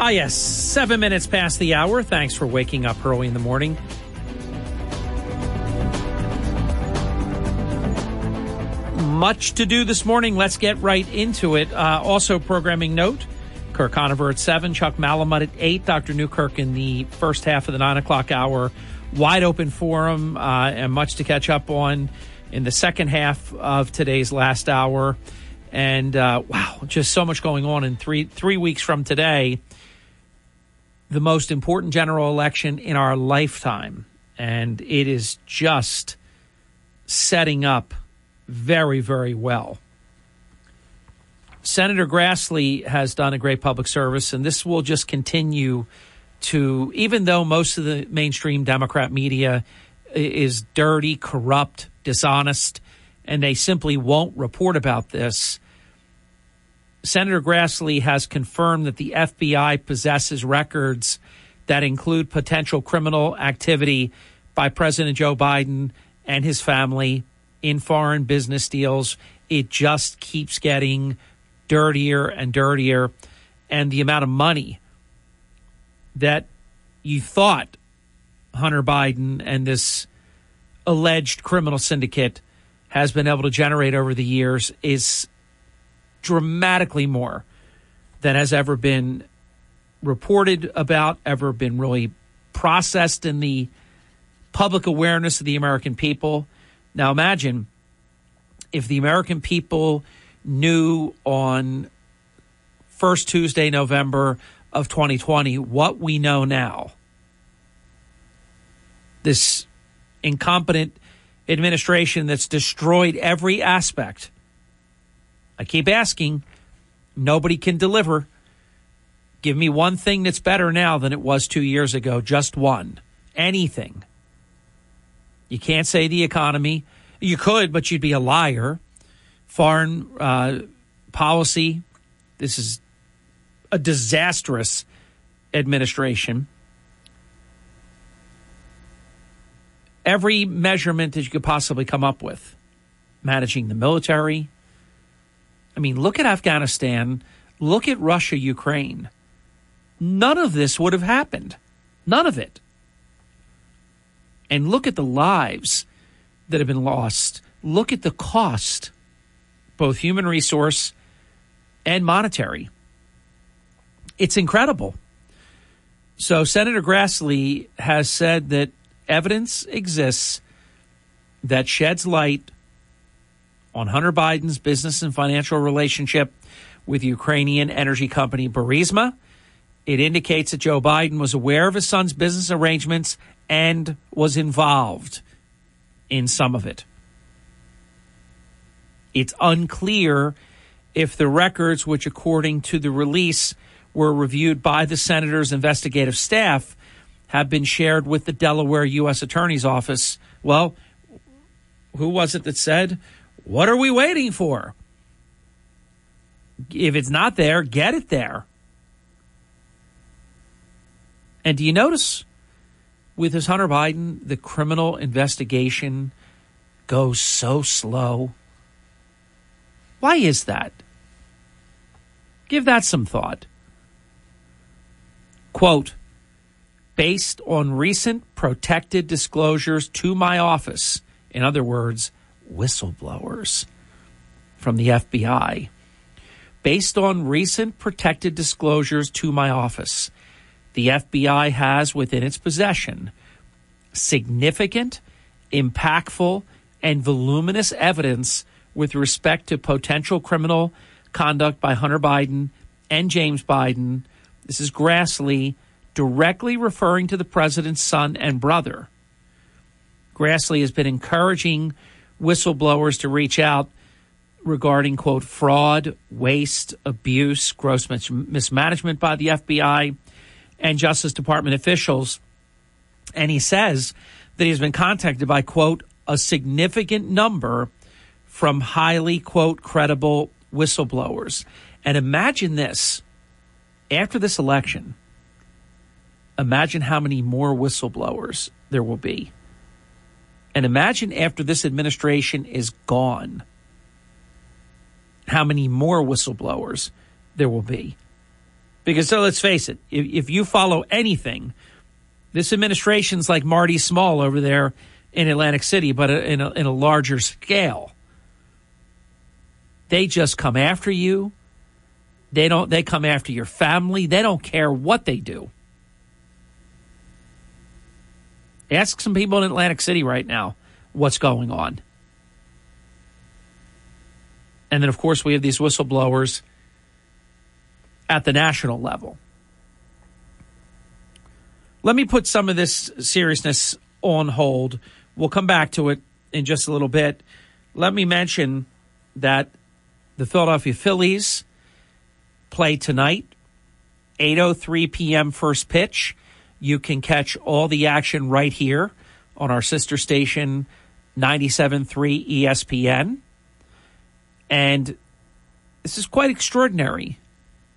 Ah, yes, seven minutes past the hour. Thanks for waking up early in the morning. Much to do this morning. Let's get right into it. Uh, also, programming note Kirk Conover at 7, Chuck Malamud at 8, Dr. Newkirk in the first half of the 9 o'clock hour. Wide open forum uh, and much to catch up on in the second half of today's last hour. And uh, wow, just so much going on in three three weeks from today the most important general election in our lifetime. And it is just setting up very, very well. Senator Grassley has done a great public service, and this will just continue to, even though most of the mainstream Democrat media is dirty, corrupt, dishonest, and they simply won't report about this Senator Grassley has confirmed that the FBI possesses records that include potential criminal activity by President Joe Biden and his family in foreign business deals. It just keeps getting dirtier and dirtier. And the amount of money that you thought Hunter Biden and this alleged criminal syndicate has been able to generate over the years is dramatically more than has ever been reported about, ever been really processed in the public awareness of the American people. Now imagine if the American people knew on first Tuesday, November of 2020, what we know now. This incompetent administration that's destroyed every aspect I keep asking. Nobody can deliver. Give me one thing that's better now than it was two years ago. Just one. Anything. You can't say the economy. You could, but you'd be a liar. Foreign uh, policy. This is a disastrous administration. Every measurement that you could possibly come up with managing the military, I mean, look at Afghanistan, look at Russia, Ukraine. None of this would have happened. None of it. And look at the lives that have been lost. Look at the cost, both human resource and monetary. It's incredible. So, Senator Grassley has said that evidence exists that sheds light on Hunter Biden's business and financial relationship with Ukrainian energy company Burisma. It indicates that Joe Biden was aware of his son's business arrangements and was involved in some of it. It's unclear if the records, which according to the release were reviewed by the senator's investigative staff, have been shared with the Delaware U.S. Attorney's Office. Well, who was it that said what are we waiting for? If it's not there, get it there. And do you notice with this Hunter Biden, the criminal investigation goes so slow? Why is that? Give that some thought. Quote, based on recent protected disclosures to my office, in other words, whistleblowers from the FBI. Based on recent protected disclosures to my office, the FBI has within its possession significant, impactful, and voluminous evidence with respect to potential criminal conduct by Hunter Biden and James Biden. This is Grassley directly referring to the president's son and brother. Grassley has been encouraging whistleblowers to reach out regarding, quote, fraud, waste, abuse, gross mismanagement by the FBI, and Justice Department officials. And he says that he's been contacted by, quote, a significant number from highly, quote, credible whistleblowers. And imagine this after this election, imagine how many more whistleblowers there will be. And imagine after this administration is gone, how many more whistleblowers there will be. Because so let's face it, if, if you follow anything, this administration's like Marty Small over there in Atlantic City, but in a, in a larger scale. They just come after you. They don't. They come after your family. They don't care what they do. Ask some people in Atlantic City right now what's going on. And then, of course, we have these whistleblowers at the national level. Let me put some of this seriousness on hold. We'll come back to it in just a little bit. Let me mention that the Philadelphia Phillies play tonight, 8:03 p.m. first pitch. You can catch all the action right here on our sister station 97.3 ESPN. And this is quite extraordinary.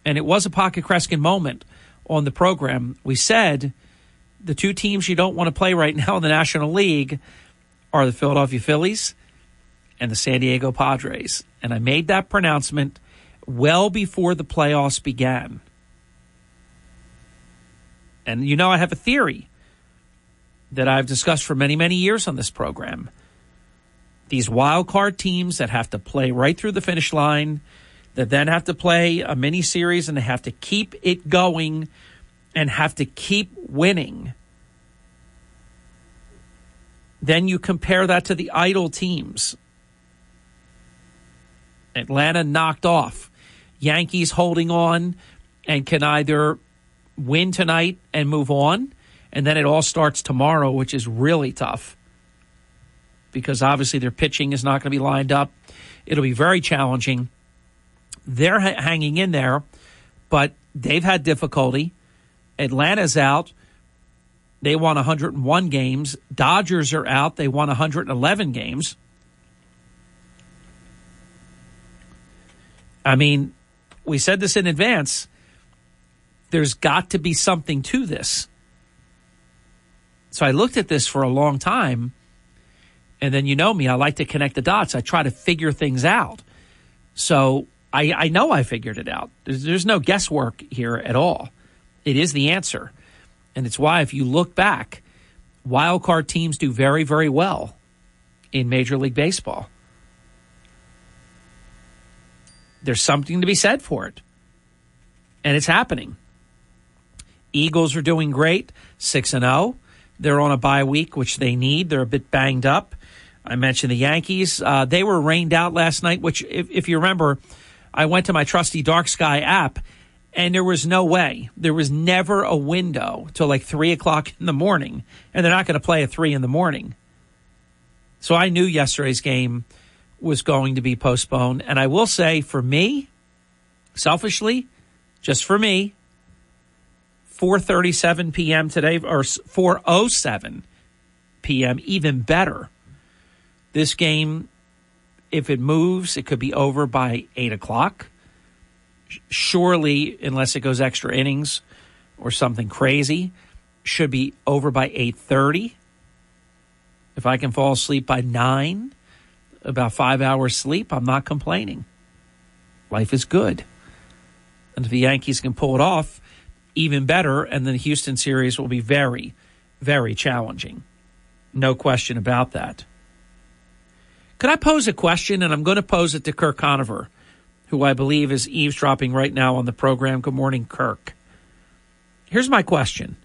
And it was a Pocket Kreskin moment on the program. We said the two teams you don't want to play right now in the National League are the Philadelphia Phillies and the San Diego Padres. And I made that pronouncement well before the playoffs began. And you know, I have a theory that I've discussed for many, many years on this program. These wild card teams that have to play right through the finish line, that then have to play a mini series and they have to keep it going and have to keep winning. Then you compare that to the idle teams. Atlanta knocked off. Yankees holding on and can either win tonight and move on, and then it all starts tomorrow, which is really tough because obviously their pitching is not going to be lined up. It'll be very challenging. They're ha- hanging in there, but they've had difficulty. Atlanta's out. They won 101 games. Dodgers are out. They won 111 games. I mean, we said this in advance. There's got to be something to this. So I looked at this for a long time. And then you know me, I like to connect the dots. I try to figure things out. So I, I know I figured it out. There's, there's no guesswork here at all. It is the answer. And it's why, if you look back, wild card teams do very, very well in Major League Baseball. There's something to be said for it. And it's happening. Eagles are doing great, 6 and 0. They're on a bye week, which they need. They're a bit banged up. I mentioned the Yankees. Uh, they were rained out last night, which, if, if you remember, I went to my trusty Dark Sky app and there was no way. There was never a window till like three o'clock in the morning, and they're not going to play at three in the morning. So I knew yesterday's game was going to be postponed. And I will say, for me, selfishly, just for me, 4:37 p.m. today or 4:07 p.m. even better. This game, if it moves, it could be over by eight o'clock. Surely, unless it goes extra innings or something crazy, should be over by 8:30. If I can fall asleep by 9, about 5 hours sleep, I'm not complaining. Life is good. And if the Yankees can pull it off, even better and the Houston series will be very very challenging. No question about that. Could I pose a question and I'm going to pose it to Kirk Conover who I believe is eavesdropping right now on the program. Good morning, Kirk. Here's my question.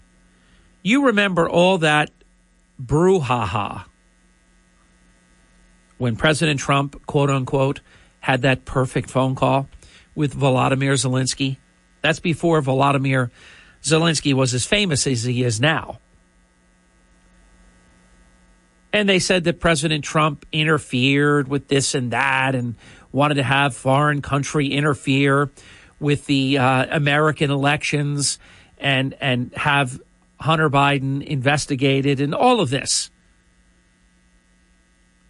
You remember all that brouhaha when President Trump, quote unquote, had that perfect phone call with Volodymyr Zelensky? That's before Volodymyr Zelensky was as famous as he is now. And they said that President Trump interfered with this and that and wanted to have foreign country interfere with the uh, American elections and and have Hunter Biden investigated and all of this.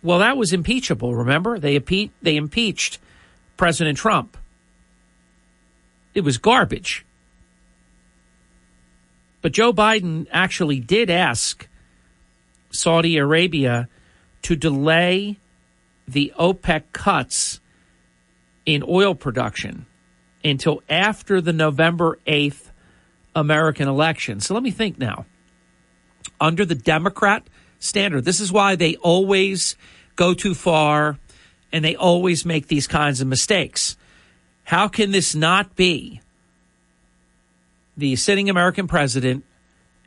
Well, that was impeachable. Remember, they impe- they impeached President Trump. It was garbage. But Joe Biden actually did ask Saudi Arabia to delay the OPEC cuts in oil production until after the November 8th American election. So let me think now. Under the Democrat standard, this is why they always go too far and they always make these kinds of mistakes. How can this not be the sitting American president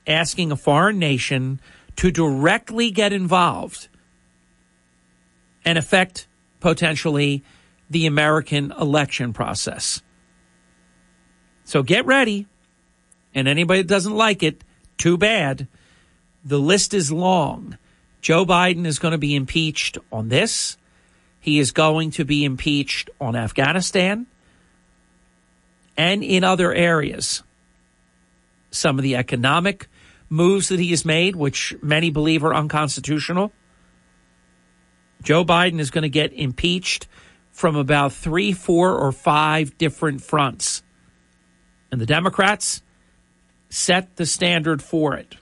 asking a foreign nation to directly get involved and affect potentially the American election process. So get ready. And anybody that doesn't like it, too bad. The list is long. Joe Biden is going to be impeached on this. He is going to be impeached on Afghanistan and in other areas. Some of the economic moves that he has made, which many believe are unconstitutional. Joe Biden is going to get impeached from about three, four, or five different fronts. And the Democrats set the standard for it.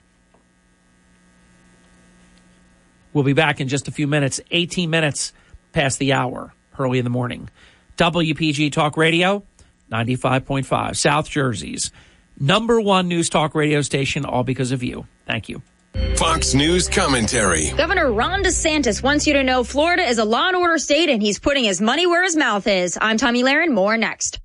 We'll be back in just a few minutes, 18 minutes past the hour, early in the morning. WPG Talk Radio, 95.5, South Jersey's number one news talk radio station, all because of you. Thank you. Fox News commentary. Governor Ron DeSantis wants you to know Florida is a law and order state and he's putting his money where his mouth is. I'm Tomi Lahren. More next.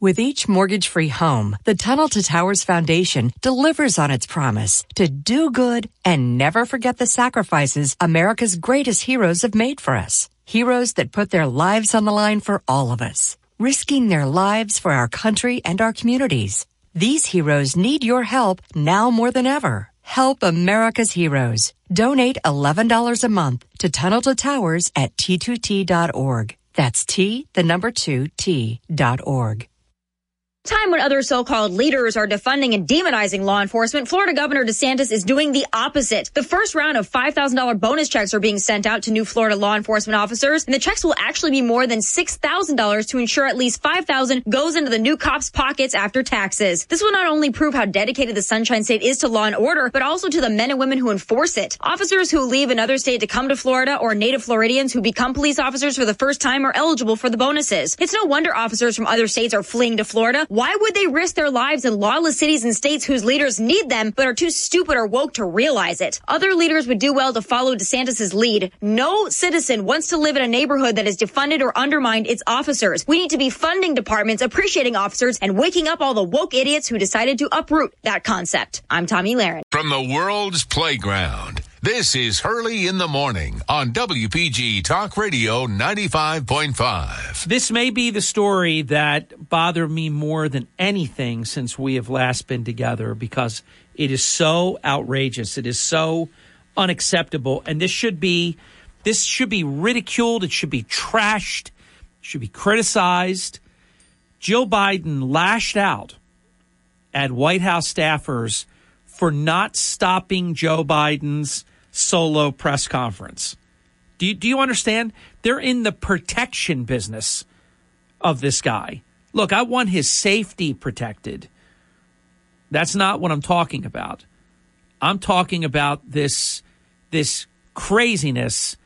With each mortgage free home, the Tunnel to Towers Foundation delivers on its promise to do good and never forget the sacrifices America's greatest heroes have made for us. Heroes that put their lives on the line for all of us, risking their lives for our country and our communities. These heroes need your help now more than ever. Help America's heroes. Donate $11 a month to Tunnel to Towers at t2t.org. That's T, the number two, T dot org time when other so-called leaders are defunding and demonizing law enforcement, Florida Governor DeSantis is doing the opposite. The first round of $5,000 bonus checks are being sent out to new Florida law enforcement officers, and the checks will actually be more than $6,000 to ensure at least 5,000 goes into the new cops' pockets after taxes. This will not only prove how dedicated the Sunshine State is to law and order, but also to the men and women who enforce it. Officers who leave another state to come to Florida or native Floridians who become police officers for the first time are eligible for the bonuses. It's no wonder officers from other states are fleeing to Florida. Why would they risk their lives in lawless cities and states whose leaders need them but are too stupid or woke to realize it? Other leaders would do well to follow DeSantis' lead. No citizen wants to live in a neighborhood that has defunded or undermined its officers. We need to be funding departments, appreciating officers, and waking up all the woke idiots who decided to uproot that concept. I'm Tomi Lahren. From the world's playground. This is Hurley in the Morning on WPG Talk Radio 95.5. This may be the story that bothered me more than anything since we have last been together because it is so outrageous. It is so unacceptable. And this should be this should be ridiculed. It should be trashed. It should be criticized. Jill Biden lashed out at White House staffers for not stopping Joe Biden's solo press conference. Do you, do you understand? They're in the protection business of this guy. Look, I want his safety protected. That's not what I'm talking about. I'm talking about this this craziness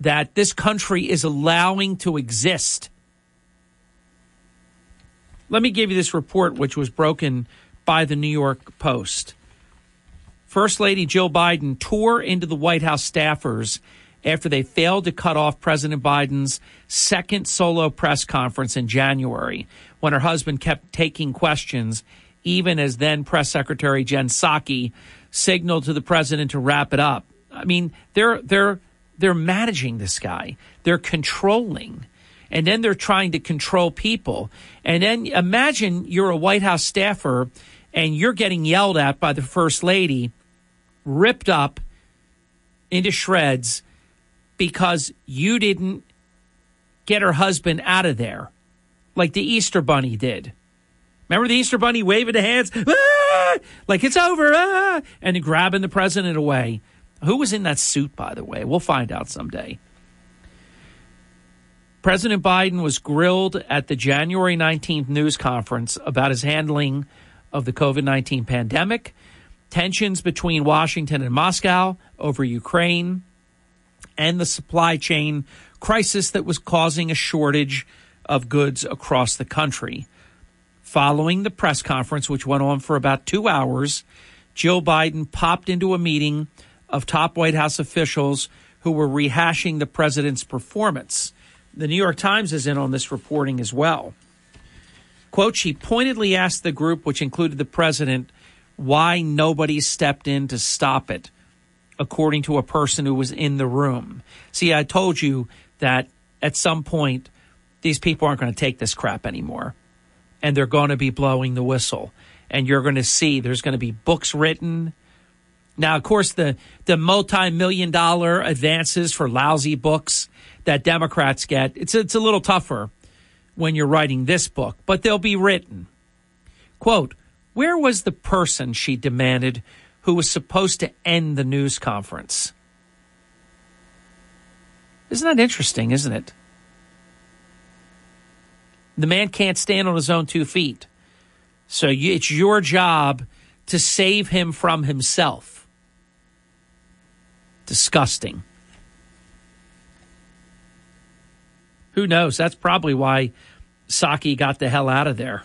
that this country is allowing to exist. Let me give you this report, which was broken by the New York Post. First Lady Jill Biden tore into the White House staffers after they failed to cut off President Biden's second solo press conference in January when her husband kept taking questions, even as then Press Secretary Jen Psaki signaled to the president to wrap it up. I mean, they're they're they're managing this guy. They're controlling. And then they're trying to control people. And then imagine you're a White House staffer and you're getting yelled at by the first lady, ripped up into shreds because you didn't get her husband out of there like the Easter Bunny did. Remember the Easter Bunny waving the hands? Ah! Like it's over. Ah! And grabbing the president away. Who was in that suit, by the way? We'll find out someday. President Biden was grilled at the January 19th news conference about his handling of the COVID 19 pandemic, tensions between Washington and Moscow over Ukraine, and the supply chain crisis that was causing a shortage of goods across the country. Following the press conference, which went on for about two hours, Joe Biden popped into a meeting of top White House officials who were rehashing the president's performance. The New York Times is in on this reporting as well. Quote, she pointedly asked the group, which included the president, why nobody stepped in to stop it, according to a person who was in the room. See, I told you that at some point, these people aren't going to take this crap anymore. And they're going to be blowing the whistle. And you're going to see there's going to be books written now, of course, the, the multi million dollar advances for lousy books that Democrats get, it's, it's a little tougher when you're writing this book, but they'll be written. Quote, where was the person, she demanded, who was supposed to end the news conference? Isn't that interesting, isn't it? The man can't stand on his own two feet. So you, it's your job to save him from himself. Disgusting. Who knows? That's probably why Psaki got the hell out of there.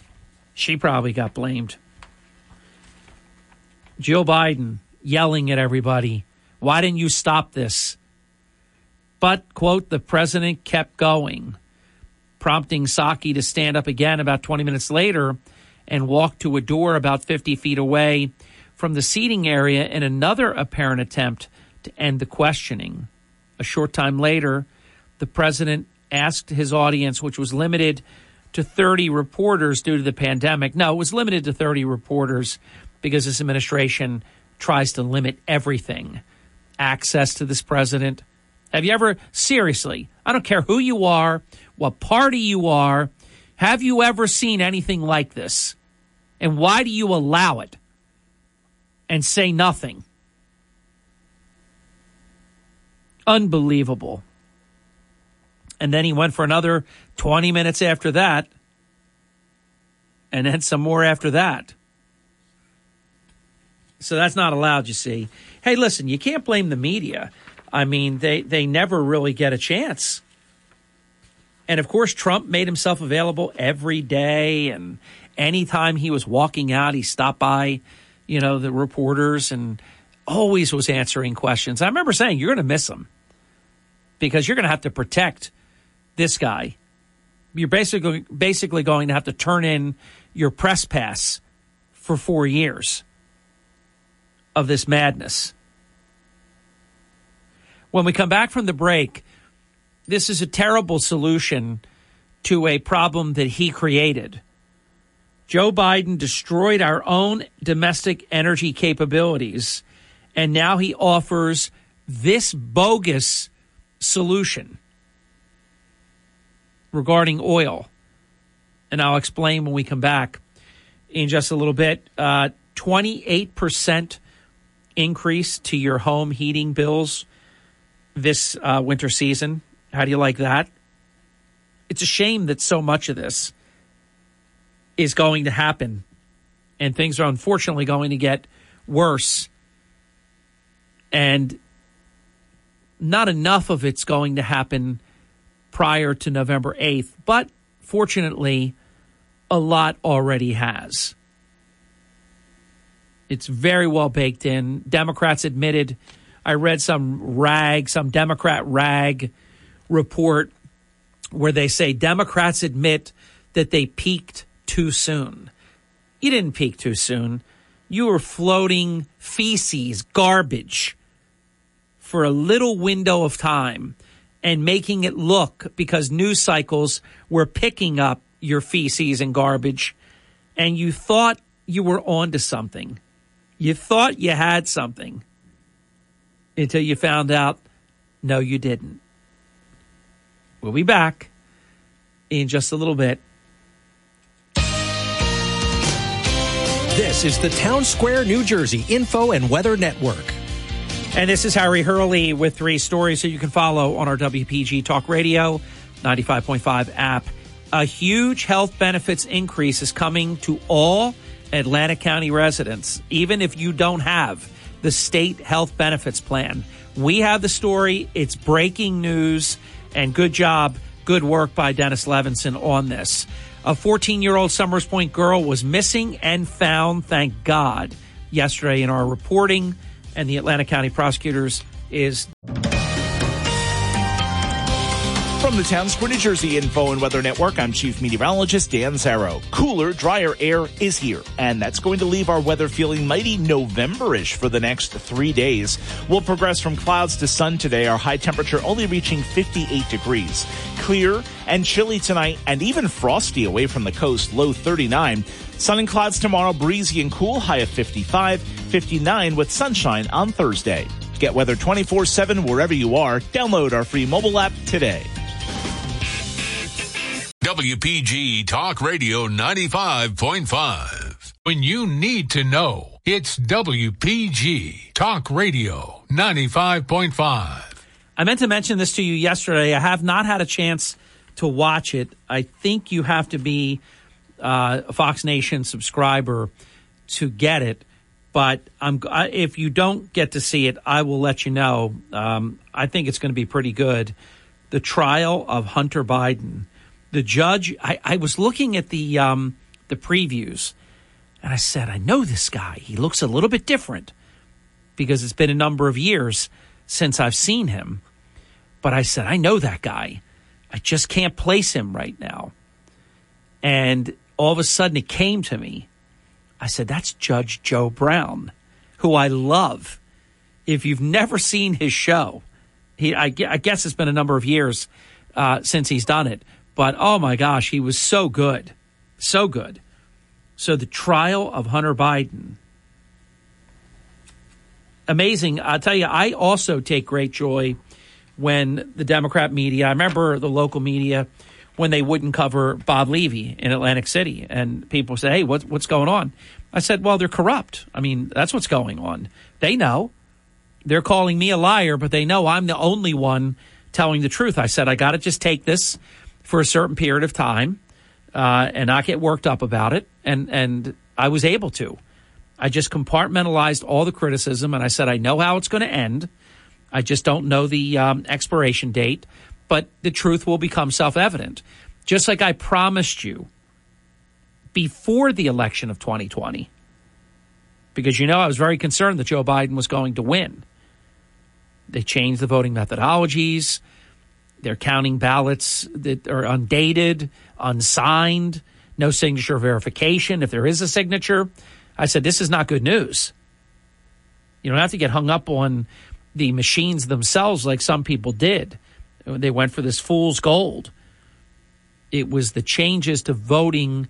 She probably got blamed. Joe Biden yelling at everybody, Why didn't you stop this? But, quote, the president kept going, prompting Psaki to stand up again about 20 minutes later and walk to a door about 50 feet away from the seating area in another apparent attempt to end the questioning. A short time later, the president asked his audience, which was limited to 30 reporters due to the pandemic. No, it was limited to 30 reporters because this administration tries to limit everything access to this president. Have you ever, seriously, I don't care who you are, what party you are, have you ever seen anything like this? And why do you allow it and say nothing? Unbelievable. And then he went for another 20 minutes after that, and then some more after that. So that's not allowed, you see. Hey, listen, you can't blame the media. I mean, they, they never really get a chance. And of course, Trump made himself available every day. And anytime he was walking out, he stopped by, you know, the reporters and always was answering questions. I remember saying, You're going to miss him because you're going to have to protect this guy. You're basically basically going to have to turn in your press pass for four years of this madness. When we come back from the break, this is a terrible solution to a problem that he created. Joe Biden destroyed our own domestic energy capabilities, and now he offers this bogus solution regarding oil. And I'll explain when we come back in just a little bit. Uh, 28% increase to your home heating bills this uh, winter season. How do you like that? It's a shame that so much of this is going to happen, and things are unfortunately going to get worse. And not enough of it's going to happen prior to November 8th, but fortunately, a lot already has. It's very well baked in. Democrats admitted, I read some rag, some Democrat rag report where they say Democrats admit that they peaked too soon. You didn't peak too soon. You were floating feces, garbage for a little window of time and making it look because news cycles were picking up your feces and garbage and you thought you were onto something. You thought you had something until you found out no, you didn't. We'll be back in just a little bit. This is the Town Square, New Jersey Info and Weather Network. And this is Harry Hurley with three stories that you can follow on our WPG Talk Radio 95.5 app. A huge health benefits increase is coming to all Atlantic County residents, even if you don't have the state health benefits plan. We have the story. It's breaking news, and good job, good work by Dennis Levinson on this. A 14 year old Somers Point girl was missing and found, thank God, yesterday in our reporting, and the Atlantic County prosecutors is From the Town Square, New Jersey Info and Weather Network, I'm Chief Meteorologist Dan Zarrow. Cooler, drier air is here, and that's going to leave our weather feeling mighty November-ish for the next three days. We'll progress from clouds to sun today, our high temperature only reaching 58 degrees. Clear and chilly tonight, and even frosty away from the coast, low 39. Sun and clouds tomorrow, breezy and cool, high of 55, 59 with sunshine on Thursday. Get weather 24-7 wherever you are. Download our free mobile app today. WPG Talk Radio 95.5. When you need to know, it's WPG Talk Radio 95.5. I meant to mention this to you yesterday. I have not had a chance to watch it. I think you have to be uh, a Fox Nation subscriber to get it. But I'm, I, if you don't get to see it, I will let you know. Um, I think it's going to be pretty good. The trial of Hunter Biden. The judge. I, I was looking at the um, the previews, and I said, I know this guy. He looks a little bit different because it's been a number of years since I've seen him. But I said, I know that guy. I just can't place him right now. And all of a sudden it came to me. I said, that's Judge Joe Brown, who I love. If you've never seen his show, he, I, I guess it's been a number of years uh, since he's done it. But oh my gosh, he was so good. So good. So the trial of Hunter Biden amazing. I'll tell you, I also take great joy when the Democrat media, I remember the local media when they wouldn't cover Bob Levy in Atlantic City, and people say, "Hey, what's what's going on?" I said, "Well, they're corrupt. I mean, that's what's going on. They know. They're calling me a liar, but they know I'm the only one telling the truth." I said, "I got to just take this for a certain period of time uh, and not get worked up about it," and and I was able to. I just compartmentalized all the criticism, and I said, "I know how it's going to end." I just don't know the um, expiration date, but the truth will become self evident. Just like I promised you before the election of 2020, because you know I was very concerned that Joe Biden was going to win. They changed the voting methodologies. They're counting ballots that are undated, unsigned, no signature verification. If there is a signature, I said, this is not good news. You don't have to get hung up on the machines themselves like some people did. They went for this fool's gold. It was the changes to voting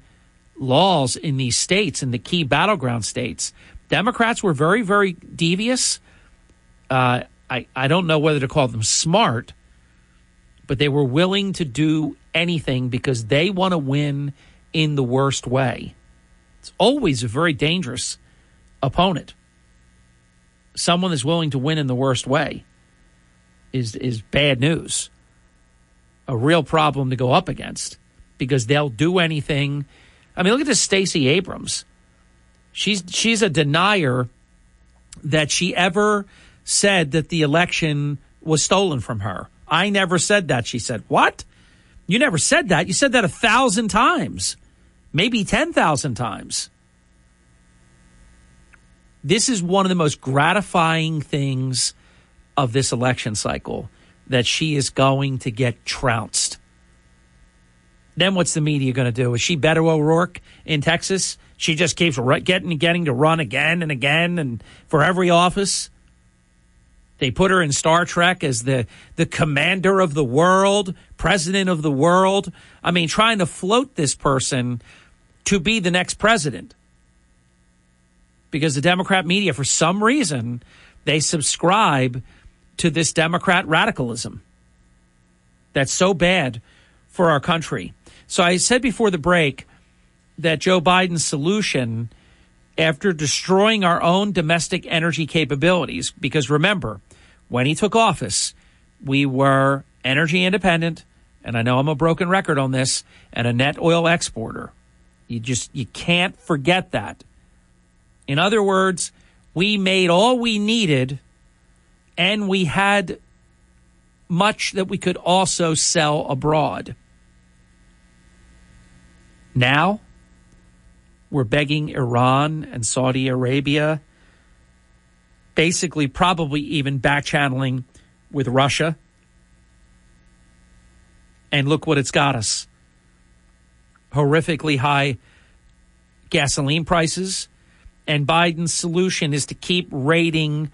laws in these states, in the key battleground states. Democrats were very, very devious. Uh, I, I don't know whether to call them smart, but they were willing to do anything because they want to win in the worst way. It's always a very dangerous opponent someone that's willing to win in the worst way is is bad news. A real problem to go up against because they'll do anything. I mean, look at this Stacey Abrams. She's she's a denier that she ever said that the election was stolen from her. I never said that. She said, "What? You never said that. You said that a thousand times, maybe ten thousand times." this is one of the most gratifying things of this election cycle that she is going to get trounced. Then what's the media going to do? Is she Beto O'Rourke in Texas? She just keeps getting getting to run again and again and for every office. They put her in Star Trek as the the commander of the world, president of the world. I mean, trying to float this person to be the next president because the Democrat media, for some reason, they subscribe to this Democrat radicalism. That's so bad for our country. So I said before the break that Joe Biden's solution after destroying our own domestic energy capabilities. Because remember, when he took office, we were energy independent, and I know I'm a broken record on this, and a net oil exporter. You just you can't forget that. In other words, we made all we needed and we had much that we could also sell abroad. Now, we're begging Iran and Saudi Arabia, basically, probably even back channeling with Russia. And look what it's got us horrifically high gasoline prices. And Biden's solution is to keep raiding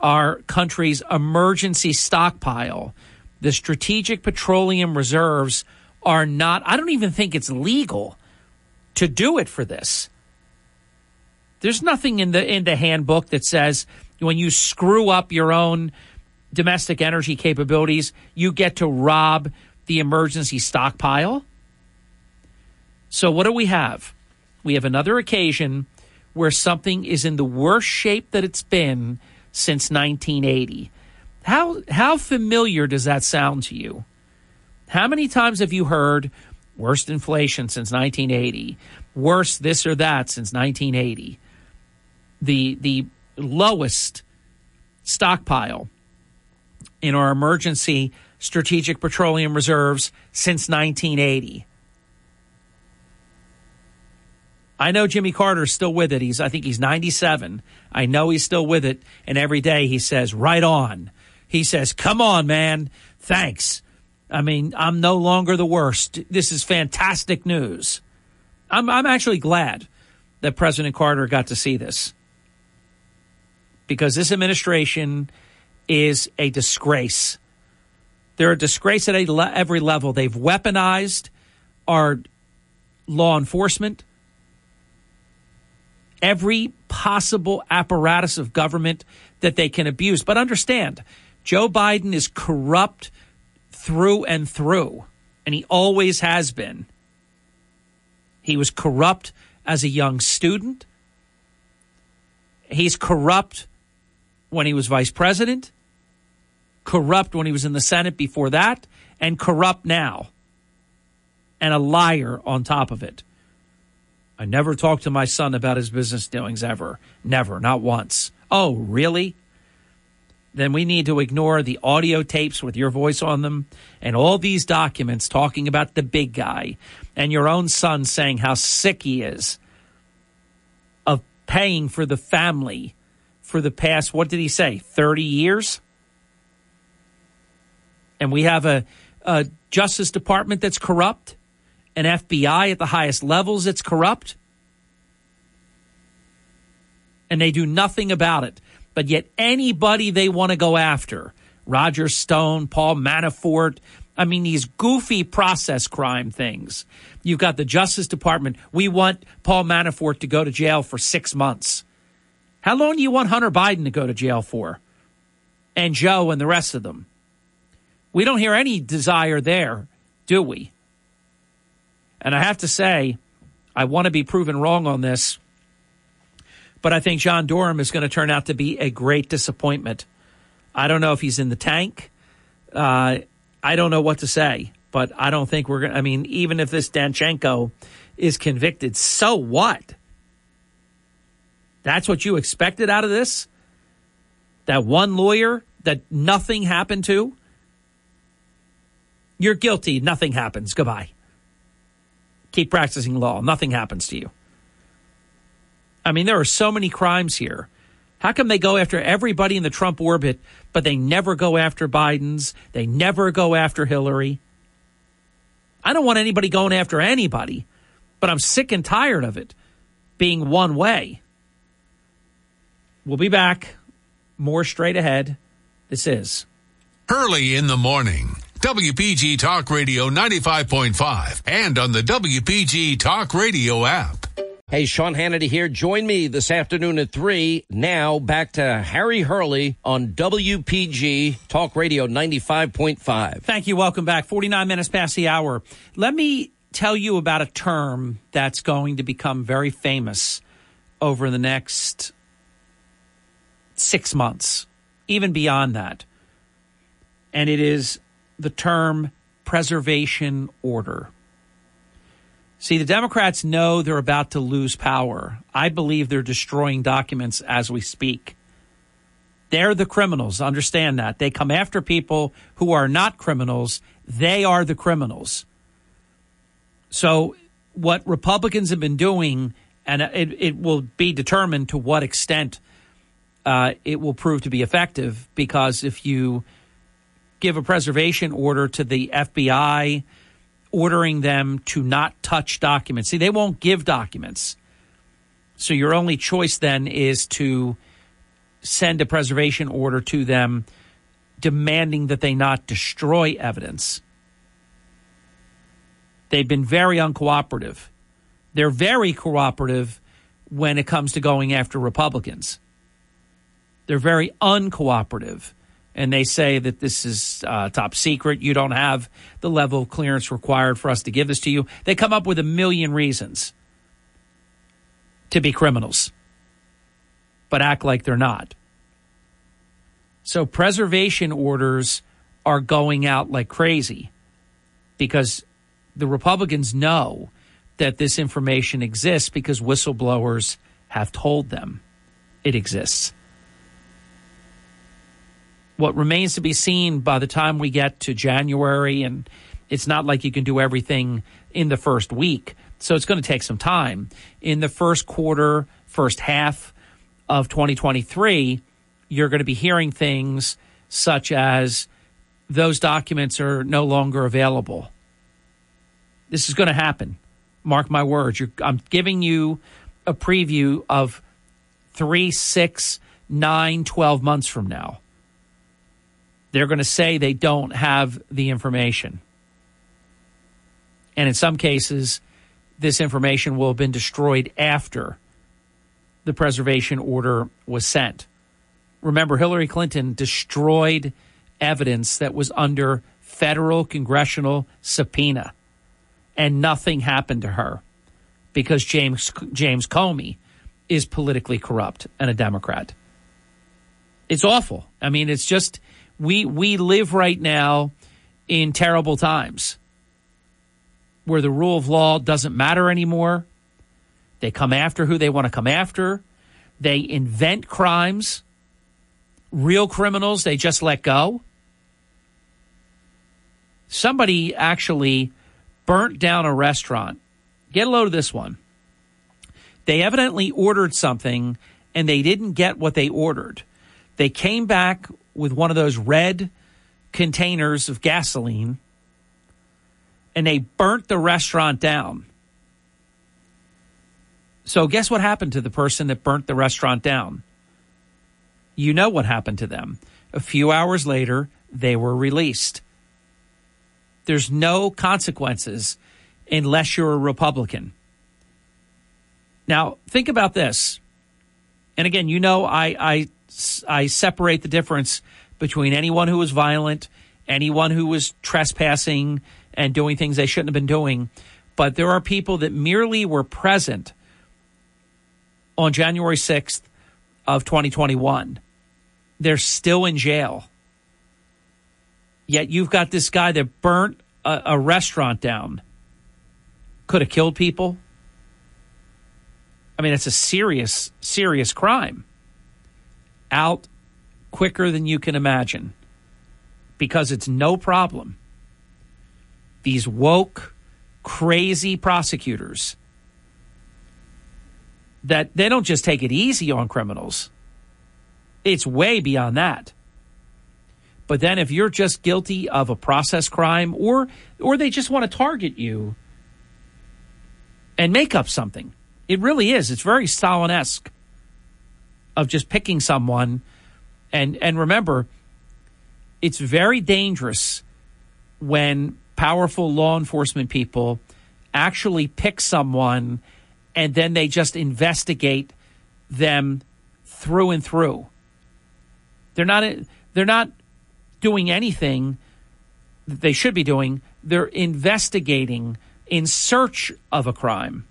our country's emergency stockpile. The strategic petroleum reserves are not, I don't even think it's legal to do it for this. There's nothing in the in the handbook that says when you screw up your own domestic energy capabilities, you get to rob the emergency stockpile. So what do we have? We have another occasion where something is in the worst shape that it's been since 1980. How how familiar does that sound to you? How many times have you heard worst inflation since 1980, worst this or that since 1980? The the lowest stockpile in our emergency strategic petroleum reserves since 1980. I know Jimmy Carter's still with it. He's I think he's 97. I know he's still with it and every day he says right on. He says, "Come on, man. Thanks." I mean, I'm no longer the worst. This is fantastic news. I'm I'm actually glad that President Carter got to see this. Because this administration is a disgrace. They're a disgrace at every level. They've weaponized our law enforcement every possible apparatus of government that they can abuse. But understand, Joe Biden is corrupt through and through, and he always has been. He was corrupt as a young student. He's corrupt when he was vice president, corrupt when he was in the Senate before that, and corrupt now. And a liar on top of it. I never talked to my son about his business dealings ever. Never, not once. Oh, really? Then we need to ignore the audio tapes with your voice on them and all these documents talking about the big guy and your own son saying how sick he is of paying for the family for the past, what did he say, 30 years? And we have a, a Justice Department that's corrupt an FBI at the highest levels that's corrupt. And they do nothing about it. But yet, anybody they want to go after, Roger Stone, Paul Manafort, I mean, these goofy process crime things. You've got the Justice Department. We want Paul Manafort to go to jail for six months. How long do you want Hunter Biden to go to jail for? And Joe and the rest of them? We don't hear any desire there, do we? And I have to say, I want to be proven wrong on this, but I think John Durham is going to turn out to be a great disappointment. I don't know if he's in the tank. Uh, I don't know what to say, but I don't think we're going to. I mean, even if this Danchenko is convicted, so what? That's what you expected out of this? That one lawyer that nothing happened to? You're guilty. Nothing happens. Goodbye keep practicing law. Nothing happens to you. I mean, there are so many crimes here. How come they go after everybody in the Trump orbit, but they never go after Biden's? They never go after Hillary? I don't want anybody going after anybody, but I'm sick and tired of it being one way. We'll be back. More straight ahead. This is Hurley in the Morning. WPG Talk Radio 95.5 and on the WPG Talk Radio app. Hey, Sean Hannity here. Join me this afternoon at 3. Now back to Harry Hurley on WPG Talk Radio 95.5. Thank you. Welcome back. 49 minutes past the hour. Let me tell you about a term that's going to become very famous over the next six months, even beyond that. And it is the term preservation order. See, the Democrats know they're about to lose power. I believe they're destroying documents as we speak. They're the criminals. Understand that. They come after people who are not criminals. They are the criminals. So, what Republicans have been doing, and it, it will be determined to what extent uh, it will prove to be effective, because if you give a preservation order to the FBI, ordering them to not touch documents, see, they won't give documents. So, your only choice then is to send a preservation order to them demanding that they not destroy evidence. They've been very uncooperative. They're very cooperative when it comes to going after Republicans. They're very uncooperative. And they say that this is uh, top secret. You don't have the level of clearance required for us to give this to you. They come up with a million reasons to be criminals but act like they're not. So preservation orders are going out like crazy because the Republicans know that this information exists because whistleblowers have told them it exists. What remains to be seen by the time we get to January, and it's not like you can do everything in the first week, so it's going to take some time. In the first quarter, first half, of 2023, you're going to be hearing things such as those documents are no longer available. This is going to happen. Mark my words. You're, I'm giving you a preview of three, six, nine, 12 months from now. They're going to say they don't have the information. And in some cases, this information will have been destroyed after the preservation order was sent. Remember, Hillary Clinton destroyed evidence that was under federal congressional subpoena, and nothing happened to her because James James Comey is politically corrupt and a Democrat. It's awful. I mean, it's just we we live right now in terrible times where the rule of law doesn't matter anymore they come after who they want to come after. They invent crimes. Real criminals, they just let go. Somebody actually burnt down a restaurant. Get a load of this one. They evidently ordered something and they didn't get what they ordered. They came back with one of those red containers of gasoline and they burnt the restaurant down. So, guess what happened to the person that burnt the restaurant down? You know what happened to them. A few hours later, they were released. There's no consequences unless you're a Republican. Now, think about this. And again, you know, I, I, I separate the difference between anyone who was violent, anyone who was trespassing and doing things they shouldn't have been doing. But there are people that merely were present on January 6th of 2021. They're still in jail. Yet you've got this guy that burnt a, a restaurant down. Could have killed people. I mean, it's a serious, serious crime. Out quicker than you can imagine because it's no problem. These woke, crazy prosecutors that they don't just take it easy on criminals. It's way beyond that. But then if you're just guilty of a process crime or or they just want to target you and make up something. It really is. It's very Stalin-esque of just picking someone and and remember it's very dangerous when powerful law enforcement people actually pick someone and then they just investigate them through and through. They're not they're not doing anything that they should be doing. They're investigating in search of a crime.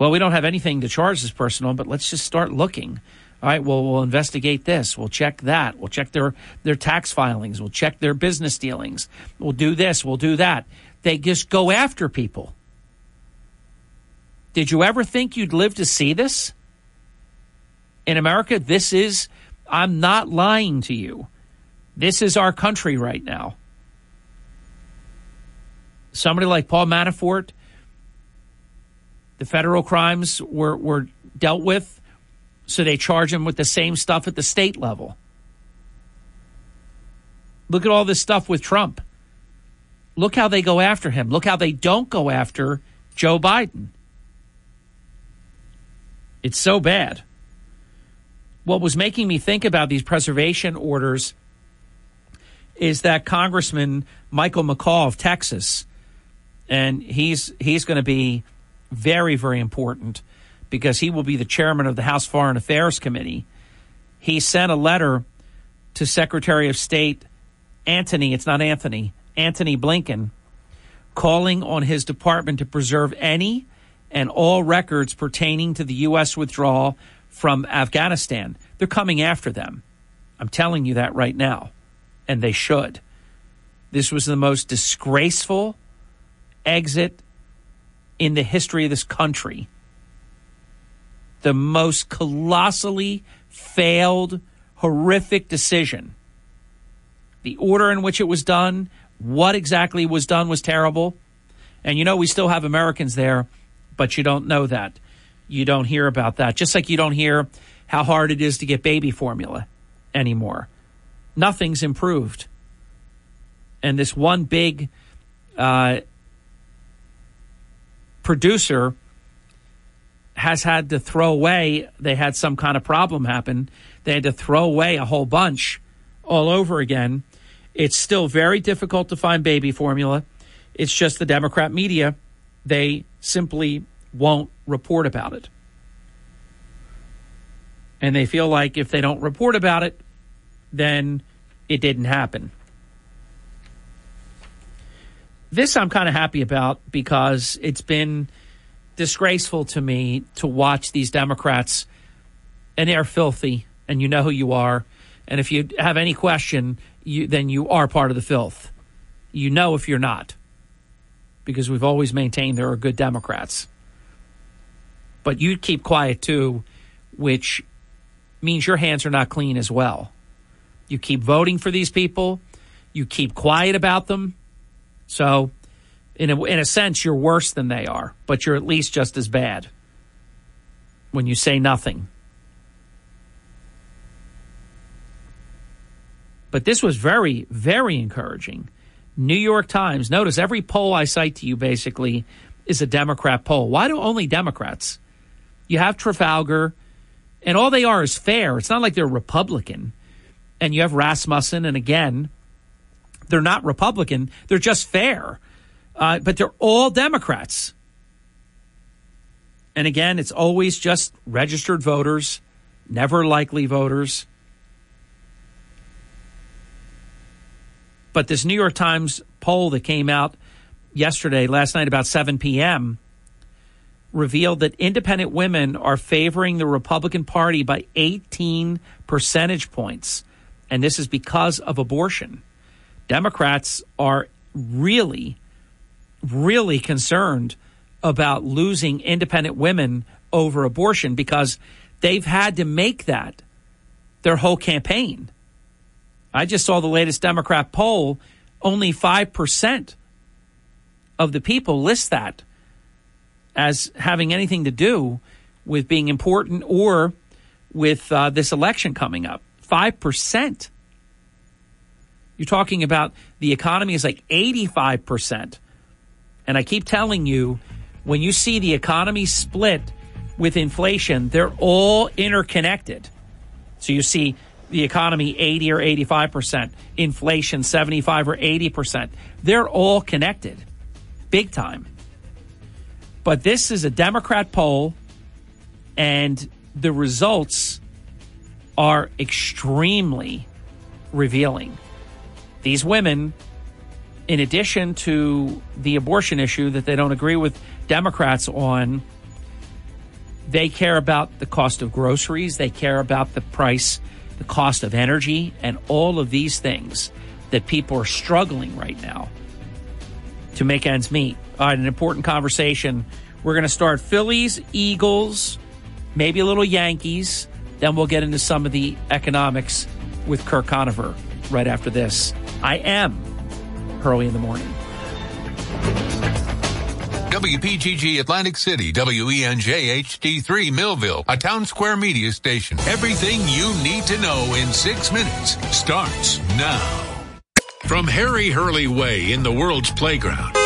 Well, we don't have anything to charge this person on, but let's just start looking. All right, well, we'll investigate this. We'll check that. We'll check their, their tax filings. We'll check their business dealings. We'll do this. We'll do that. They just go after people. Did you ever think you'd live to see this? In America, this is, I'm not lying to you. This is our country right now. Somebody like Paul Manafort, the federal crimes were, were dealt with, so they charge him with the same stuff at the state level. Look at all this stuff with Trump. Look how they go after him. Look how they don't go after Joe Biden. It's so bad. What was making me think about these preservation orders is that Congressman Michael McCaul of Texas, and he's he's going to be very very important because he will be the chairman of the House Foreign Affairs Committee. He sent a letter to Secretary of State Antony, it's not Anthony, Antony Blinken, calling on his department to preserve any and all records pertaining to the U.S. withdrawal from Afghanistan. They're coming after them. I'm telling you that right now. And they should. This was the most disgraceful exit in the history of this country. The most colossally failed, horrific decision. The order in which it was done, what exactly was done was terrible. And you know, we still have Americans there but you don't know that. You don't hear about that. Just like you don't hear how hard it is to get baby formula anymore. Nothing's improved. And this one big uh, producer has had to throw away, they had some kind of problem happen. They had to throw away a whole bunch all over again. It's still very difficult to find baby formula. It's just the Democrat media, they simply won't report about it. And they feel like if they don't report about it, then it didn't happen. This I'm kind of happy about because it's been disgraceful to me to watch these Democrats, and they're filthy, and you know who you are. And if you have any question, you, then you are part of the filth. You know if you're not, because we've always maintained there are good Democrats but you keep quiet too, which means your hands are not clean as well. You keep voting for these people, you keep quiet about them. So, in a, in a sense, you're worse than they are, but you're at least just as bad when you say nothing. But this was very, very encouraging. New York Times, notice every poll I cite to you basically is a Democrat poll. Why do only Democrats? You have Trafalgar, and all they are is fair. It's not like they're Republican. And you have Rasmussen, and again, they're not Republican. They're just fair. Uh, but they're all Democrats. And again, it's always just registered voters, never likely voters. But this New York Times poll that came out yesterday, last night, about 7 p.m., revealed that independent women are favoring the Republican Party by 18 percentage points. And this is because of abortion. Democrats are really, really concerned about losing independent women over abortion because they've had to make that their whole campaign. I just saw the latest Democrat poll. Only 5% of the people list that as having anything to do with being important or with uh, this election coming up. 5%. You're talking about the economy is like 85%. And I keep telling you, when you see the economy split with inflation, they're all interconnected. So you see the economy 80 or 85%, inflation 75 or 80%. They're all connected big time. But this is a Democrat poll, and the results are extremely revealing. These women, in addition to the abortion issue that they don't agree with Democrats on, They care about the cost of groceries, they care about the price, the cost of energy, and all of these things that people are struggling right now to make ends meet. All right, an important conversation. We're going to start Phillies, Eagles, maybe a little Yankees. Then we'll get into some of the economics with Kirk Conover right after this. I am Hurley in the morning. WPGG Atlantic City, WENJ HD3 Millville, a town square media station. Everything you need to know in six minutes starts now. From Harry Hurley Way in the world's playground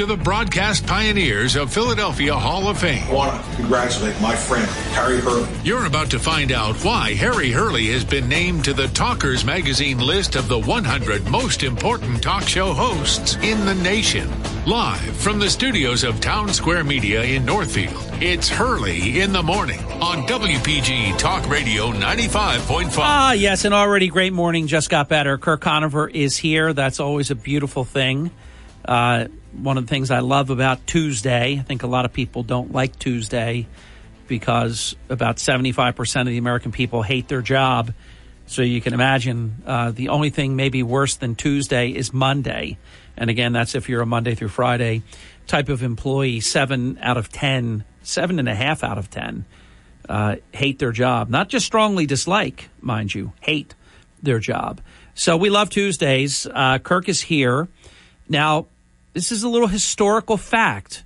to the broadcast pioneers of Philadelphia Hall of Fame. I want to congratulate my friend, Harry Hurley. You're about to find out why Harry Hurley has been named to the Talkers Magazine list of the 100 most important talk show hosts in the nation. Live from the studios of Town Square Media in Northfield, it's Hurley in the Morning on WPG Talk Radio 95.5. Ah, yes, an already great morning just got better. Kirk Conover is here. That's always a beautiful thing. Uh, one of the things I love about Tuesday, I think a lot of people don't like Tuesday because about 75% of the American people hate their job. So you can imagine uh, the only thing maybe worse than Tuesday is Monday. And again, that's if you're a Monday through Friday type of employee. Seven out of ten, seven and a half out of 10 uh, hate their job. Not just strongly dislike, mind you, hate their job. So we love Tuesdays. Uh, Kirk is here. Now, this is a little historical fact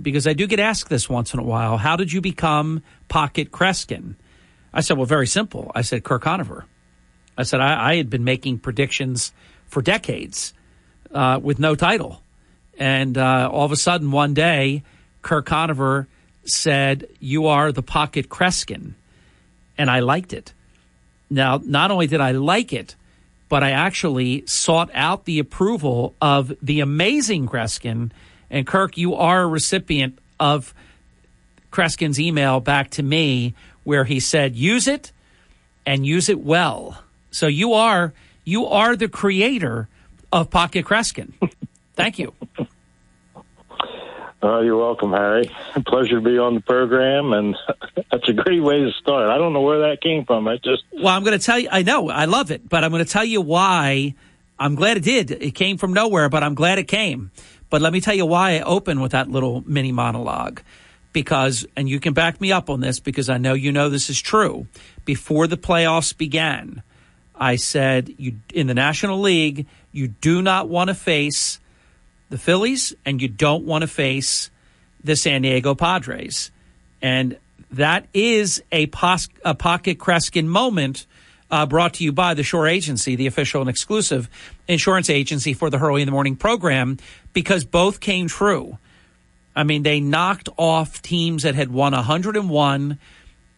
because I do get asked this once in a while. How did you become Pocket Kreskin? I said, well, very simple. I said, Kirk Conover. I said, I, I had been making predictions for decades uh, with no title. And uh, all of a sudden, one day, Kirk Conover said, You are the Pocket Kreskin. And I liked it. Now, not only did I like it, but I actually sought out the approval of the amazing Kreskin. And Kirk, you are a recipient of Kreskin's email back to me where he said, use it and use it well. So you are you are the creator of Pocket Kreskin. Thank you. Uh, you're welcome, Harry. Pleasure to be on the program, and that's a great way to start. I don't know where that came from. I just well, I'm going to tell you. I know I love it, but I'm going to tell you why. I'm glad it did. It came from nowhere, but I'm glad it came. But let me tell you why I opened with that little mini monologue. Because, and you can back me up on this because I know you know this is true. Before the playoffs began, I said you in the National League, you do not want to face the Phillies and you don't want to face the San Diego Padres. And that is a, pos- a pocket Kreskin moment uh, brought to you by the Shore Agency, the official and exclusive insurance agency for the Hurley in the Morning program, because both came true. I mean, they knocked off teams that had won 101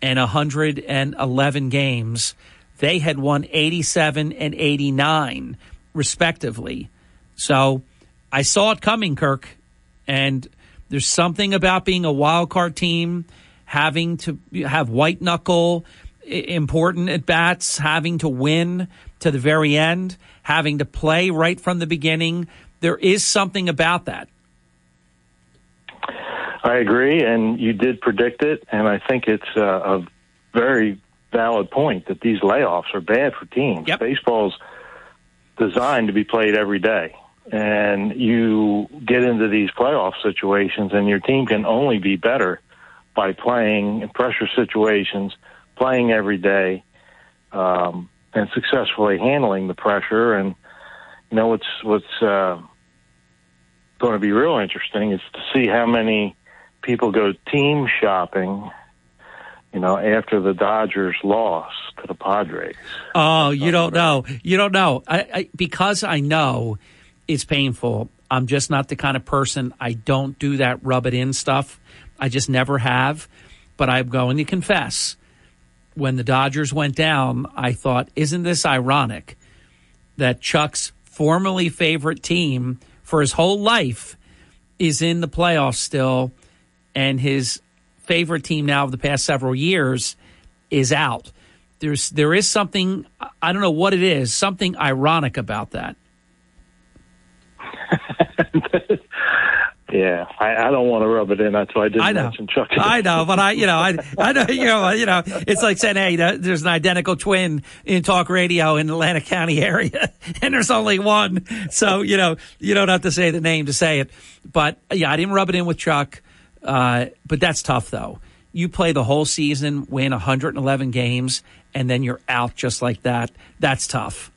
and 111 games. They had won 87 and 89, respectively. So I saw it coming, Kirk. And there's something about being a wild card team, having to have white knuckle, important at bats, having to win to the very end, having to play right from the beginning. There is something about that. I agree, and you did predict it, and I think it's a, a very valid point that these layoffs are bad for teams. Yep. Baseball's designed to be played every day, and you get into these playoff situations, and your team can only be better by playing in pressure situations, playing every day, um, and successfully handling the pressure. And you know what's what's uh, going to be real interesting is to see how many people go team shopping you know, after the Dodgers lost to the Padres. Oh, you don't know. You don't know. I, I, because I know it's painful. I'm just not the kind of person. I don't do that rub it in stuff. I just never have. But I'm going to confess, when the Dodgers went down, I thought, isn't this ironic that Chuck's formerly favorite team for his whole life is in the playoffs still, and his favorite team now of the past several years is out. There's there is something I don't know what it is, something ironic about that. Yeah, I, I don't want to rub it in. That's why I didn't I know. mention Chuck. I know, but I, you know, I, I know, you know, you know, it's like saying, hey, there's an identical twin in talk radio in the Atlantic County area, and there's only one. So, you know, you don't have to say the name to say it. But yeah, I didn't rub it in with Chuck. Uh, but that's tough, though. You play the whole season, win 111 games, and then you're out just like that. That's tough.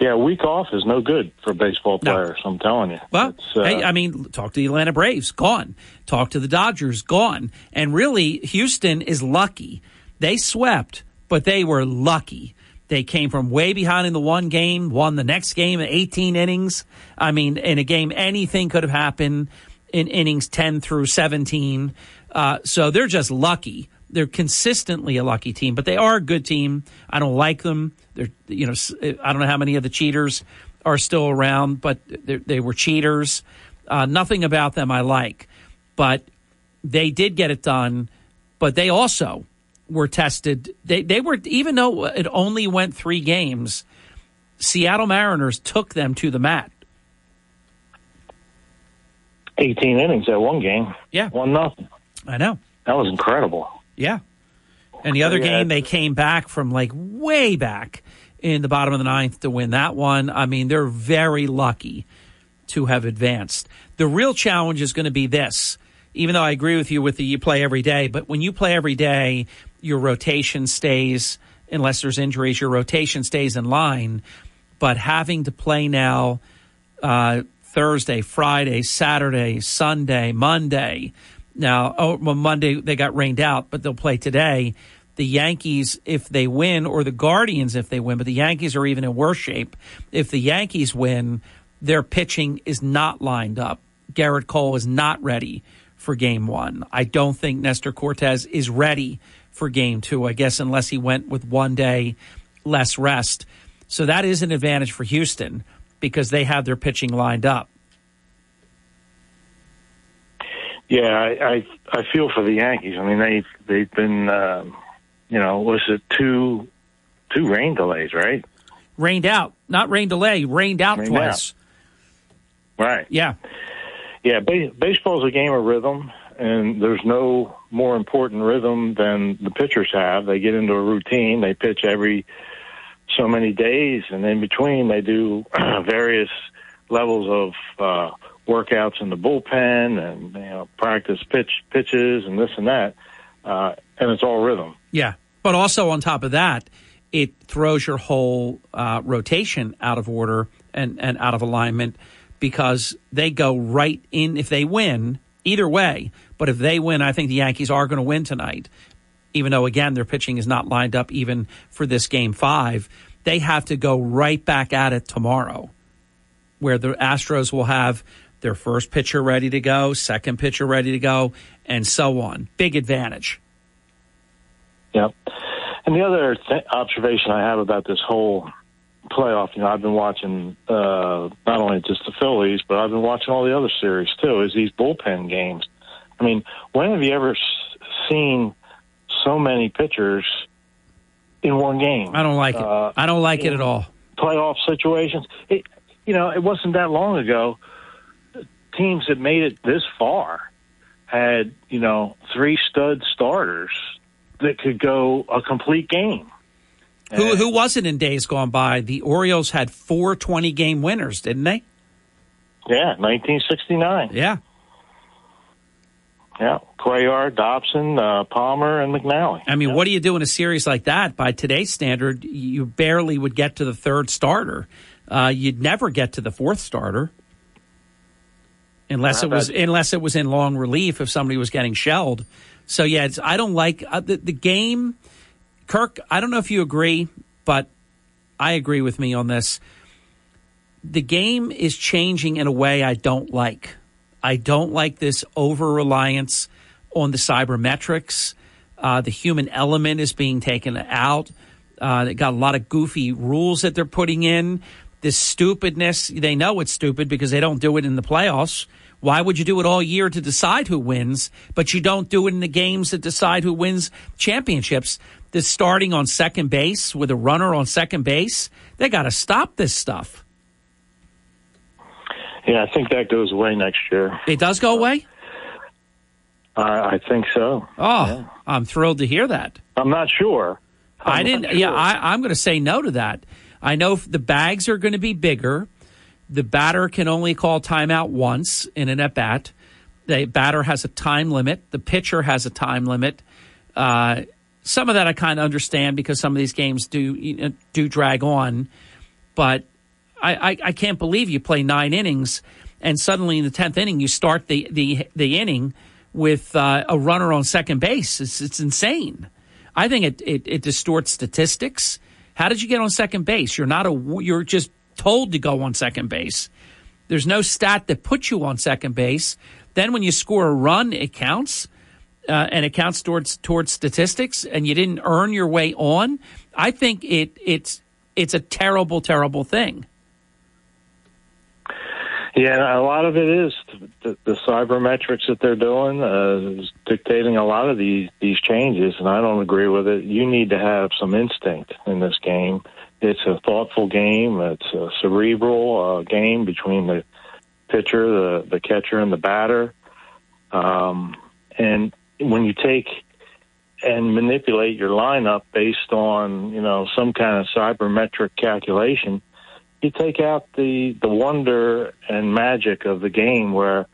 Yeah, a week off is no good for baseball No. players. I'm telling you. Well, uh, hey, I mean, talk to the Atlanta Braves, gone. Talk to the Dodgers, gone. And really, Houston is lucky. They swept, but they were lucky. They came from way behind in the one game, won the next game in 18 innings. I mean, in a game, anything could have happened in innings 10 through 17. Uh, so they're just lucky. They're consistently a lucky team, but they are a good team. I don't like them. They're, you know, I don't know how many of the cheaters are still around, but they they were cheaters. Uh, nothing about them I like, but they did get it done. But they also were tested. They they were even though it only went three games. Seattle Mariners took them to the mat. 18 innings at one game. Yeah. One nothing. I know. That was incredible. Yeah. And the other Yeah. game, they came back from like way back in the bottom of the ninth to win that one. I mean, they're very lucky to have advanced. The real challenge is going to be this. Even though I agree with you with the you play every day, but when you play every day, your rotation stays, unless there's injuries, your rotation stays in line. But having to play now uh, Thursday, Friday, Saturday, Sunday, Monday. Now, oh, well, Monday they got rained out, but they'll play today. The Yankees, if they win, or the Guardians, if they win, but the Yankees are even in worse shape. If the Yankees win, their pitching is not lined up. Gerrit Cole is not ready for game one. I don't think Nestor Cortes is ready for game two, I guess, unless he went with one day less rest. So that is an advantage for Houston because they have their pitching lined up. Yeah, I, I I feel for the Yankees. I mean, they've they've been, um, you know, was it two two rain delays, right? Rained out, not rain delay, rained out Rained twice. Right. Yeah. Yeah, ba- baseball's a game of rhythm, and there's no more important rhythm than the pitchers have. They get into a routine. They pitch every so many days, and in between, they do various levels of uh, workouts in the bullpen and you know practice pitch pitches and this and that, uh, and it's all rhythm. Yeah. But also on top of that, it throws your whole uh, rotation out of order and, and out of alignment because they go right in. If they win, either way, but if they win, I think the Yankees are going to win tonight. Even though, again, their pitching is not lined up even for this game five, they have to go right back at it tomorrow, where the Astros will have their first pitcher ready to go, second pitcher ready to go, and so on. Big advantage. Yep. And the other th- observation I have about this whole playoff, you know, I've been watching uh, not only just the Phillies, but I've been watching all the other series too. Is these bullpen games? I mean, when have you ever s- seen so many pitchers in one game? I don't like it. Uh, I don't like it at all. playoff situations. It, you know, it wasn't that long ago. Teams that made it this far had, you know, three stud starters that could go a complete game. Who who was it in days gone by? The Orioles had four 20 game winners, didn't they? Yeah, 1969. Yeah. Yeah, Cuellar, Dobson, uh, Palmer, and McNally. I mean, what do you do in a series like that? By today's standard, you barely would get to the third starter. Uh, you'd never get to the fourth starter. Unless How it was about- unless it was in long relief if somebody was getting shelled. So yeah, I don't like uh, the, the game. Kirk, I don't know if you agree, but I agree with me on this. The game is changing in a way I don't like. I don't like this over reliance on the cybermetrics. Uh, the human element is being taken out. Uh, they got a lot of goofy rules that they're putting in. This stupidness, they know it's stupid because they don't do it in the playoffs. Why would you do it all year to decide who wins, but you don't do it in the games that decide who wins championships? This starting on second base with a runner on second base, they got to stop this stuff. Yeah, I think that goes away next year. It does go away. I, I think so. Oh, yeah. I'm thrilled to hear that. I'm not sure. I'm I didn't. Sure. Yeah, I, I'm going to say no to that. I know the bags are going to be bigger. The batter can only call timeout once in an at bat. The batter has a time limit. The pitcher has a time limit. Uh, some of that I kind of understand because some of these games do do drag on, but I, I, I can't believe you play nine innings and suddenly in the tenth inning you start the the the inning with uh, a runner on second base. It's it's insane. I think it, it, it distorts statistics. How did you get on second base? You're not a you're just told to go on second base. There's no stat that puts you on second base. Then when you score a run, it counts. Uh, and it counts towards towards statistics, and you didn't earn your way on. I think it it's it's a terrible, terrible thing. Yeah, a lot of it is the, the cybermetrics that they're doing uh, is dictating a lot of these these changes, and I don't agree with it. You need to have some instinct in this game. It's a thoughtful game. It's a cerebral uh, game between the pitcher, the the catcher, and the batter. Um, and when you take and manipulate your lineup based on you know some kind of cybermetric calculation you take out the the wonder and magic of the game where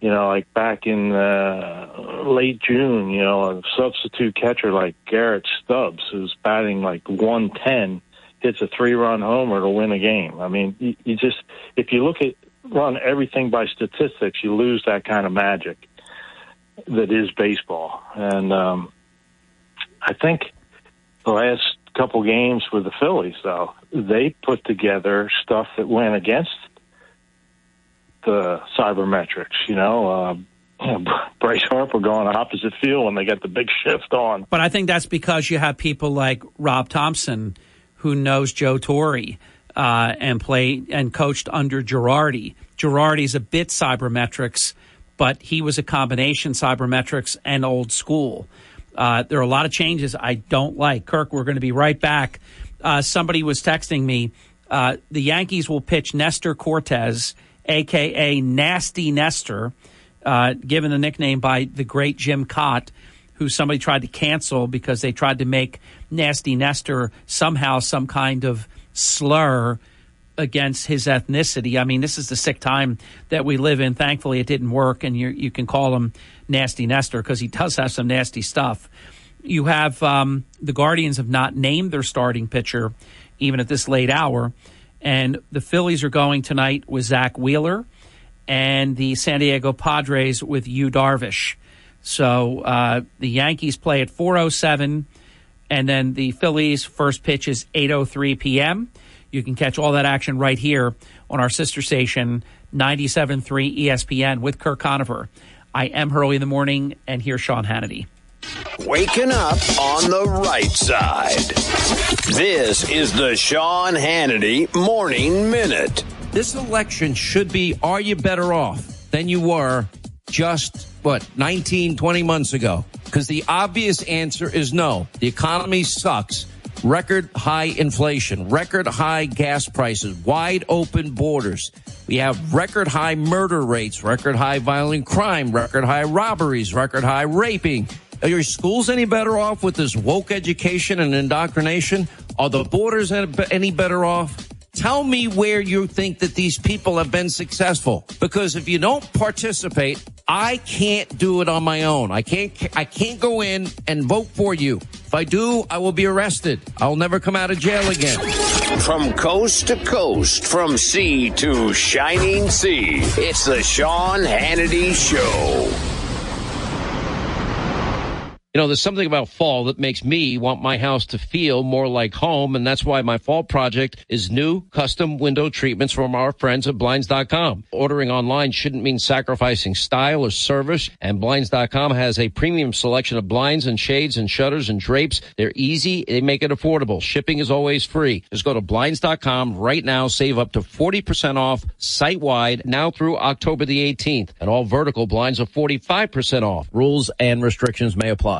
you know like back in uh, late June you know a substitute catcher like Garrett Stubbs who's batting like 110 hits a three run homer to win a game I mean you, you just if you look at run everything by statistics you lose that kind of magic that is baseball and um I think the last couple games with the Phillies, though, they put together stuff that went against the cybermetrics. You know, uh, Bryce Harper going opposite field when they get the big shift on. But I think that's because you have people like Rob Thomson, who knows Joe Torre. Uh, and played and coached under Girardi. Girardi's a bit cybermetrics, but he was a combination cybermetrics and old school. Uh, there are a lot of changes I don't like. Kirk, we're going to be right back. Uh, somebody was texting me. Uh, the Yankees will pitch Nestor Cortes, aka Nasty Nestor, uh, given the nickname by the great Jim Kaat, who somebody tried to cancel because they tried to make Nasty Nestor somehow some kind of slur against his ethnicity. I mean, this is the sick time that we live in. Thankfully, it didn't work, and you you can call him Nasty Nestor because he does have some nasty stuff. You have um, the Guardians have not named their starting pitcher even at this late hour, and the Phillies are going tonight with Zack Wheeler, and the San Diego Padres with Yu Darvish. So uh, the Yankees play at 4:07, and then the Phillies' first pitch is 8:03 p.m. You can catch all that action right here on our sister station, 97.3 ESPN with Kirk Conover. I am Hurley in the morning, and here's Sean Hannity. Waking up on the right side. This is the Sean Hannity Morning Minute. This election should be are you better off than you were just, what, 19, 20 months ago? Because the obvious answer is no. The economy sucks. Record high inflation, record high gas prices, wide open borders. We have record high murder rates, record high violent crime, record high robberies, record high raping. Are your schools any better off with this woke education and indoctrination? Are the borders any better off? Tell me where you think that these people have been successful. Because if you don't participate, I can't do it on my own. I can't, I can't go in and vote for you. If I do, I will be arrested. I'll never come out of jail again. From coast to coast, from sea to shining sea, it's the Sean Hannity Show. You know, there's something about fall that makes me want my house to feel more like home, and that's why my fall project is new custom window treatments from our friends at Blinds.com. Ordering online shouldn't mean sacrificing style or service, and Blinds.com has a premium selection of blinds and shades and shutters and drapes. They're easy, they make it affordable. Shipping is always free. Just go to Blinds.com right now, save up to 40% off site-wide now through October the 18th, and all vertical blinds are 45% off. Rules and restrictions may apply.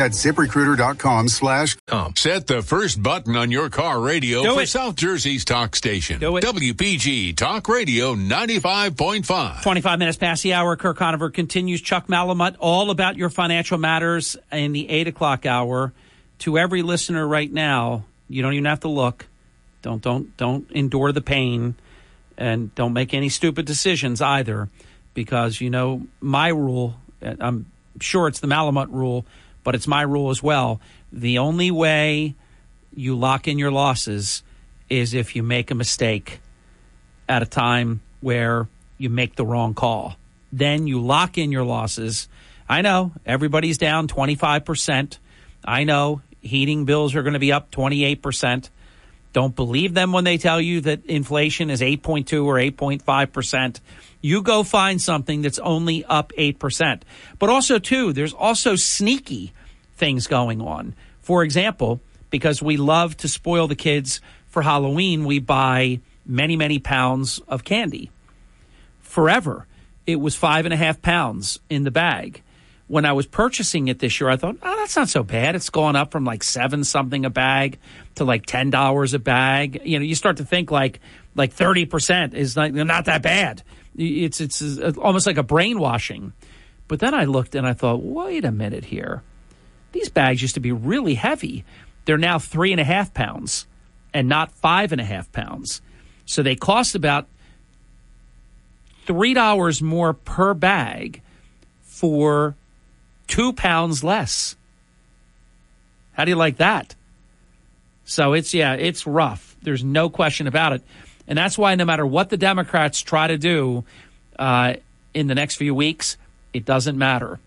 That's ziprecruiter.com slash com. Set the first button on your car radio Do for it. South Jersey's talk station. Do it. WPG Talk Radio 95.5. 25 minutes past the hour. Kirk Conover continues. Chuck Malamut, all about your financial matters in the 8 o'clock hour. To every listener right now, you don't even have to look. Don't, don't, don't endure the pain and don't make any stupid decisions either because, you know, my rule, I'm sure it's the Malamut rule, but it's my rule as well. The only way you lock in your losses is if you make a mistake at a time where you make the wrong call. Then you lock in your losses. I know everybody's down 25%. I know heating bills are going to be up 28%. Don't believe them when they tell you that inflation is 8.2 or 8.5%. You go find something that's only up 8%. But also, too, there's also sneaky things going on. For example, because we love to spoil the kids for Halloween, we buy many, many pounds of candy. Forever, it was five and a half pounds in the bag. When I was purchasing it this year, I thought, oh, that's not so bad. It's gone up from like seven something a bag to like ten dollars a bag. You know, you start to think like like thirty percent is not, not that bad. It's it's almost like a brainwashing. But then I looked and I thought, wait a minute here. These bags used to be really heavy. They're now three and a half pounds and not five and a half pounds. So they cost about three dollars more per bag for two pounds less. How do you like that? So it's yeah, it's rough. There's no question about it, and that's why no matter what the Democrats try to do uh, in the next few weeks, it doesn't matter.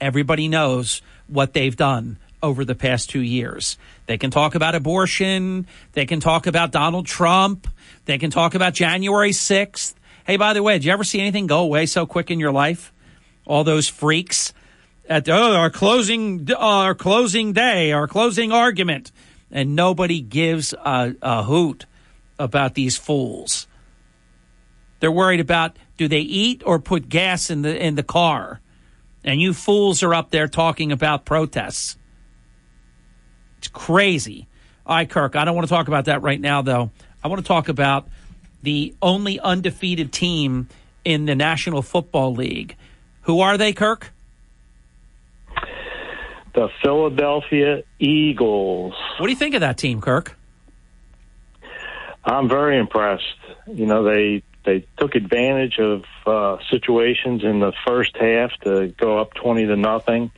Everybody knows what they've done over the past two years. They can talk about abortion. They can talk about Donald Trump. They can talk about January 6th. Hey, by the way, did you ever see anything go away so quick in your life? All those freaks at oh, our closing, our closing day, our closing argument, and nobody gives a, a hoot about these fools. They're worried about do they eat or put gas in the in the car, and you fools are up there talking about protests. It's crazy. All right, Kirk, I don't want to talk about that right now, though. I want to talk about the only undefeated team in the National Football League. Who are they, Kirk? The Philadelphia Eagles. What do you think of that team, Kirk? I'm very impressed. You know, they they took advantage of uh, situations in the first half to go up 20 to nothing.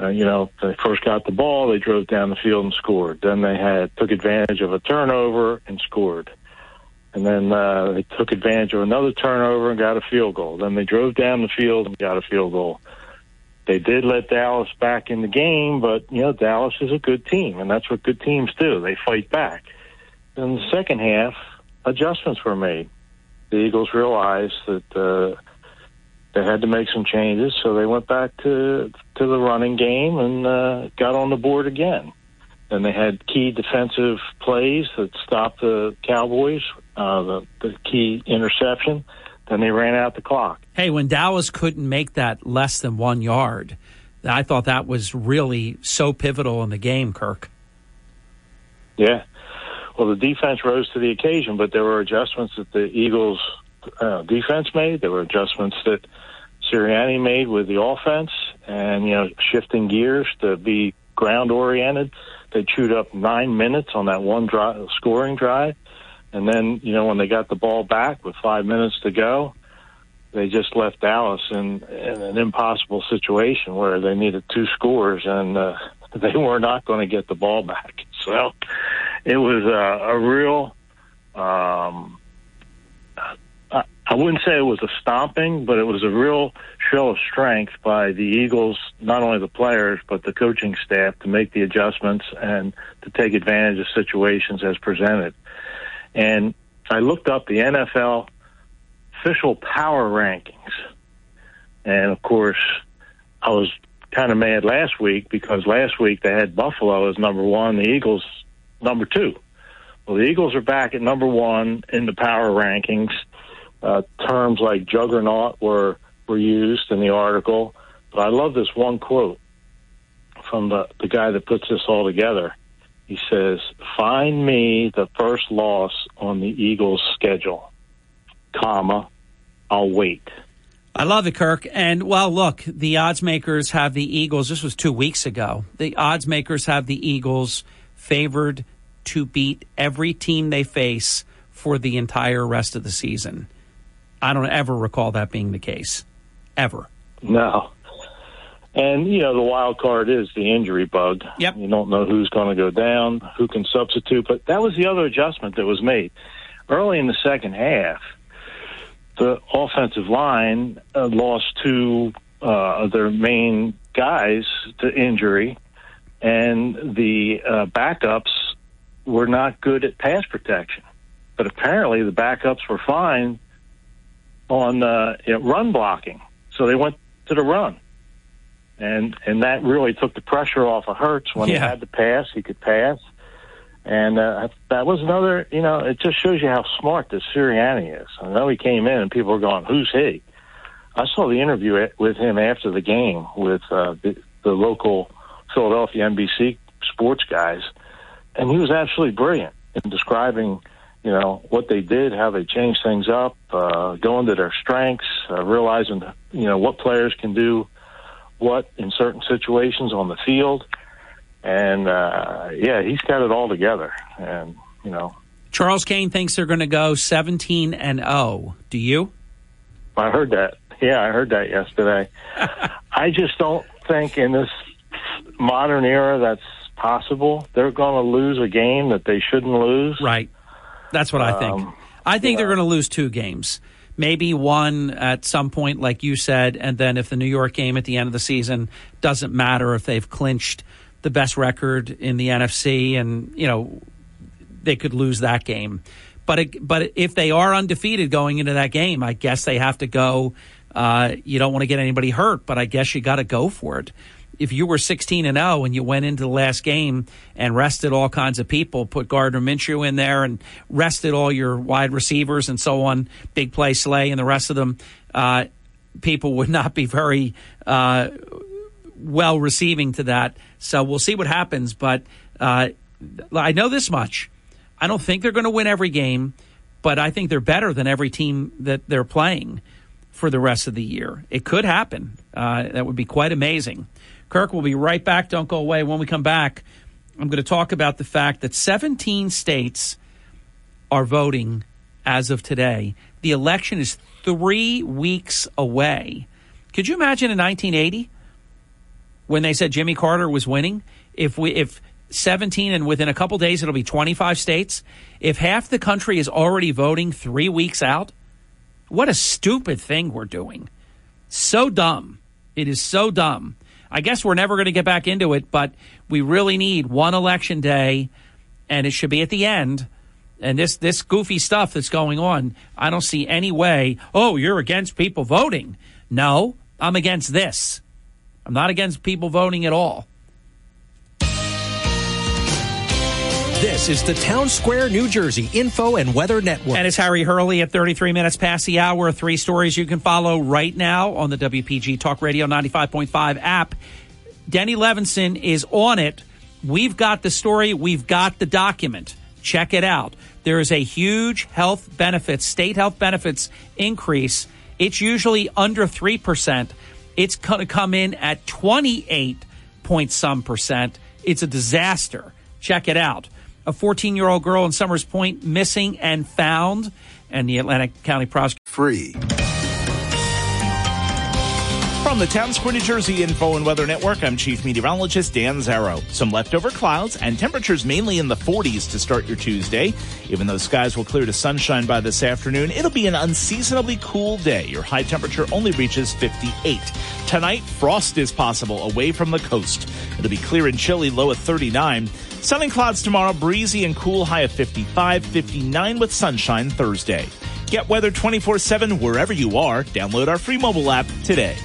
Uh, you know, they first got the ball, they drove down the field and scored. Then they had took advantage of a turnover and scored. And then uh, they took advantage of another turnover and got a field goal. Then they drove down the field and got a field goal. They did let Dallas back in the game, but you know Dallas is a good team, and that's what good teams do. They fight back. In the second half, adjustments were made. The Eagles realized that uh, they had to make some changes, so they went back to to the running game and uh, got on the board again. And they had key defensive plays that stopped the Cowboys, uh, the, the key interception. Then they ran out the clock. Hey, when Dallas couldn't make that less than one yard, I thought that was really so pivotal in the game, Kirk. Yeah. Well, the defense rose to the occasion, but there were adjustments that the Eagles uh, defense made. There were adjustments that Sirianni made with the offense, and you know, shifting gears to be ground oriented. They chewed up nine minutes on that one drive, scoring drive, and then you know when they got the ball back with five minutes to go, they just left Dallas in, in an impossible situation where they needed two scores, and uh, they were not going to get the ball back. So it was a, a real. Um, I, I wouldn't say it was a stomping, but it was a real show of strength by the Eagles, not only the players, but the coaching staff to make the adjustments and to take advantage of situations as presented. And I looked up the NFL official power rankings. And of course, I was kind of mad last week because last week they had Buffalo as number one, the Eagles number two. Well, the Eagles are back at number one in the power rankings. Uh, terms like juggernaut were were used in the article, but I love this one quote from the the guy that puts this all together. He says, "Find me the first loss on the Eagles' schedule, comma, I'll wait." I love it, Kirk. And well, look, the odds makers have the Eagles. This was two weeks ago. The odds makers have the Eagles favored to beat every team they face for the entire rest of the season. I don't ever recall that being the case, ever. No. And you know the wild card is the injury bug. Yep. You don't know who's going to go down, who can substitute. But that was the other adjustment that was made early in the second half the offensive line uh, lost two uh, of their main guys to injury, and the uh, backups were not good at pass protection. But apparently, the backups were fine on uh, you know, run blocking, so they went to the run, and and that really took the pressure off of Hurts when Yeah. he had to pass. He could pass. And uh, that was another, you know, it just shows you how smart this Sirianni is. I know he came in and people were going, who's he? I saw the interview with him after the game with uh, the, the local Philadelphia NBC sports guys, and he was absolutely brilliant in describing, you know, what they did, how they changed things up, uh, going to their strengths, uh, realizing, you know, what players can do what in certain situations on the field. And uh, yeah, he's got it all together. And you know, Charles Kane thinks they're going to go 17 and 0. Do you? I heard that. Yeah, I heard that yesterday. I just don't think in this modern era that's possible. They're going to lose a game that they shouldn't lose. Right. That's what I think. Um, I think they're going to lose two games. Maybe one at some point, like you said, and then if the New York game at the end of the season doesn't matter if they've clinched the best record in the NFC, and you know they could lose that game. But it, but if they are undefeated going into that game, I guess they have to go. Uh, you don't want to get anybody hurt, but I guess you got to go for it. If you were 16 and 0 and you went into the last game and rested all kinds of people, put Gardner Minshew in there and rested all your wide receivers and so on, big play Slay and the rest of them, uh, people would not be very uh, well receiving to that. So we'll see what happens. But uh, I know this much. I don't think they're going to win every game, but I think they're better than every team that they're playing for the rest of the year. It could happen. Uh, that would be quite amazing. Kirk will be right back. Don't go away. When we come back, I'm going to talk about the fact that 17 states are voting as of today. The election is three weeks away. Could you imagine in 1980 when they said Jimmy Carter was winning? If we if 17 and within a couple days it'll be 25 states. If half the country is already voting three weeks out, what a stupid thing we're doing. So dumb. It is so dumb. I guess we're never going to get back into it, but we really need one election day, and it should be at the end. And this this goofy stuff that's going on, I don't see any way. Oh, you're against people voting? No, I'm against this. I'm not against people voting at all. This is the Town Square, New Jersey Info and Weather Network. And it's Harry Hurley at 33 minutes past the hour. Three stories you can follow right now on the WPG Talk Radio 95.5 app. Denny Levinson is on it. We've got the story, we've got the document. Check it out. There is a huge health benefits, state health benefits increase. It's usually under 3%. It's going to come in at 28 point some percent. It's a disaster. Check it out. A 14 year old girl in Somers Point missing and found, and the Atlantic County prosecutor. Free. From From the Town Square, New Jersey Info and Weather Network, I'm Chief Meteorologist Dan Zarrow. Some leftover clouds and temperatures mainly in the 40s to start your Tuesday. Even though skies will clear to sunshine by this afternoon, it'll be an unseasonably cool day. Your high temperature only reaches 58. Tonight, frost is possible away from the coast. It'll be clear and chilly, low at 39. Sunny clouds tomorrow, breezy and cool, high of 55, 59 with sunshine Thursday. Get weather 24 7 wherever you are. Download our free mobile app today.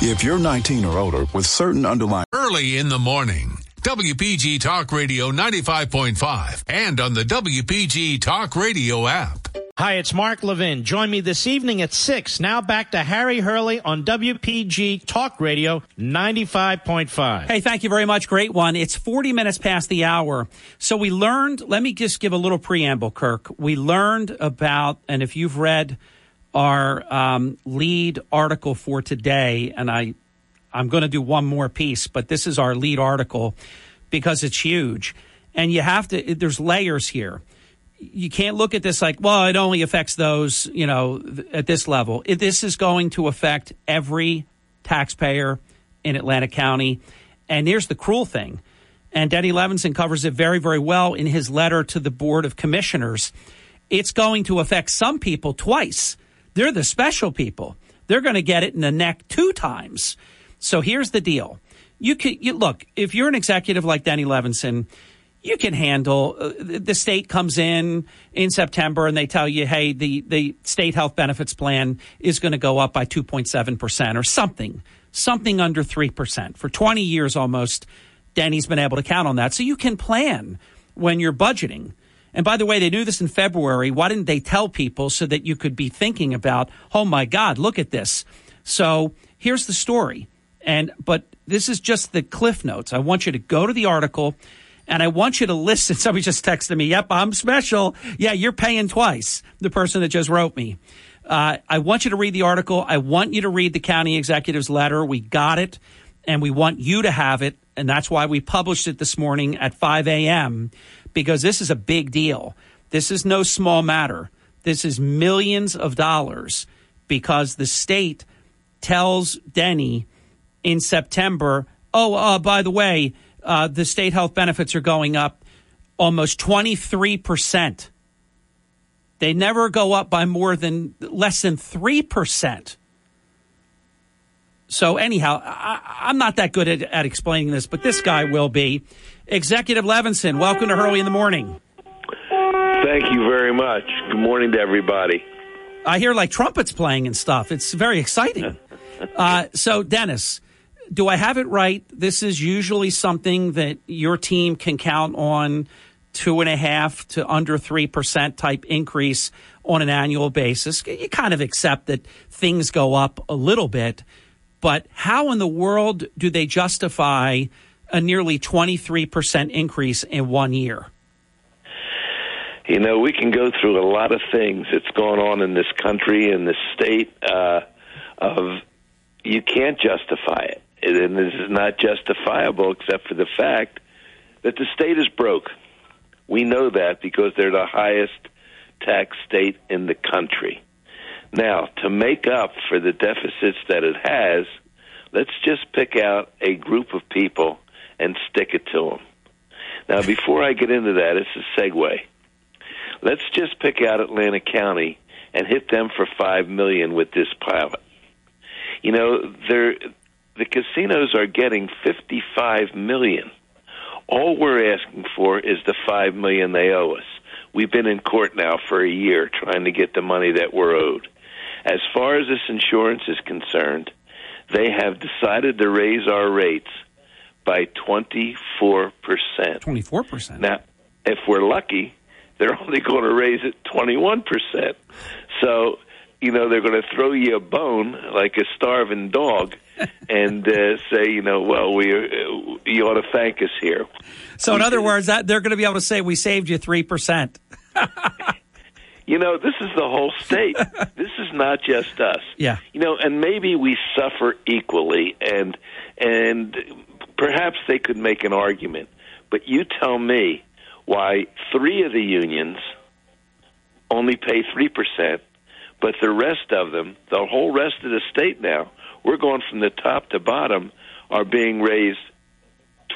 If you're 19 or older with certain underlying Early in the morning. WPG Talk Radio 95.5 and on the WPG Talk Radio app. Hi, it's Mark Levin. Join me this evening at 6. Now back to Harry Hurley on WPG Talk Radio 95.5. Hey, thank you very much. Great one. It's 40 minutes past the hour. So we learned, let me just give a little preamble, Kirk. We learned about, and if you've read our um, lead article for today, and I, I'm going to do one more piece, but this is our lead article because it's huge. And you have to, there's layers here you can't look at this like, well, it only affects those, you know, at this level. This is going to affect every taxpayer in Atlantic County. And here's the cruel thing. And Denny Levinson covers it very, very well in his letter to the Board of Commissioners. It's going to affect some people twice. They're the special people. They're going to get it in the neck two times. So here's the deal. You can you, look, if you're an executive like Danny Levinson, you can handle uh, the state comes in in September and they tell you, hey, the, the state health benefits plan is going to go up by 2.7% or something, something under 3%. For 20 years almost, Danny's been able to count on that. So you can plan when you're budgeting. And by the way, they knew this in February. Why didn't they tell people so that you could be thinking about, oh my God, look at this. So here's the story. And, but this is just the cliff notes. I want you to go to the article and I want you to listen. Somebody just texted me, Yep, I'm special. Yeah, you're paying twice. The person that just wrote me. Uh, I want you to read the article. I want you to read the county executive's letter. We got it, and we want you to have it. And that's why we published it this morning at 5 a.m., because this is a big deal. This is no small matter. This is millions of dollars because the state tells Denny in September, oh, uh, by the way, uh, the state health benefits are going up almost 23%. They never go up by more than less than 3%. So, anyhow, I, am not that good at, at explaining this, but this guy will be. Executive Levinson, welcome to Hurley in the Morning. Thank you very much. Good morning to everybody. I hear like trumpets playing and stuff. It's very exciting. uh, so, Dennis, do I have it right? This is usually something that your team can count on two and a half to under 3% type increase on an annual basis. You kind of accept that things go up a little bit, but how in the world do they justify a nearly 23% increase in one year? You know, we can go through a lot of things that's going on in this country and this state uh, of you can't justify it and this is not justifiable except for the fact that the state is broke. We know that because they're the highest tax state in the country. Now, to make up for the deficits that it has, let's just pick out a group of people and stick it to them. Now, before I get into that, it's a segue. Let's just pick out Atlantic County and hit them for five million with this pilot. You know, there the casinos are getting 55 million. All we're asking for is the 5 million they owe us. We've been in court now for a year trying to get the money that we're owed. As far as this insurance is concerned, they have decided to raise our rates by 24%. 24%. Now, if we're lucky, they're only going to raise it 21%. So, you know, they're going to throw you a bone like a starving dog and uh, say, you know, well, we uh, you ought to thank us here. So, in other words, that they're going to be able to say we saved you three percent. you know, this is the whole state. this is not just us. Yeah. You know, and maybe we suffer equally, and and perhaps they could make an argument. But you tell me why three of the unions only pay three percent, but the rest of them, the whole rest of the state now, we're going from the top to bottom, are being raised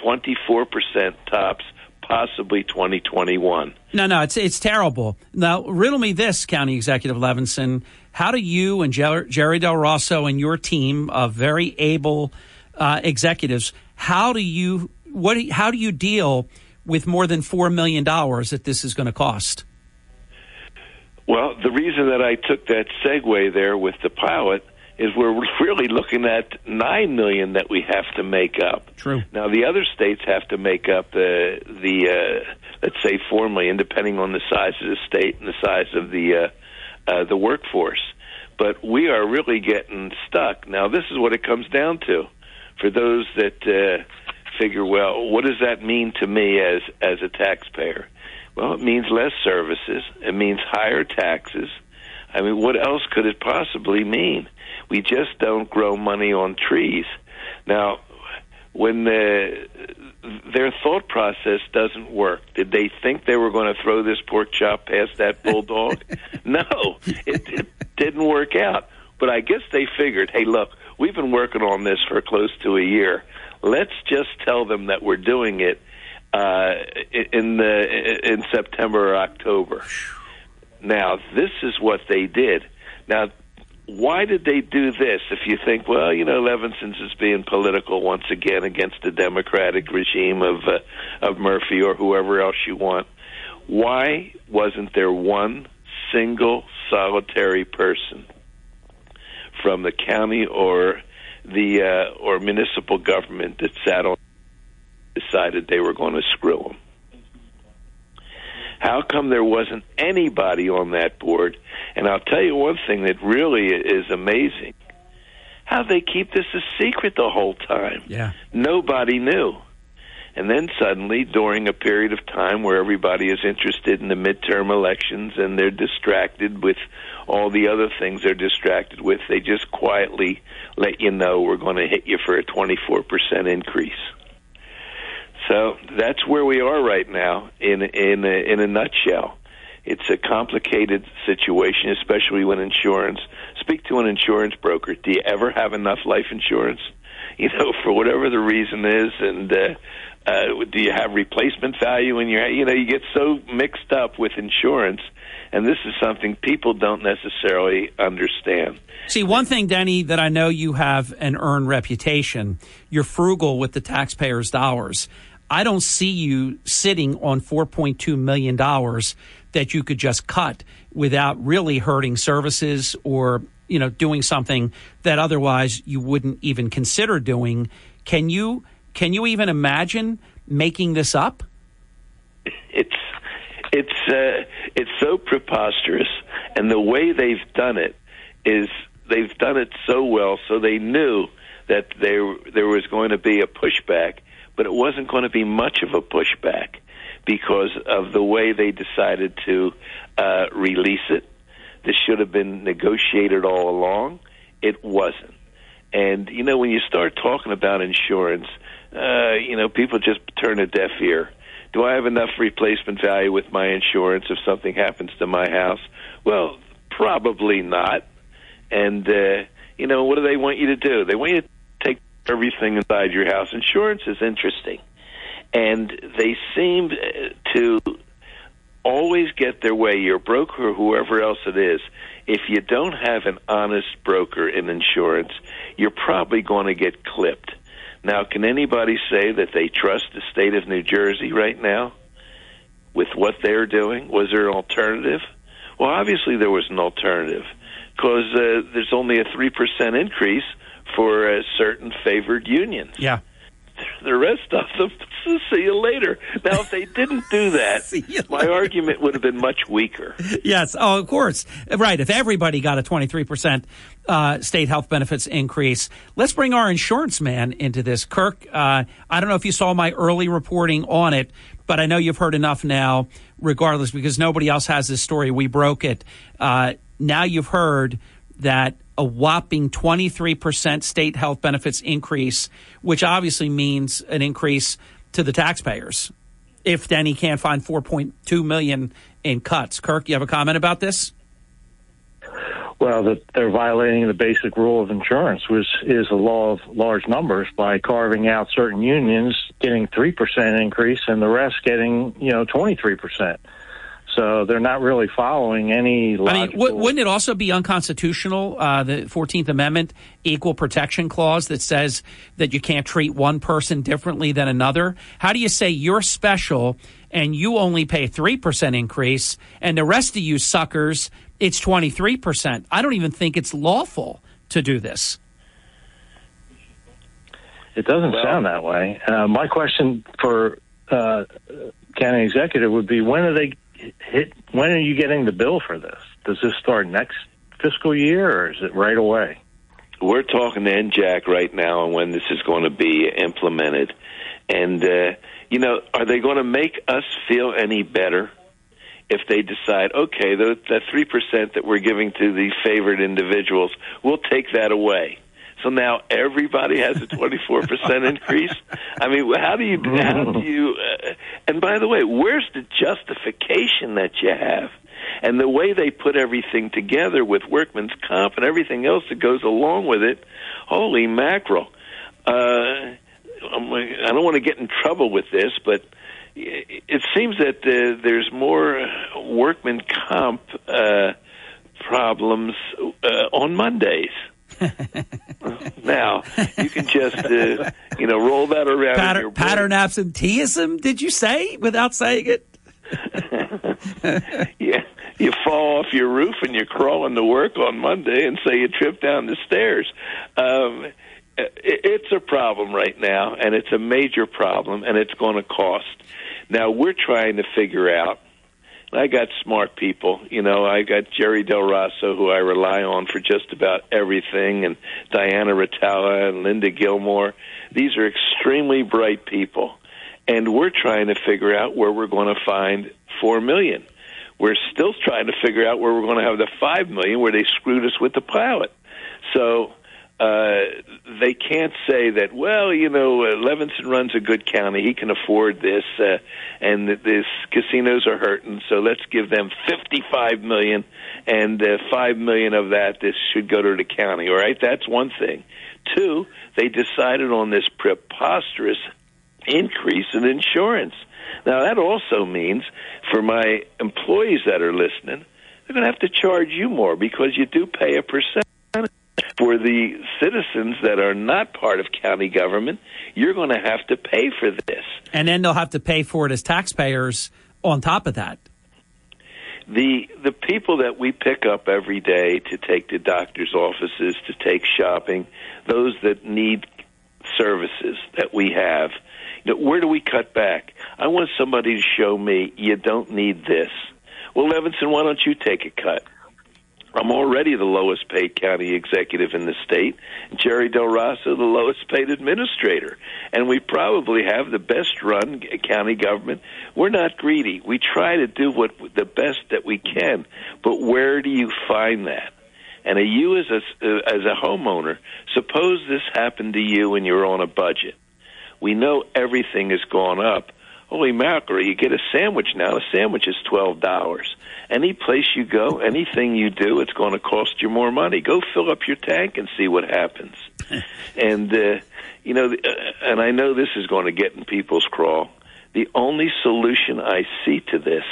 24% tops, possibly 2021. No, no, it's it's terrible. Now, riddle me this, County Executive Levinson. How do you and Jer- Jerry Del Rosso and your team of very able uh, executives, how do you what? How do you deal with more than four million dollars that this is going to cost? Well, the reason that I took that segue there with the pilot is we're really looking at nine million that we have to make up. True. Now the other states have to make up the the uh, let's say four million, depending on the size of the state and the size of the uh, uh, the workforce. But we are really getting stuck. Now this is what it comes down to. For those that uh, figure, well, what does that mean to me as as a taxpayer? Well, it means less services. It means higher taxes. I mean, what else could it possibly mean? We just don't grow money on trees. Now, when the, their thought process doesn't work, did they think they were going to throw this pork chop past that bulldog? no, it, it didn't work out. But I guess they figured, hey, look, we've been working on this for close to a year. Let's just tell them that we're doing it uh, in the in September or October. Now, this is what they did. Now, why did they do this? If you think, well, you know, Levinson's is being political once again against the Democratic regime of uh, of Murphy or whoever else you want, why wasn't there one single solitary person from the county or the uh, or municipal government that sat on decided they were going to screw them? How come there wasn't anybody on that board? And I'll tell you one thing that really is amazing. How they keep this a secret the whole time. Yeah. Nobody knew. And then suddenly, during a period of time where everybody is interested in the midterm elections and they're distracted with all the other things they're distracted with, they just quietly let you know we're going to hit you for a 24% increase. So that's where we are right now in in a, in a nutshell. It's a complicated situation, especially when insurance. Speak to an insurance broker. Do you ever have enough life insurance? You know, for whatever the reason is, and uh, uh, do you have replacement value in your? You know, you get so mixed up with insurance, and this is something people don't necessarily understand. See, one thing, Denny, that I know you have an earned reputation. You're frugal with the taxpayers' dollars. I don't see you sitting on $4.2 million that you could just cut without really hurting services or, you know, doing something that otherwise you wouldn't even consider doing. Can you, can you even imagine making this up? It's, it's, uh, it's so preposterous. And the way they've done it is they've done it so well, so they knew that there, there was going to be a pushback but it wasn't going to be much of a pushback because of the way they decided to uh, release it. This should have been negotiated all along. It wasn't. And, you know, when you start talking about insurance, uh, you know, people just turn a deaf ear. Do I have enough replacement value with my insurance if something happens to my house? Well, probably not. And, uh, you know, what do they want you to do? They want you to everything inside your house. Insurance is interesting, and they seem to always get their way. Your broker or whoever else it is. If you don't have an honest broker in insurance, you're probably going to get clipped. Now, can anybody say that they trust the state of New Jersey right now with what they're doing? Was there an alternative? Well, obviously there was an alternative because uh, there's only a 3% increase for uh, certain favored unions. Yeah. The rest of them, see you later. Now, if they didn't do that, my argument would have been much weaker. Yes, oh, of course. Right. If everybody got a 23% uh, state health benefits increase, let's bring our insurance man into this. Kirk, uh, I don't know if you saw my early reporting on it, but I know you've heard enough now, regardless, because nobody else has this story. We broke it. Uh, now you've heard that a whopping 23% state health benefits increase, which obviously means an increase to the taxpayers if Denny can't find 4.2 million in cuts. Kirk, you have a comment about this? Well, that they're violating the basic rule of insurance, which is the law of large numbers, by carving out certain unions getting three percent increase and the rest getting you know twenty three percent. So they're not really following any. I mean, w- wouldn't it also be unconstitutional, uh, the 14th Amendment equal protection clause that says that you can't treat one person differently than another? How do you say you're special and you only pay 3% increase and the rest of you suckers, it's 23%? I don't even think it's lawful to do this. It doesn't sound that way. Uh, my question for uh, county executive would be: When are they hit? When are you getting the bill for this? Does this start next fiscal year, or is it right away? We're talking to NJAC right now on when this is going to be implemented. And, uh, you know, are they going to make us feel any better if they decide, okay, the, that 3% that we're giving to the favored individuals, we'll take that away? So now everybody has a 24% increase. I mean, how do you, how do you, uh, and by the way, where's the justification that you have? And the way they put everything together with workman's comp and everything else that goes along with it, holy mackerel. Uh, I'm, I don't want to get in trouble with this, but it seems that uh, there's more workman comp uh, problems uh, on Mondays. now you can just uh, you know roll that around. in Pattern, absenteeism, did you say without saying it? yeah, you fall off your roof and you're crawling to work on Monday, and say you trip down the stairs. Um, it, it's a problem right now, and it's a major problem, and it's going to cost. Now we're trying to figure out. I got smart people, you know. I got Jerry Del Rosso, who I rely on for just about everything, and Diana Ritala and Linda Gilmore. These are extremely bright people, and we're trying to figure out where we're going to find four million. We're still trying to figure out where we're going to have the five million, where they screwed us with the pilot. So uh, they can't say that. Well, you know, uh, Levinson runs a good county; he can afford this, uh, and that this casinos are hurting. So let's give them fifty-five million, and uh, five million of that this should go to the county. All right, that's one thing. Two, they decided on this preposterous increase in insurance. Now that also means for my employees that are listening, they're going to have to charge you more because you do pay a percent for the citizens that are not part of county government, you're going to have to pay for this. And then they'll have to pay for it as taxpayers on top of that. The the people that we pick up every day to take to doctors' offices, to take shopping, those that need services that we have, you know, where do we cut back? I want somebody to show me you don't need this. Well, Levinson, why don't you take a cut? I'm already the lowest paid county executive in the state. Jerry Del Rosso, the lowest paid administrator. And we probably have the best run county government. We're not greedy. We try to do what the best that we can. But where do you find that? And you as a, as a homeowner, suppose this happened to you and you're on a budget. We know everything has gone up. Holy mackerel, you get a sandwich now. A sandwich is $12 any place you go, anything you do, it's going to cost you more money. Go fill up your tank and see what happens. and uh, you know, uh, and I know this is going to get in people's craw. The only solution I see to this,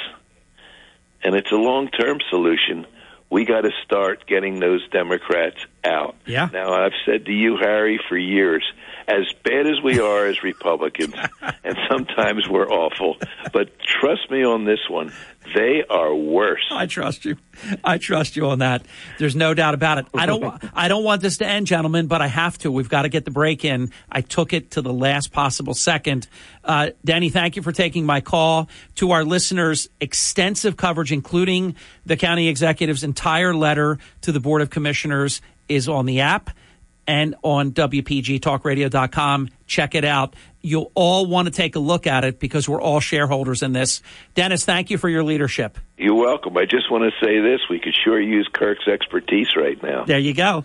and it's a long-term solution, we got to start getting those Democrats out. Yeah. Now I've said to you, Harry, for years, as bad as we are as Republicans, and sometimes we're awful, but trust me on this one, they are worse. I trust you. I trust you on that. There's no doubt about it. I don't. I don't want this to end, gentlemen, but I have to. We've got to get the break in. I took it to the last possible second. Uh, Danny, thank you for taking my call. To our listeners, extensive coverage, including the county executive's entire letter to the board of commissioners, is on the app and on WPGTalkRadio.com. Check it out. You'll all want to take a look at it because we're all shareholders in this. Dennis, thank you for your leadership. You're welcome. I just want to say this: we could sure use Kirk's expertise right now. There you go.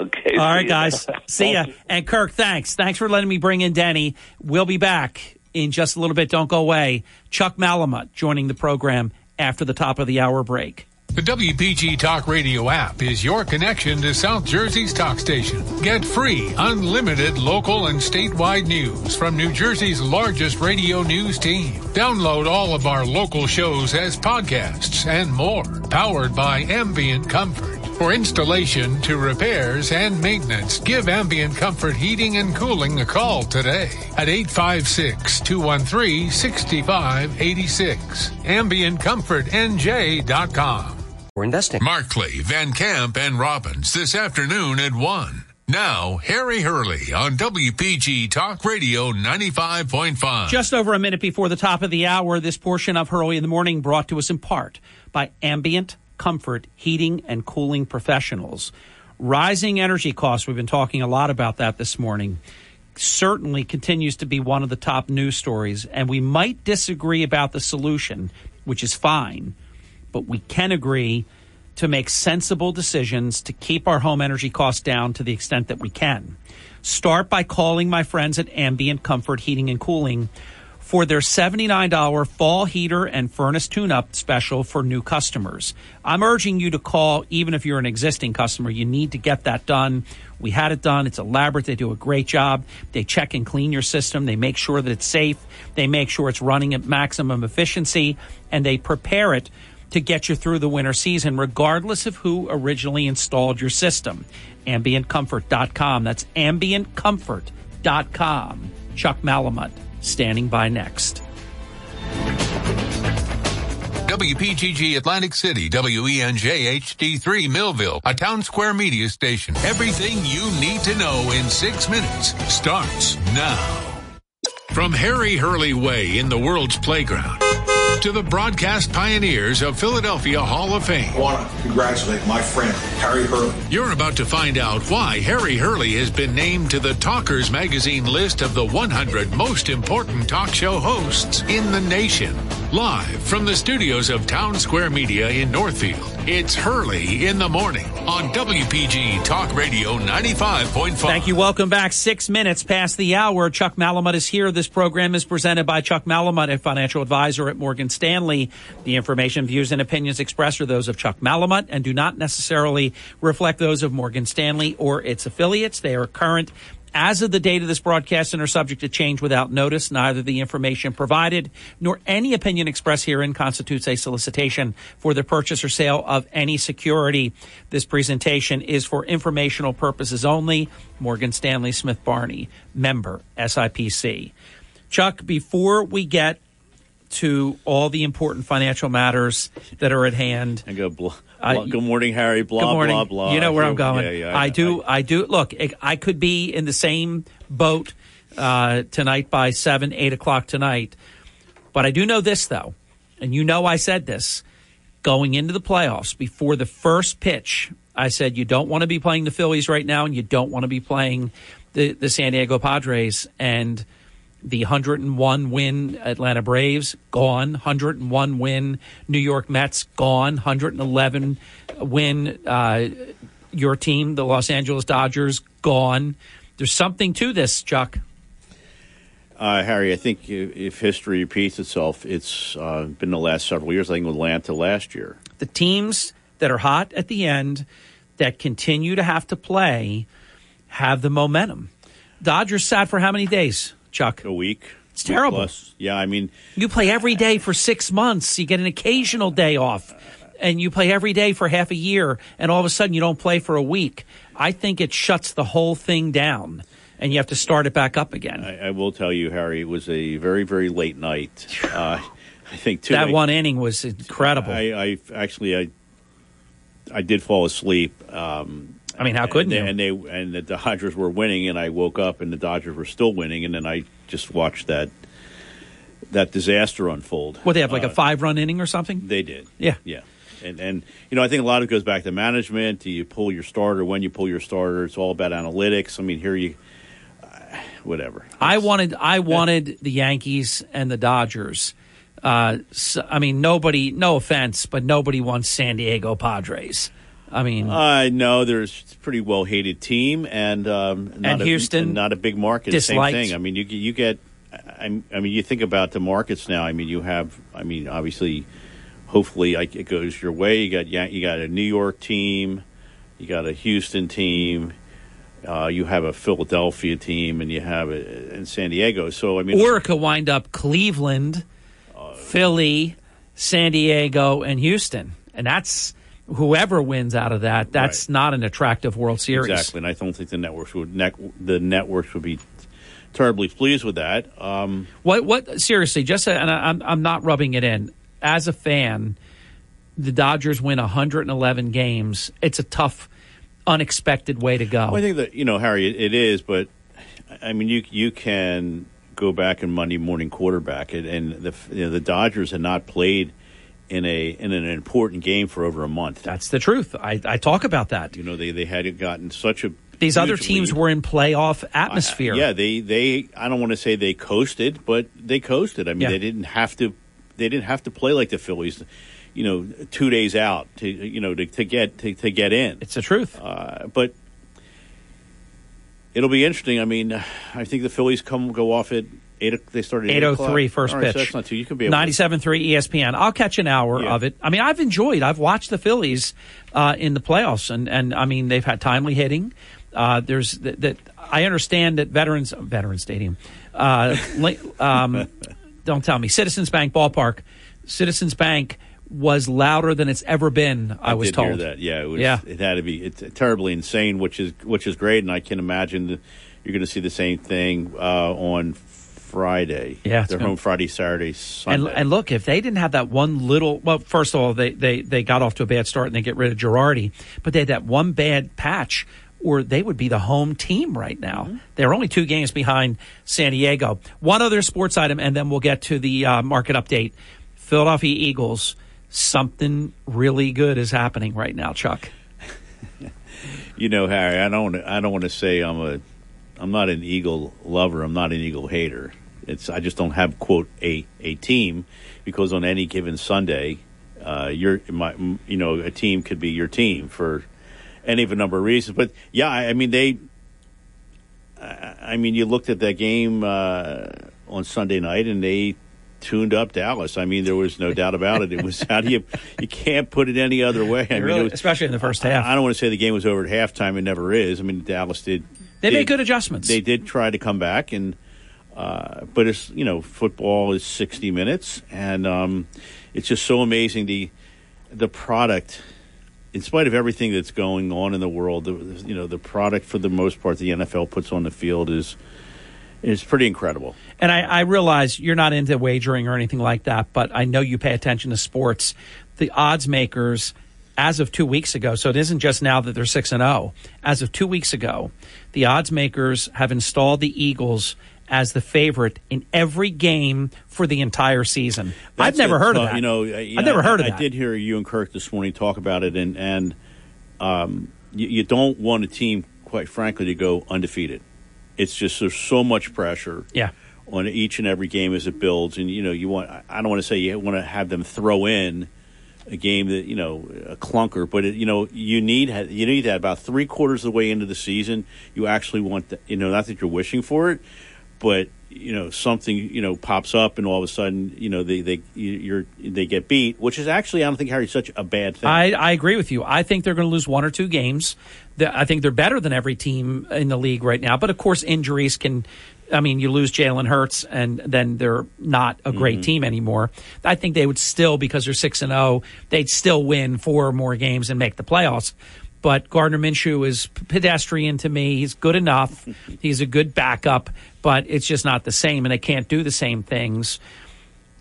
Okay. All right, guys. See ya. You. And Kirk, thanks. Thanks for letting me bring in Denny. We'll be back in just a little bit. Don't go away. Chuck Malamut joining the program after the top of the hour break. The WPG Talk Radio app is your connection to South Jersey's talk station. Get free, unlimited local and statewide news from New Jersey's largest radio news team. Download all of our local shows as podcasts and more, powered by Ambient Comfort. For installation to repairs and maintenance, give Ambient Comfort Heating and Cooling a call today at 856-213-6586. AmbientComfortNJ.com. We're investing. Markley, Van Camp, and Robbins this afternoon at 1. Now, Harry Hurley on WPG Talk Radio 95.5. Just over a minute before the top of the hour, this portion of Hurley in the Morning brought to us in part by Ambient Comfort Heating and Cooling Professionals. Rising energy costs, we've been talking a lot about that this morning, certainly continues to be one of the top news stories. And we might disagree about the solution, which is fine, but we can agree to make sensible decisions to keep our home energy costs down to the extent that we can. Start by calling my friends at Ambient Comfort Heating and Cooling for their $79 fall heater and furnace tune up special for new customers. I'm urging you to call even if you're an existing customer. You need to get that done. We had it done. It's elaborate. They do a great job. They check and clean your system. They make sure that it's safe. They make sure it's running at maximum efficiency and they prepare it to get you through the winter season, regardless of who originally installed your system. AmbientComfort.com. That's AmbientComfort.com. Chuck Malamut standing by next. WPGG Atlantic City, WENJ HD3 Millville, a town square media station. Everything you need to know in six minutes starts now. From Harry Hurley Way in the world's playground to the broadcast pioneers of Philadelphia Hall of Fame. I want to congratulate my friend, Harry Hurley. You're about to find out why Harry Hurley has been named to the Talkers Magazine list of the 100 most important talk show hosts in the nation. Live from the studios of Town Square Media in Northfield, it's Hurley in the Morning on WPG Talk Radio 95.5. Thank you. Welcome back. Six minutes past the hour. Chuck Malamut is here. This program is presented by Chuck Malamut, a financial advisor at Morgan Stanley. The information, views, and opinions expressed are those of Chuck Malamut and do not necessarily reflect those of Morgan Stanley or its affiliates. They are current as of the date of this broadcast and are subject to change without notice. Neither the information provided nor any opinion expressed herein constitutes a solicitation for the purchase or sale of any security. This presentation is for informational purposes only. Morgan Stanley Smith Barney, member SIPC. Chuck, before we get to all the important financial matters that are at hand. And go, blah, blah, good morning, Harry. Blah, good morning. blah, blah. You know where I'm going. Yeah, yeah, I, do. I, do. Look, I could be in the same boat uh, tonight by seven, eight o'clock tonight. But I do know this though, and you know I said this going into the playoffs before the first pitch. I said you don't want to be playing the Phillies right now, and you don't want to be playing the the San Diego Padres and the 101 win Atlanta Braves gone, 101 win New York Mets gone, 111 win uh, your team, the Los Angeles Dodgers gone. There's something to this, Chuck. Uh, Harry, I think if history repeats itself, it's uh, been the last several years. I think with Atlanta last year. The teams that are hot at the end that continue to have to play have the momentum. Dodgers sat for how many days? Chuck? A week. It's terrible. Plus. Yeah, I mean, you play every day for six months. You get an occasional day off, and you play every day for half a year, and all of a sudden you don't play for a week. I think it shuts the whole thing down, and you have to start it back up again. I, I will tell you, Harry, it was a very, very late night. Uh, I think. That one inning was incredible. I, I actually, I, I did fall asleep. Um, I mean, how couldn't they, you? And they and the Dodgers were winning, and I woke up and the Dodgers were still winning, and then I just watched that that disaster unfold. What they have like uh, a five run inning or something? They did. Yeah, yeah. And and you know, I think a lot of it goes back to management. Do you pull your starter when you pull your starter? It's all about analytics. I mean, here you, uh, whatever. I wanted I wanted the Yankees and the Dodgers. Uh, so, I mean, nobody. No offense, but nobody wants San Diego Padres. I mean, I uh, know there's a pretty well hated team, and um, and a, Houston, not a big market. Disliked. Same thing. I mean, you you get. I, I mean, you think about the markets now. I mean, you have. I mean, obviously, hopefully it goes your way. You got yeah, you got a New York team, you got a Houston team, uh, you have a Philadelphia team, and you have it in San Diego. So I mean, or it could wind up Cleveland, Philly, San Diego, and Houston, and that's whoever wins out of that. That's not an attractive World Series. Exactly, and I don't think the networks would net, the networks would be terribly pleased with that. Um, What? What? Seriously, just and I, I'm I'm not rubbing it in. As a fan, the Dodgers win 111 games. It's a tough, unexpected way to go. Well, I think that you know, Harry, it, it is, but I mean, you you can go back and Monday morning quarterback it, and the you know, the Dodgers had not played in a in an important game for over a month. That's the truth. I, I talk about that. You know, they they had gotten such a These other teams lead. were in playoff atmosphere. yeah, they they I don't want to say they coasted, but they coasted. I mean, Yeah. they didn't have to they didn't have to play like the Phillies. You know, two days out to you know to, to get to, to get in. It's the truth. Uh, but it'll be interesting. I mean, I think the Phillies come go off at eight. They started at 803 8:03 first so pitch. that's not too. You can be able to- 97.3 ESPN. I'll catch an hour Yeah. of it. I mean, I've enjoyed. I've watched the Phillies uh, in the playoffs, and and I mean they've had timely hitting. Uh, there's that, that I understand that veterans veteran stadium. Uh, um, don't tell me Citizens Bank ballpark. Citizens Bank was louder than it's ever been. I, was did told hear that. Yeah, it was, Yeah. It had to be. It's terribly insane, which is which is great, and I can imagine that you're going to see the same thing uh, on Friday. Yeah, they're home Friday, Saturday, And, Sunday. and look, if they didn't have that one little, well, first of all, they, they, they got off to a bad start and they get rid of Girardi, but they had that one bad patch, or they would be the home team right now. Mm-hmm. They're only two games behind San Diego. One other sports item, and then we'll get to the uh, market update. Philadelphia Eagles. Something really good is happening right now, Chuck. you know, Harry, I don't. I don't want to say I'm a. I'm not an Eagle lover. I'm not an Eagle hater. It's. I just don't have quote a a team because on any given Sunday, uh, your my you know a team could be your team for any of a number of reasons. But yeah, I, mean they. I, I mean, you looked at that game uh, on Sunday night, and they tuned up Dallas. I mean, there was no doubt about it. It was how do you you can't put it any other way. I mean, Really- was, especially in the first half. I, I don't want to say the game was over at halftime. It never is. I mean, Dallas did. They did- made good adjustments. They did try to come back, and uh, but it's you know football is sixty minutes, and um, it's just so amazing the the product. In spite of everything that's going on in the world, the, you know the product for the most part the NFL puts on the field is is pretty incredible. And I, I realize you're not into wagering or anything like that, but I know you pay attention to sports. The odds makers, as of two weeks ago, so it isn't just now that they're six and zero. As of two weeks ago, the odds makers have installed the Eagles as the favorite in every game for the entire season. I've never it. heard of Uh, that. You know, yeah, I've never heard of I, that. I did hear you and Kirk this morning talk about it, and and um, you, you don't want a team, quite frankly, to go undefeated. It's just there's so much pressure. Yeah. On each and every game as it builds, and you know, you want. I don't want to say you want to have them throw in a game that you know a clunker, but it, you know you need you need that about three quarters of the way into the season. You actually want that. You know, not that you're wishing for it, but you know something you know pops up and all of a sudden you know they they you- you're they get beat, which is actually I don't think Harry such a bad thing. I, I agree with you. I think they're going to lose one or two games. I think they're better than every team in the league right now. But of course, injuries can. I mean, you lose Jalen Hurts, and then they're not a great Mm-hmm. team anymore. I think they would still, because they're six and zero, they'd still win four more games and make the playoffs. But Gardner Minshew is pedestrian to me. He's good enough. He's a good backup, but it's just not the same, and they can't do the same things.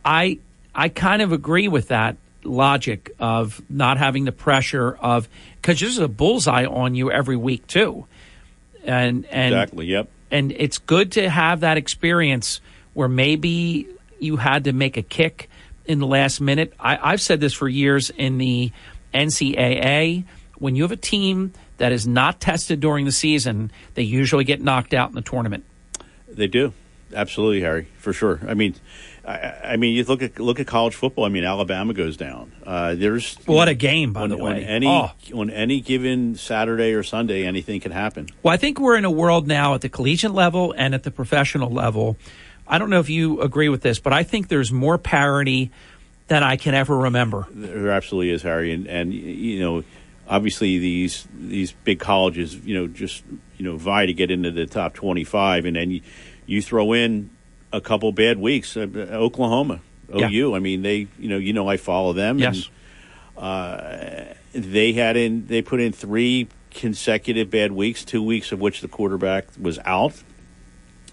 I I kind of agree with that logic of not having the pressure of because there's a bullseye on you every week too, and and exactly. Yep. and it's good to have that experience where maybe you had to make a kick in the last minute. I, I've said this for years in the NCAA. When you have a team that is not tested during the season, they usually get knocked out in the tournament. They do absolutely, Harry, for sure. I mean, I, I mean, you look at look at college football. I mean, Alabama goes down. Uh, there's What a game, by on, the on way. any Oh. on any given Saturday or Sunday, anything can happen. Well, I think we're in a world now at the collegiate level and at the professional level. I don't know if you agree with this, but I think there's more parity than I can ever remember. There absolutely is, Harry, and and you know, obviously these these big colleges, you know, just you know vie to get into the top twenty five, and then you, you throw in a couple bad weeks. Uh, Oklahoma, Yeah. OU. I mean, they you know you know I follow them. Yes. And, uh, they had in they put in three consecutive bad weeks, two weeks of which the quarterback was out.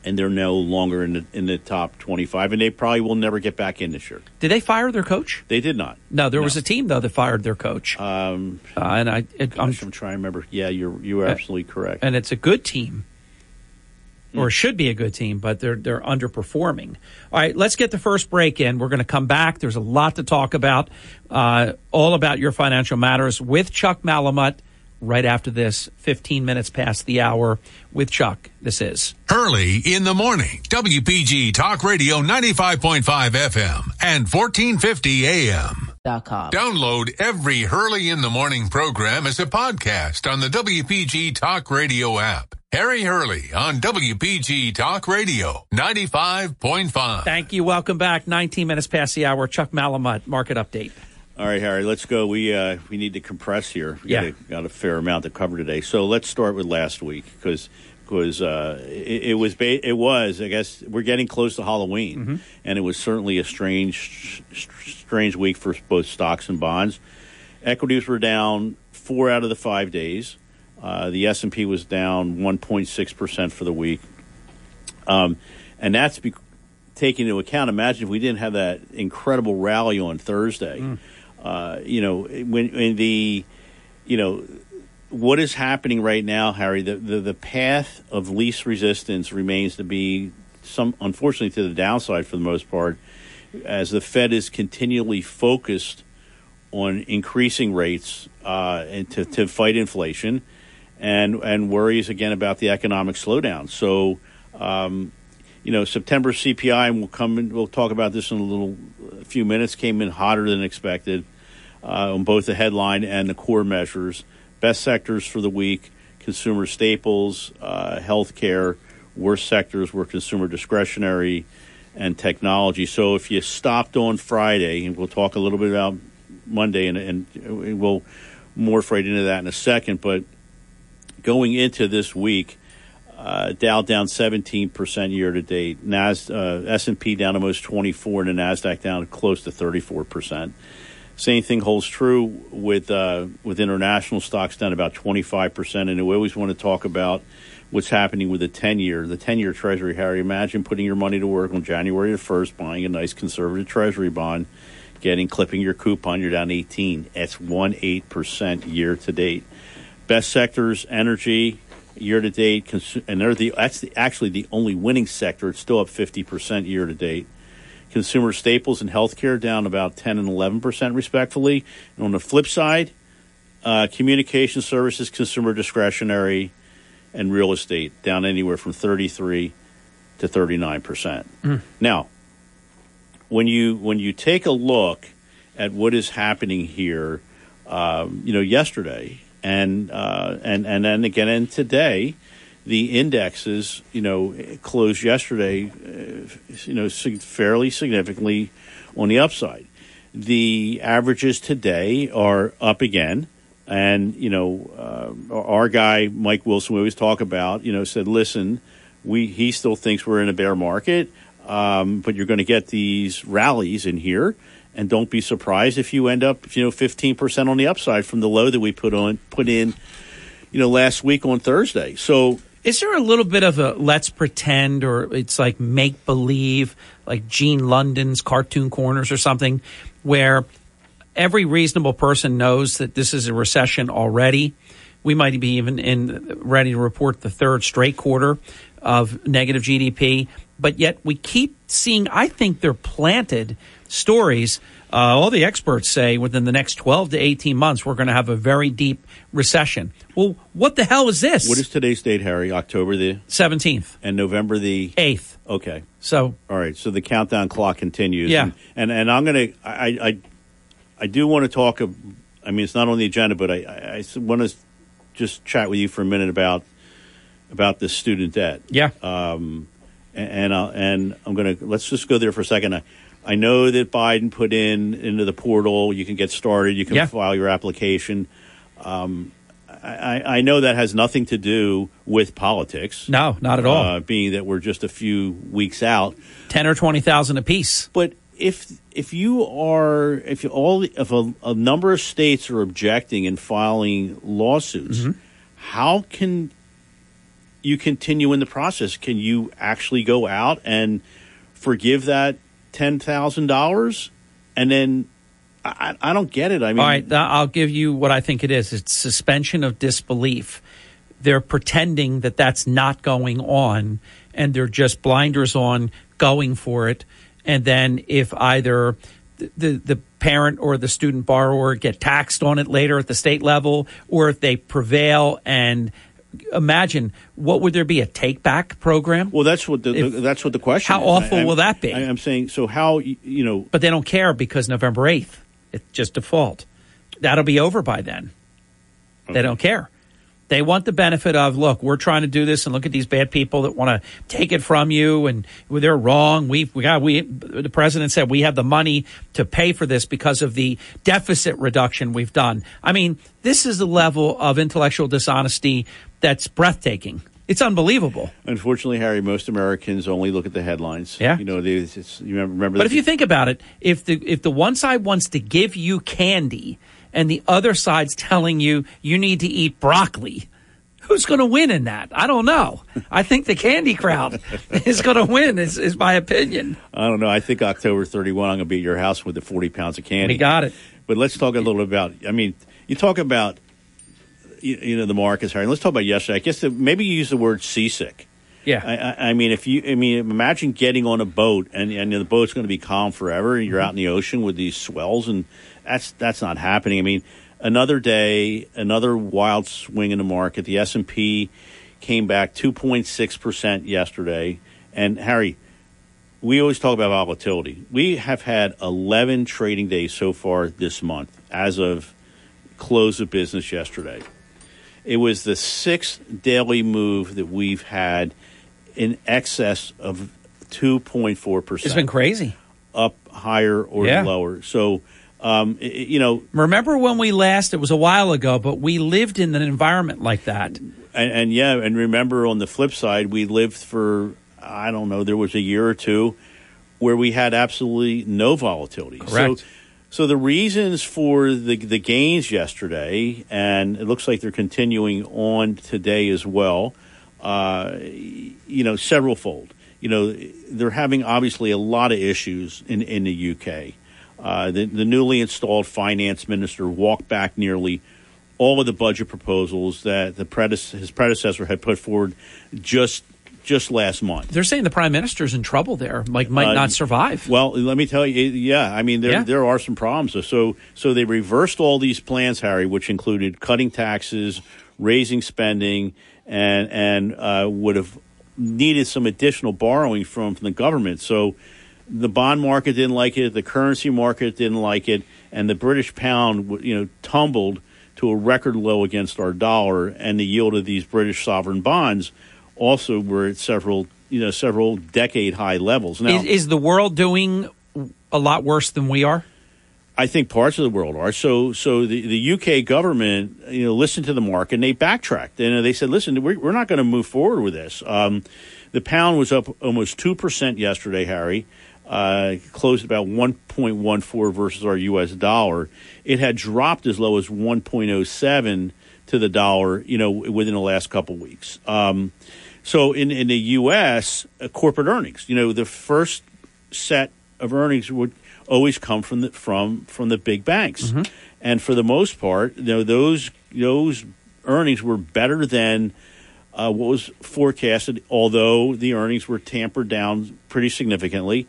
And they're no longer in the in the top twenty five, and they probably will never get back in this year. Did they fire their coach? They did not. No, there was a team though that fired their coach. Um, uh, and I, it, I'm, I'm trying to remember. Yeah, you're you're absolutely correct. and it's a good team, Hmm. or should be a good team, but they're they're underperforming. All right, let's get the first break in. We're going to come back. There's a lot to talk about, uh, all about your financial matters with Chuck Malamut. Right after this, 15 minutes past the hour with Chuck. This is Hurley in the morning, WPG Talk Radio 95.5 FM and 1450 AM. Download every Hurley in the Morning program as a podcast on the WPG Talk Radio app. Harry Hurley on WPG Talk Radio 95.5. Thank you. Welcome back. 19 minutes past the hour. Chuck Malamud, market update. All right, Harry, let's go. We uh, we need to compress here. We Yeah. got, a, got a fair amount to cover today. So let's start with last week because because uh, it, it was ba- it was I guess we're getting close to Halloween, Mm-hmm. and it was certainly a strange strange week for both stocks and bonds. Equities were down four out of the five days. Uh, the S and P was down one point six percent for the week, um, and that's be- taking into account. Imagine if we didn't have that incredible rally on Thursday. Uh, you know, when, the, you know, what is happening right now, Harry? The, the the path of least resistance remains to be some, unfortunately, to the downside for the most part, as the Fed is continually focused on increasing rates uh, and to, to fight inflation, and and worries again about the economic slowdown. So. Um, you know, September CPI and we'll come in. We'll talk about this in a little, a few minutes. Came in hotter than expected uh, on both the headline and the core measures. Best sectors for the week: consumer staples, uh, healthcare. Worst sectors were consumer discretionary and technology. So if you stopped on Friday, and we'll talk a little bit about Monday, and, and we'll morph right into that in a second. But going into this week. Uh, Dow down 17% year to date. Nas, uh, S&P down almost 24 and the Nasdaq down close to 34%. Same thing holds true with uh, with international stocks down about 25%. And we always want to talk about what's happening with the 10 year, the 10 year Treasury. Harry, imagine putting your money to work on January the 1st, buying a nice conservative Treasury bond, getting clipping your coupon, you're down 18. That's 1 8% year to date. Best sectors, energy, year to date, consu- and they're the that's the, actually the only winning sector. It's still up fifty percent year to date. Consumer staples and healthcare down about ten and eleven percent respectively. And on the flip side, uh, communication services, consumer discretionary, and real estate down anywhere from thirty three to thirty nine percent. Now, when you when you take a look at what is happening here, um, you know, yesterday and uh, and and then again and today, the indexes, you know, closed yesterday, uh, you know, sig- fairly significantly on the upside. The averages today are up again. And, you know, uh, our guy, Mike Wilson, we always talk about, you know, said, listen, we he still thinks we're in a bear market, um, but you're going to get these rallies in here. And don't be surprised if you end up, you know, 15% on the upside from the low that we put on, put in, you know, last week on Thursday. So Is there a little bit of a let's pretend or it's like make believe, like Gene London's Cartoon Corners or something, where every reasonable person knows that this is a recession already? We might be even in ready to report the third straight quarter of negative GDP, but yet we keep seeing. I think they're planted stories. Uh, all the experts say within the next 12 to 18 months, we're going to have a very deep recession. Well, what the hell is this? What is today's date, Harry? October the 17th. And November the 8th. Okay. So, all right. So the countdown clock continues. Yeah. And and, and I'm going to, I, I, I do want to talk, I mean, it's not on the agenda, but I, I, I want to just chat with you for a minute about, about the student debt. Yeah. Um, and, and, I'll, and I'm going to, let's just go there for a second. I, I know that Biden put in into the portal. You can get started. You can Yeah. file your application. Um, I, I know that has nothing to do with politics. No, not at all. Uh, being that we're just a few weeks out, ten or twenty thousand apiece. But if if you are if you all if a, a number of states are objecting and filing lawsuits, Mm-hmm. how can you continue in the process? Can you actually go out and forgive that ten thousand dollars, and then I, I don't get it. I mean, All right, I'll give you what I think it is. It's suspension of disbelief. They're pretending that that's not going on, and they're just blinders on, going for it. And then if either the, the the parent or the student borrower get taxed on it later at the state level, or if they prevail and imagine what would there be a take back program? Well, that's what the, If- that's what the question. How is. awful I- will that be? I, I'm saying so. How you know? But they don't care because November 8th, it's just default. That'll be over by then. They don't care. They want the benefit of, look, we're trying to do this and look at these bad people that want to take it from you and they're wrong. We we got we the president said we have the money to pay for this because of the deficit reduction we've done. I mean, this is the level of intellectual dishonesty that's breathtaking. It's unbelievable. Unfortunately, Harry, most Americans only look at the headlines. Yeah. you know, they, it's, you remember. But if you think about it, if the if the one side wants to give you candy and the other side's telling you you need to eat broccoli, who's going to win in that? I don't know. I think the candy crowd is going to win. Is, is my opinion. I don't know. I think October 31, I'm going to be at your house with the 40 pounds of candy. We got it. But let's talk a little about. I mean, you talk about you, know the markets, Harry. Let's talk about yesterday. I guess the, maybe you use the word seasick. Yeah. I, I, mean, if you, I mean, imagine getting on a boat and and the boat's going to be calm forever, and you're out in the ocean with these swells, and that's that's not happening. I mean, another day, another wild swing in the market. The S and P came back 2.6 percent yesterday, and Harry, we always talk about volatility. We have had 11 trading days so far this month, as of close of business yesterday. It was the sixth daily move that we've had in excess of 2.4 percent. It's been crazy. Up higher or Yeah. lower. So, um, i- i- you know, Remember when we last? It was a while ago, but we lived in an environment like that. and, and yeah, and remember on the flip side, we lived for I don't know, there was a year or two where we had absolutely no volatility. Correct. So, so the reasons for the the gains yesterday, and it looks like they're continuing on today as well. Uh, you know, several fold. You know, they're having obviously a lot of issues in in the UK. Uh, the, the newly installed finance minister walked back nearly all of the budget proposals that the predece- his predecessor had put forward just just last month. They're saying the prime minister's in trouble there. Like might Uh, not survive. Well, let me tell you, yeah, I mean there Yeah. there are some problems. So- So so they reversed all these plans, Harry, which included cutting taxes, raising spending, and and uh, would have needed some additional borrowing from, from the government. So the bond market didn't like it, the currency market didn't like it, and the British pound, you know, tumbled to a record low against our dollar, and the yield of these British sovereign bonds also were at several you know several decade high levels. Now, is, is the world doing a lot worse than we are? I think parts of the world are. So, so the, the UK government, you know, listened to the market and they backtracked and they said, "Listen, we're, we're not going to move forward with this." Um, the pound was up almost two percent yesterday, Harry. Uh, closed about 1.14 versus our U.S. dollar. It had dropped as low as 1.07 to the dollar, you know, within the last couple weeks. Um, so in, in the U.S., uh, corporate earnings, you know, the first set of earnings would always come from the from from the big banks, and for the most part, you know, those those earnings were better than uh, what was forecasted. Although the earnings were tampered down pretty significantly.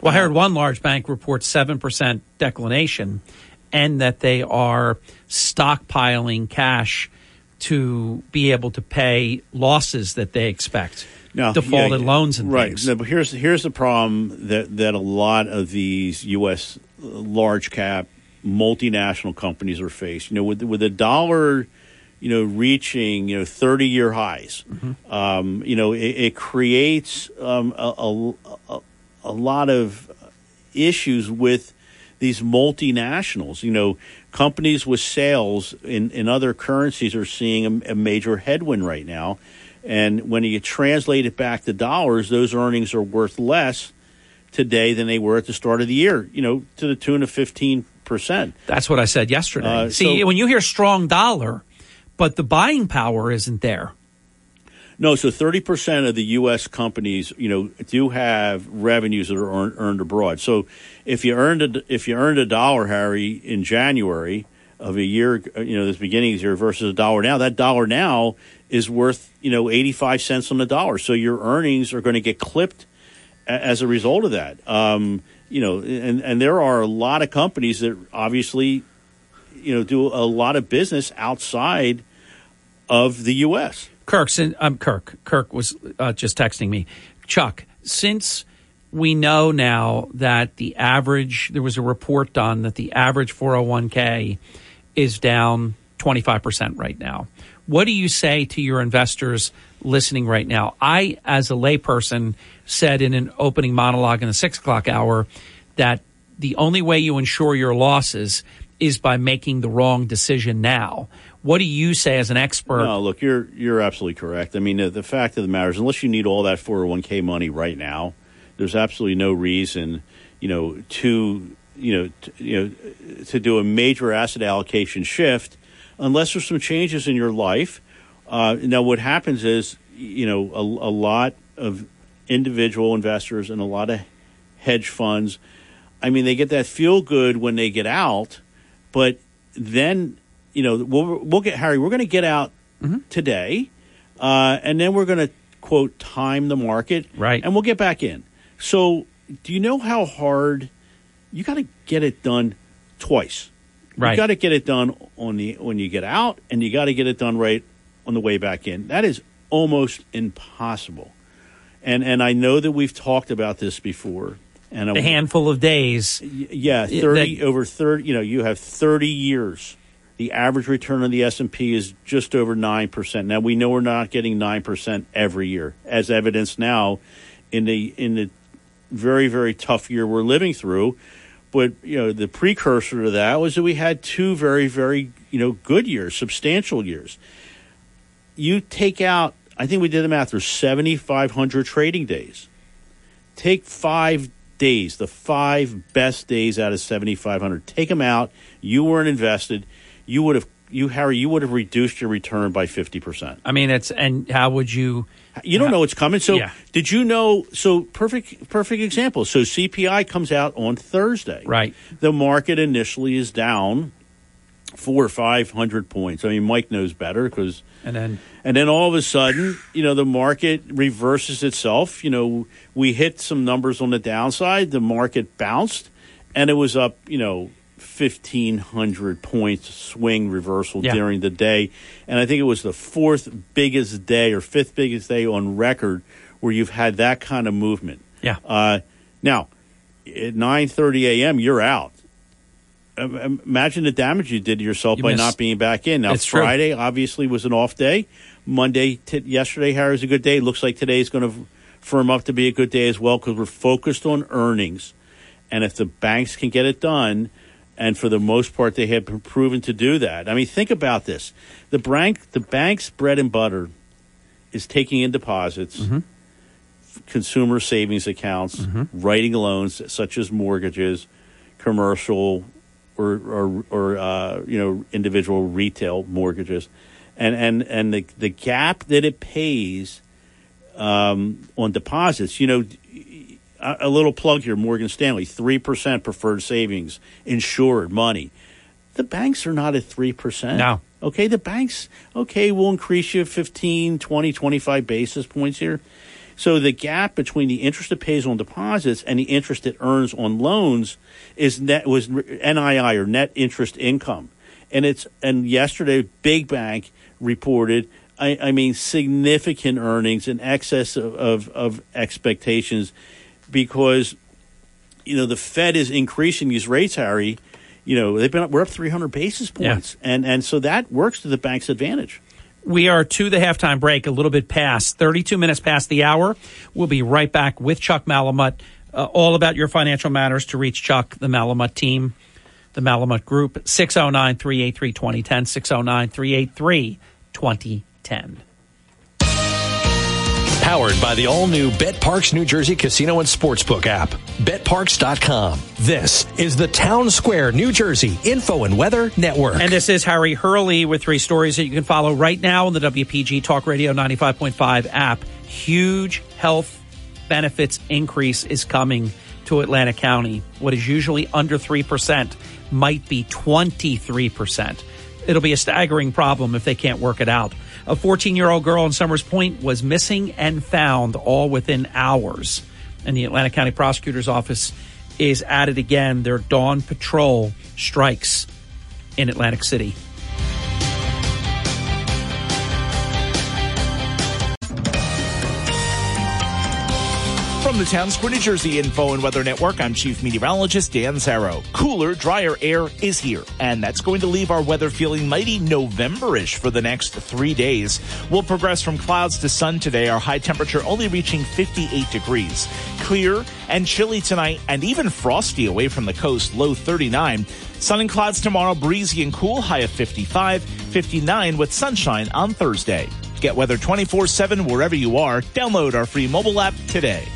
Well, I heard one large bank report 7% declination and that they are stockpiling cash to be able to pay losses that they expect. Now, defaulted yeah, loans and right. things. No, but here's here's the problem that that a lot of these U.S. large cap multinational companies are faced. You know, with with a dollar, you know, reaching you know thirty year highs. Mm-hmm. Um, you know, it, it creates um, a, a, a a lot of issues with these multinationals. You know, companies with sales in, in other currencies are seeing a, a major headwind right now. And when you translate it back to dollars, those earnings are worth less today than they were at the start of the year, you know, to the tune of 15%. That's what I said yesterday. Uh, See, so- when you hear strong dollar, but the buying power isn't there. No, so 30% of the U.S. companies, you know, do have revenues that are earned, abroad. So if you earned a, if you earned a dollar, Harry, in January of a year, uh, you know, this beginning of year versus a dollar now, that dollar now is worth, you know, 85 cents on the dollar. So your earnings are going to get clipped as a result of that. Um, you know, and, and there are a lot of companies that obviously, you know, do a lot of business outside of the U.S. Kirk, sin- um, Kirk, Kirk was uh, just texting me. Chuck, since we know now that the average, there was a report done that the average 401k is down 25% right now. What do you say to your investors listening right now? I, as a layperson, said in an opening monologue in the six o'clock hour that the only way you ensure your losses is by making the wrong decision now. What do you say as an expert? No, look, you're you're absolutely correct. I mean, the, the fact of the matter is, unless you need all that 401k money right now, there's absolutely no reason, you know, to you know, you know, to do a major asset allocation shift, unless there's some changes in your life. Uh, now, what happens is, you know, a, a lot of individual investors and a lot of hedge funds. I mean, they get that feel good when they get out, but then you know we'll we'll get Harry. We're going to get out today, uh, and then we're going to quote time the market, right? And we'll get back in. So, do you know how hard you got to get it done twice? Right. You got to get it done on the when you get out, and you got to get it done right on the way back in. That is almost impossible. And and I know that we've talked about this before. And a handful of days. Yeah, Yeah, thirty that- over thirty. You know, you have thirty years. The average return on the S and P is just over nine percent. Now we know we're not getting nine percent every year, as evidenced now in the in the very very tough year we're living through. But you know, the precursor to that was that we had two very very you know good years, substantial years. You take out, I think we did the math. There's seventy five hundred trading days take five days, the five best days out of 7,500. Take them out. You weren't invested. You would have, you, Harry, you would have reduced your return by 50%. I mean, it's and how would you? You don't know what's coming. So, Yeah. did you know? So, perfect, perfect example. So, CPI comes out on Thursday. Right. The market initially is down four or 500 points. I mean, Mike knows better because And then and then all of a sudden, you know, the market reverses itself. You know, we hit some numbers on the downside. The market bounced, and it was up, you know, fifteen hundred points swing reversal Yeah. during the day. And I think it was the fourth biggest day or fifth biggest day on record where you've had that kind of movement. Yeah. Uh, now, at nine thirty a.m., you're out. Um, Imagine the damage you did to yourself You by missed- not being back in. Now, It's true. Friday obviously was an off day. Monday, t- yesterday, Harry was a good day. Looks like today is going to firm up to be a good day as well because we're focused on earnings. And if the banks can get it done, and for the most part they have been proven to do that. I mean, think about this: the bank, the bank's bread and butter is taking in deposits, Mm-hmm. consumer savings accounts, writing loans such as mortgages, commercial or or, or uh, you know individual retail mortgages, and and and the the gap that it pays um, on deposits. You know, a, little plug here: Morgan Stanley, three percent preferred savings, insured money. The banks are not at three percent. No. Okay, the banks, okay, will increase you 15, 20, 25 basis points here. So the gap between the interest it pays on deposits and the interest it earns on loans is net was NII or net interest income, and it's and yesterday big bank reported. I, I mean significant earnings in excess of, of, of expectations because you know the Fed is increasing these rates, Harry. You know they've been up, we're up 300 basis points, and and so that works to the bank's advantage. We are to the halftime break, a little bit past 32 minutes past the hour. We'll be right back with Chuck Malamud uh, all about your financial matters to reach Chuck, the Malamud team, the Malamud group, 609 383 2010, 609 383 2010. Powered by the all new BetParx New Jersey Casino and Sportsbook app. BetParx.com. This is the Town Square, New Jersey Info and Weather Network. And this is Harry Hurley with three stories that you can follow right now on the WPG Talk Radio 95.5 app. Huge health benefits increase is coming to Atlantic County. What is usually under 3% might be 23%. It'll be a staggering problem if they can't work it out. A 14 year old girl in Somers Point was missing and found all within hours. And the Atlantic County Prosecutor's Office is at it again. Their dawn patrol strikes in Atlantic City. From the Town Square, New Jersey Info and Weather Network, I'm Chief Meteorologist Dan Zarrow. Cooler, drier air is here, and that's going to leave our weather feeling mighty November-ish for the next three days. We'll progress from clouds to sun today, our high temperature only reaching 58 degrees. Clear and chilly tonight, and even frosty away from the coast, low 39. Sun and clouds tomorrow, breezy and cool, high of 55, 59 with sunshine on Thursday. Get weather 24-7 wherever you are. Download our free mobile app today.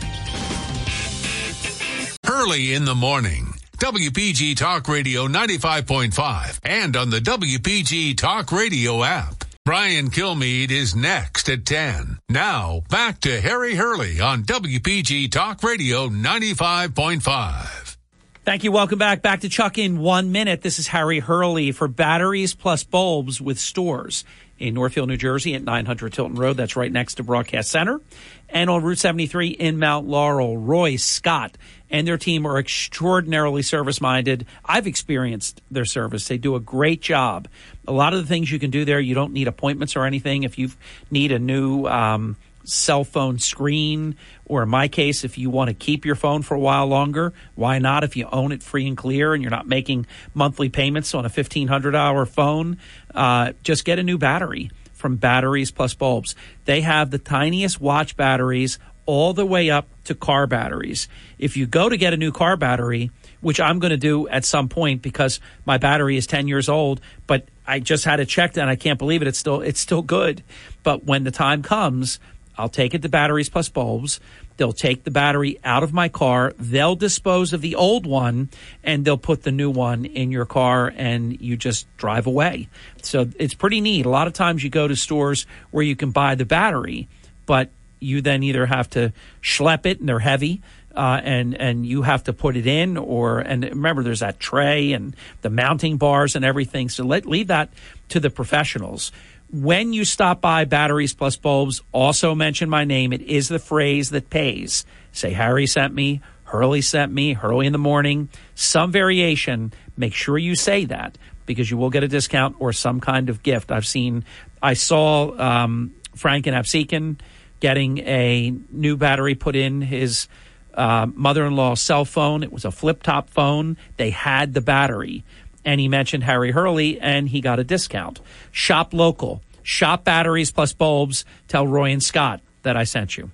Hurley in the morning. WPG Talk Radio 95.5 and on the WPG Talk Radio app. Brian Kilmeade is next at 10. Now, back to Harry Hurley on WPG Talk Radio 95.5. Thank you. Welcome back. Back to Chuck in one minute. This is Harry Hurley for batteries plus bulbs with stores in Northfield, New Jersey at 900 Tilton Road. That's right next to Broadcast Center. And on Route 73 in Mount Laurel, Roy Scott and their team are extraordinarily service minded. I've experienced their service. They do a great job. A lot of the things you can do there, you don't need appointments or anything. If you need a new um, cell phone screen, or in my case, if you want to keep your phone for a while longer, why not? If you own it free and clear and you're not making monthly payments on a $1,500 phone, uh, just get a new battery from Batteries Plus Bulbs. They have the tiniest watch batteries all the way up to car batteries. If you go to get a new car battery, which I'm going to do at some point because my battery is 10 years old, but I just had it checked and I can't believe it. It's still, it's still good. But when the time comes, I'll take it to batteries plus bulbs. They'll take the battery out of my car. They'll dispose of the old one and they'll put the new one in your car and you just drive away. So it's pretty neat. A lot of times you go to stores where you can buy the battery, but you then either have to schlep it and they're heavy. Uh, and and you have to put it in, or and remember, there's that tray and the mounting bars and everything. So let leave that to the professionals when you stop by Batteries Plus Bulbs, also mention my name. It is the phrase that pays. Say, Harry sent me, Hurley sent me, Hurley in the morning, some variation. Make sure you say that because you will get a discount or some kind of gift. I've seen, I saw um, Frank and Absecon getting a new battery put in his uh, mother in law's cell phone. It was a flip top phone. They had the battery and he mentioned Harry Hurley, and he got a discount. Shop local, shop batteries plus bulbs. Tell Roy and Scott that I sent you.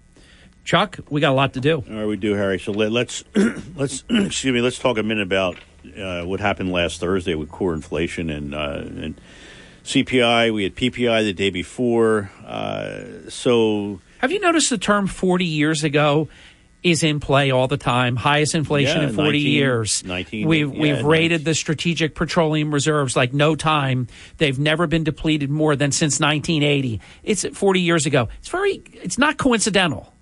Chuck, we got a lot to do. All right, we do, Harry. So let, us let's excuse me. Let's talk a minute about uh, what happened last Thursday with core inflation and uh, and CPI. We had PPI the day before. Uh, so, have you noticed the term forty years ago? is in play all the time. Highest inflation yeah, in 40 19, years. 19, we've yeah, we've 19. rated the strategic petroleum reserves like no time. They've never been depleted more than since 1980. It's 40 years ago. It's very it's not coincidental.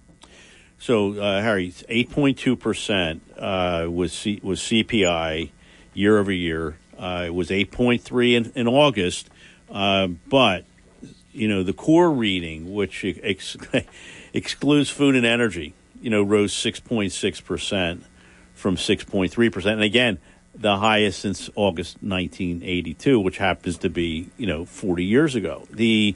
So, uh, Harry, eight point two percent uh, was C- was CPI year over year. Uh, it was eight point three in, in August, uh, but you know the core reading, which ex- excludes food and energy, you know, rose six point six percent from six point three percent, and again, the highest since August nineteen eighty two, which happens to be you know forty years ago. The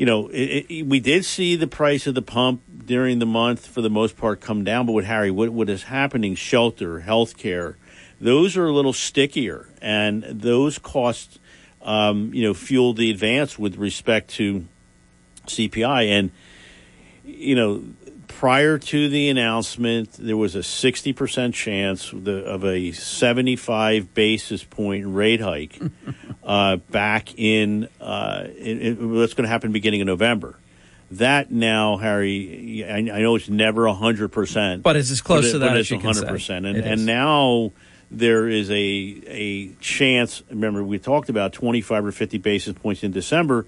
you know, it, it, we did see the price of the pump during the month for the most part come down, but with Harry, what, what is happening? Shelter, health care, those are a little stickier, and those costs, um, you know, fuel the advance with respect to CPI. And you know, prior to the announcement, there was a 60% chance of a 75 basis point rate hike uh, back in, uh, in, in what's going to happen beginning of November. That now, Harry, I, I know it's never 100%. But it's as close but to that as you can say. 100%. And, It and now there is a, a chance. Remember, we talked about 25 or 50 basis points in December.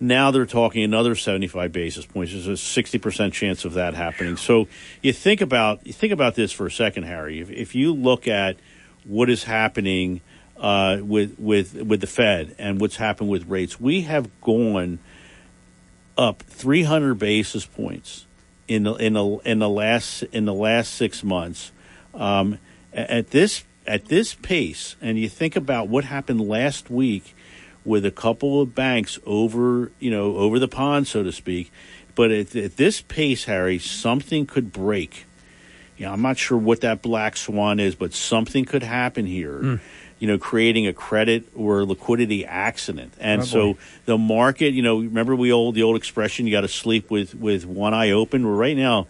Now they're talking another 75 basis points. There's a 60% chance of that happening. So you think about you think about this for a second, Harry. If, if you look at what is happening uh, with with with the Fed and what's happened with rates, we have gone up 300 basis points in the in the in the last in the last six months. Um, at this at this pace, and you think about what happened last week with a couple of banks over you know over the pond, so to speak. But at, at this pace, Harry, something could break. You know, I'm not sure what that black swan is, but something could happen here. Hmm. You know, creating a credit or liquidity accident, and Oh, so boy. the market. You know, remember we old the old expression: you got to sleep with with one eye open. Well, right now,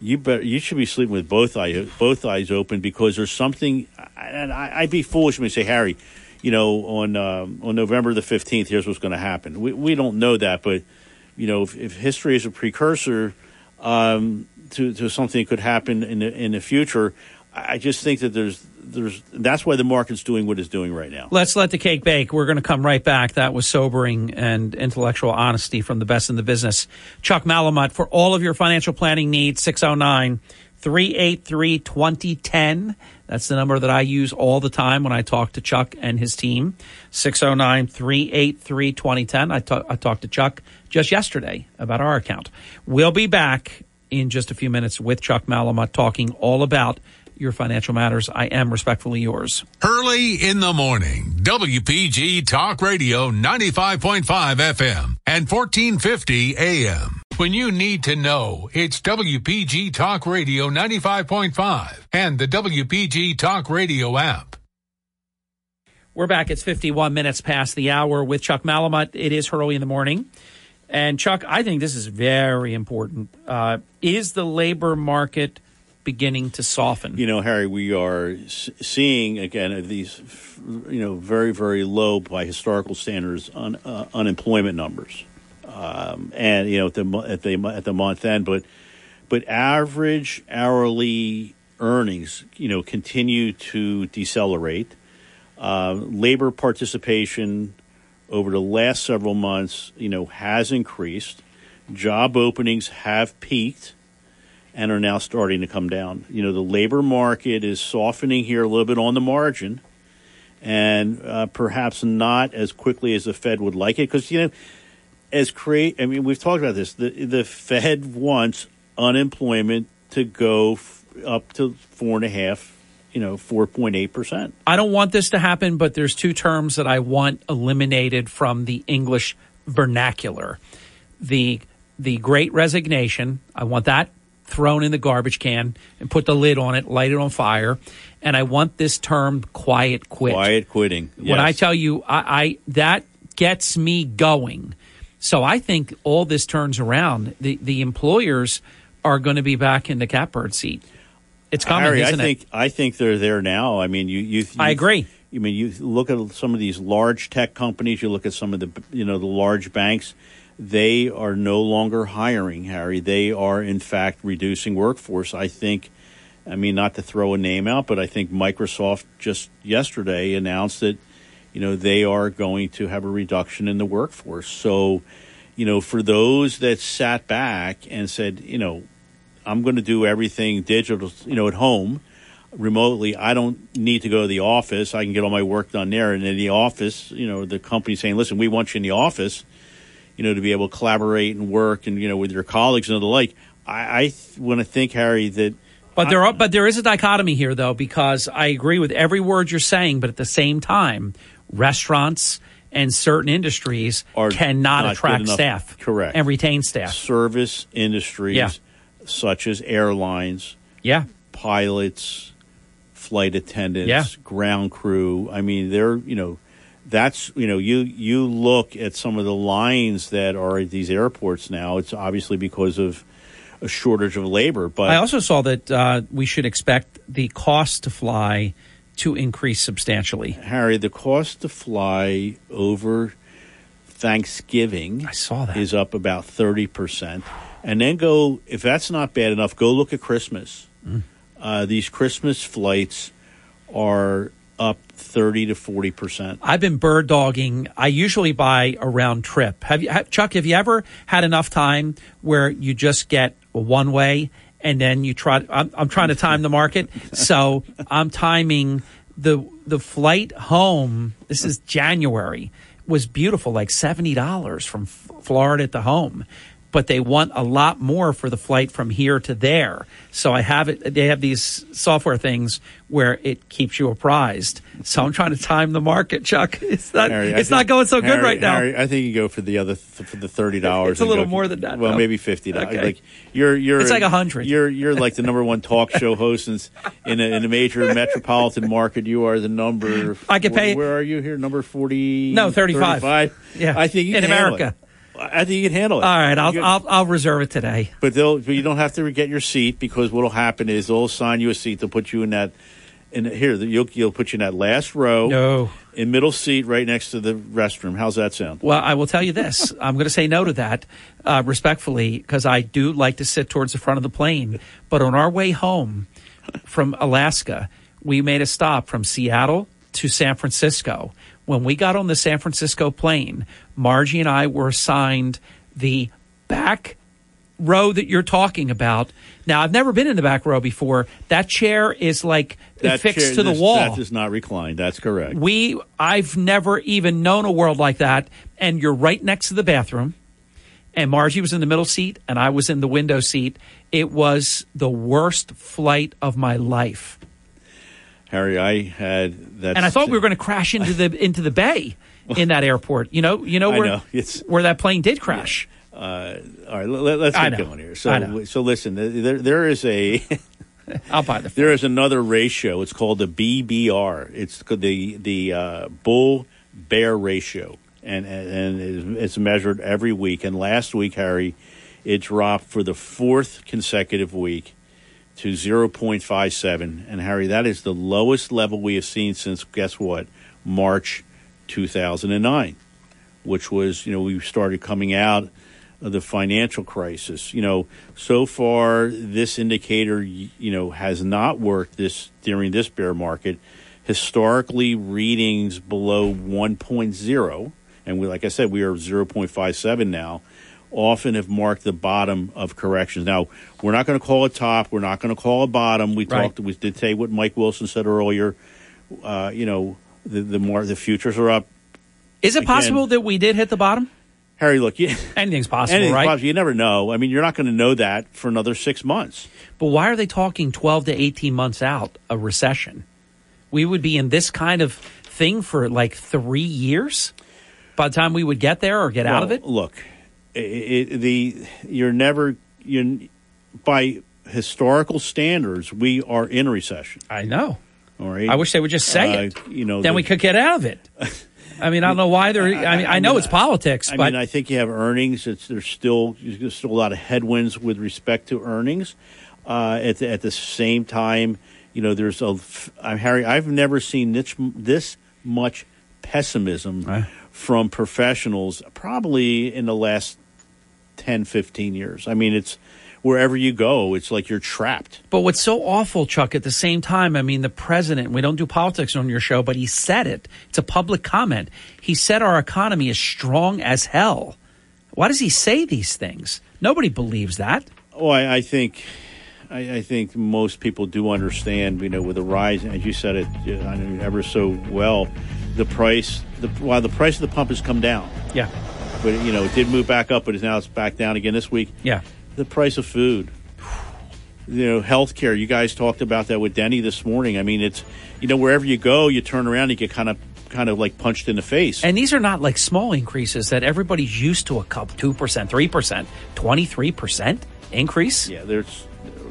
you bet you should be sleeping with both eye both eyes open because there's something. And I, I'd be foolish when I say, Harry, you know, on um, on November the fifteenth, here's what's going to happen. We we don't know that, but you know, if, if history is a precursor um, to to something that could happen in the in the future, I just think that there's there's that's why the market's doing what it's doing right now. Let's let the cake bake. We're going to come right back. That was sobering and intellectual honesty from the best in the business. Chuck Malamud, for all of your financial planning needs, 609 383 2010. That's the number that I use all the time when I talk to Chuck and his team. 609 383 2010. I I talked to Chuck just yesterday about our account. We'll be back in just a few minutes with Chuck Malamud talking all about your financial matters. I am respectfully yours. Hurley in the morning, WPG Talk Radio 95.5 FM and 1450 AM. When you need to know, it's WPG Talk Radio 95.5 and the WPG Talk Radio app. We're back. It's 51 minutes past the hour with Chuck Malamud. It is early in the morning. And Chuck, I think this is very important. Uh, is the labor market beginning to soften? You know, Harry, we are seeing again these, you know, very very low by historical standards on uh, unemployment numbers, um, and you know at the at the at the month end, but but average hourly earnings, you know, continue to decelerate. Uh, labor participation over the last several months, you know, has increased. Job openings have peaked and are now starting to come down. You know, the labor market is softening here a little bit on the margin, and uh, perhaps not as quickly as the Fed would like it. Because you know, as create, I mean, we've talked about this. The the Fed wants unemployment to go f- up to four and a half. You know, four point eight percent. I don't want this to happen, but there's two terms that I want eliminated from the English vernacular. The the great resignation, I want that thrown in the garbage can and put the lid on it, light it on fire. And I want this term quiet quit. Quiet quitting. When I tell you I, I that gets me going. So I think all this turns around. The the employers are going to be back in the catbird seat. It's coming, Harry, isn't I think it? I think they're there now. I mean, you, you, you I agree. I mean, you look at some of these large tech companies. You look at some of the you know the large banks. They are no longer hiring, Harry. They are in fact reducing workforce. I think. I mean, not to throw a name out, but I think Microsoft just yesterday announced that you know they are going to have a reduction in the workforce. So, you know, for those that sat back and said, you know, I'm going to do everything digital, you know, at home, remotely. I don't need to go to the office. I can get all my work done there. And in the office, you know, the company's saying, listen, we want you in the office, you know, to be able to collaborate and work and, you know, with your colleagues and the like. I, I want to think, Harry, that But there are, but there is a dichotomy here, though, because I agree with every word you're saying, but at the same time, restaurants and certain industries Are cannot not attract enough. staff, Correct. and retain staff. service industries Yeah. such as airlines, Yeah, pilots, flight attendants, Yeah. ground crew. I mean, they're you know, that's you know, you you look at some of the lines that are at these airports now. It's obviously because of a shortage of labor. But I also saw that uh, we should expect the cost to fly to increase substantially. Harry, the cost to fly over Thanksgiving I saw that. is up about 30%. And then go, if that's not bad enough, go look at Christmas. Mm. Uh, these Christmas flights are up 30 to 40%. I've been bird dogging. I usually buy a round trip. Have you, Chuck? Have you ever had enough time where you just get one way and then you try? I'm, I'm trying to time the market, so I'm timing the the flight home. This is January. Was beautiful, like seventy dollars from F- Florida to home but they want a lot more for the flight from here to there. So I have it. They have these software things where it keeps you apprised. So I'm trying to time the market, Chuck. It's not. Harry, it's think- not going so good right now. Harry, I think you go for the other for the thirty dollars. It's a little more than that, Well, maybe fifty dollars. Okay. Like you're you're It's like a 100. You're you're like the number one talk show host in in a, in a major metropolitan market. You are the number. I could pay- Where are you here? Number forty? No, 35. 35? Yeah. I think you In can America. it. I think you can handle it. All right, I'll, I'll I'll reserve it today. but they'll but you don't have to get your seat because what'll happen is they'll assign you a seat. They'll put you in that. In here, you'll you'll put you in that last row. No. In middle seat, right next to the restroom. How's that sound? Well, I will tell you this. I'm going to say no to that, uh, respectfully, because I do like to sit towards the front of the plane. But on our way home from Alaska, we made a stop from Seattle to San Francisco. When we got on the San Francisco plane, Margie and I were assigned the back row that you're talking about. Now, I've never been in the back row before. That chair is like That fixed chair- to the this- wall. That is not reclined. That's correct. We I've never even known a world like that. And you're right next to the bathroom. And Margie was in the middle seat and I was in the window seat. It was the worst flight of my life. Harry, I had that. and I thought we were going to crash into the into the bay in that airport. You know, you know where know. Where that plane did crash. Uh, all right, let, us get going here. So, so listen, there there is a. I'll buy the. There is another ratio. It's called the BBR. It's the the uh, bull bear ratio, and and, and it's measured every week. And last week, Harry, it dropped for the fourth consecutive week to 0.57. And Harry, that is the lowest level we have seen since guess what? March 2009, which was you know we started coming out of the financial crisis. You know, so far this indicator you know has not worked this during this bear market. Historically, readings below 1.0, and we, like I said, we are 0.57 now. Often have marked the bottom of corrections. Now, we're not going to call it top. We're not going to call it bottom. We Right. talked. We did say what Mike Wilson said earlier. Uh, you know, the the more the futures are up. Is it Again- possible that we did hit the bottom? Harry, look, you, Anything's possible, anything's right? possible. You never know. I mean, you're not going to know that for another six months. But why are they talking 12 to 18 months out a recession? We would be in this kind of thing for like three years by the time we would get there or get out of it. Look, it, the you're never you by historical standards, we are in a recession. I know. All right. I wish they would just say Uh, it. You know, then the- we could get out of it. I mean, I don't know why they're. I mean, I know it's politics, I but mean, I think you have earnings. It's there's still there's still a lot of headwinds with respect to earnings. Uh, at the, at the same time, you know, there's a I'm Harry. I've never seen this this much pessimism from professionals, probably in the last 10, 15 years. I mean, it's wherever you go, it's like you're trapped. But what's so awful, Chuck, at the same time, I mean, the president, we don't do politics on your show, but he said it. It's a public comment. He said our economy is strong as hell. Why does he say these things? Nobody believes that. Oh, I, I think, I, I think most people do understand. You know, with the rise, as you said it, I know ever so well, the price, the while the price of the pump has come down, Yeah. But you know it did move back up, but it's now it's back down again this week. Yeah. The price of food, you know, healthcare. You guys talked about that with Denny this morning. I mean, it's you know wherever you go, you turn around, you get kind of kind of like punched in the face. And these are not like small increases that everybody's used to a couple, 2%, 3%, 23% increase. Yeah, there's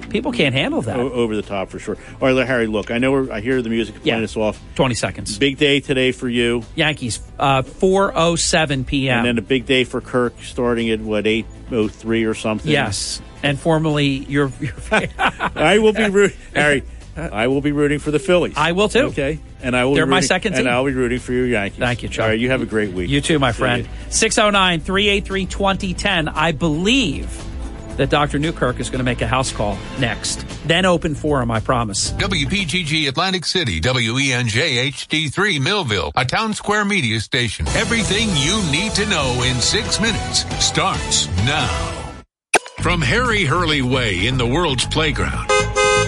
people can't handle that. O- over the top for sure. All right, Harry. Look, I know we're, I hear the music playing Yeah. us off. 20 seconds. Big day today for you. Yankees, uh, 4.07 p.m. And then a big day for Kirk starting at what eight oh three or something. Yes. and formerly your. your I will be rooting, Harry. I will be rooting for the Phillies. I will too. Okay, and I will. They're be my second team. and I'll be rooting for your Yankees. Thank you, Chuck. All right, you have a great week. You too, my See friend. you. 609 383 2010. I believe that Dr. Newkirk is going to make a house call next. Then open forum, I promise. WPGG Atlantic City, WENJ HD3 Millville, a town square media station. Everything you need to know in six minutes starts now. From Harry Hurley Way in the world's playground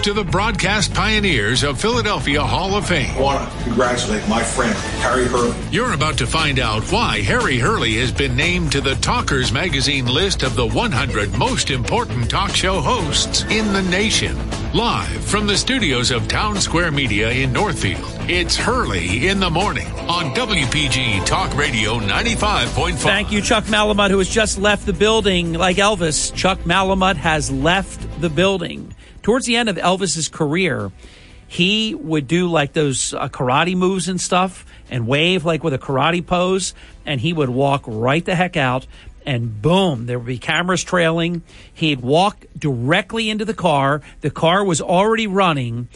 to the broadcast pioneers of Philadelphia Hall of Fame. I want to congratulate my friend, Harry Hurley. You're about to find out why Harry Hurley has been named to the Talkers Magazine list of the 100 most important talk show hosts in the nation. Live from the studios of Town Square Media in Northfield, it's Hurley in the morning on WPG Talk Radio 95.5. Thank you, Chuck Malamud, who has just left the building. Like Elvis, Chuck Malamud has left the building. Towards the end of Elvis's career, he would do like those uh, karate moves and stuff and wave like with a karate pose, and he would walk right the heck out. And boom, there would be cameras trailing. He'd walk directly into the car. The car was already running,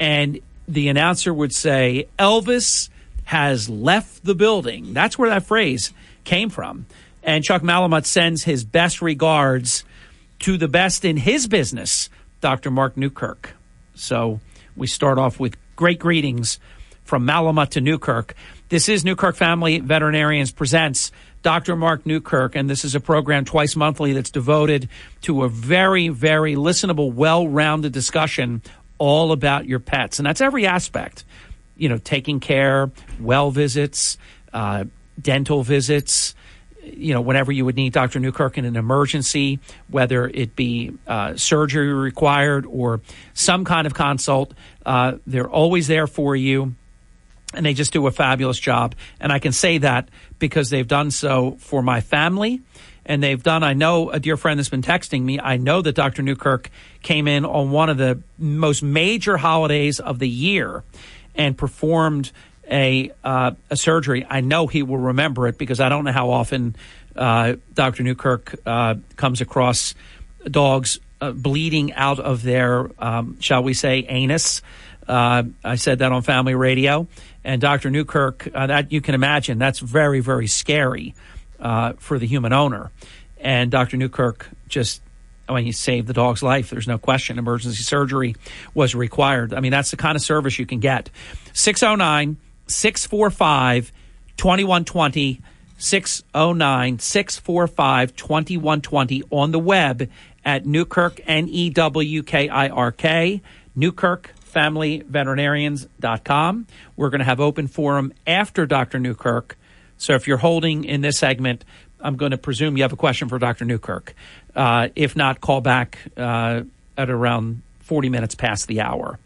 and the announcer would say, Elvis has left the building. That's where that phrase came from. And Chuck Malamud sends his best regards to the best in his business, Dr. Mark Newkirk. So we start off with great greetings from Malamud to Newkirk. This is Newkirk Family Veterinarians Presents Dr. Mark Newkirk, and this is a program twice monthly that's devoted to a very, very listenable, well rounded discussion all about your pets. And that's every aspect, you know, taking care, well visits, uh, dental visits, you know, whenever you would need Dr. Newkirk in an emergency, whether it be uh, surgery required or some kind of consult, uh, they're always there for you. And they just do a fabulous job. And I can say that because they've done so for my family. And they've done, I know a dear friend that's been texting me, I know that Dr. Newkirk came in on one of the most major holidays of the year and performed a uh, a surgery. I know he will remember it because I don't know how often uh, Dr. Newkirk uh, comes across dogs uh, bleeding out of their, um, shall we say, anus. Uh, I said that on Family Radio, and Dr. Newkirk. Uh, that you can imagine that's very very scary for the human owner. And Dr. Newkirk just I mean, he saved the dog's life. There's no question. Emergency surgery was required. I mean, that's the kind of service you can get. 609 645 2120. 609 645 2120 on the web at Newkirk, N E W K I R K, NewkirkFamilyVeterinarians.com. We're going to have open forum after Dr. Newkirk. So if you're holding in this segment, I'm going to presume you have a question for Dr. Newkirk. Uh, if not, call back uh, at around 40 minutes past the hour.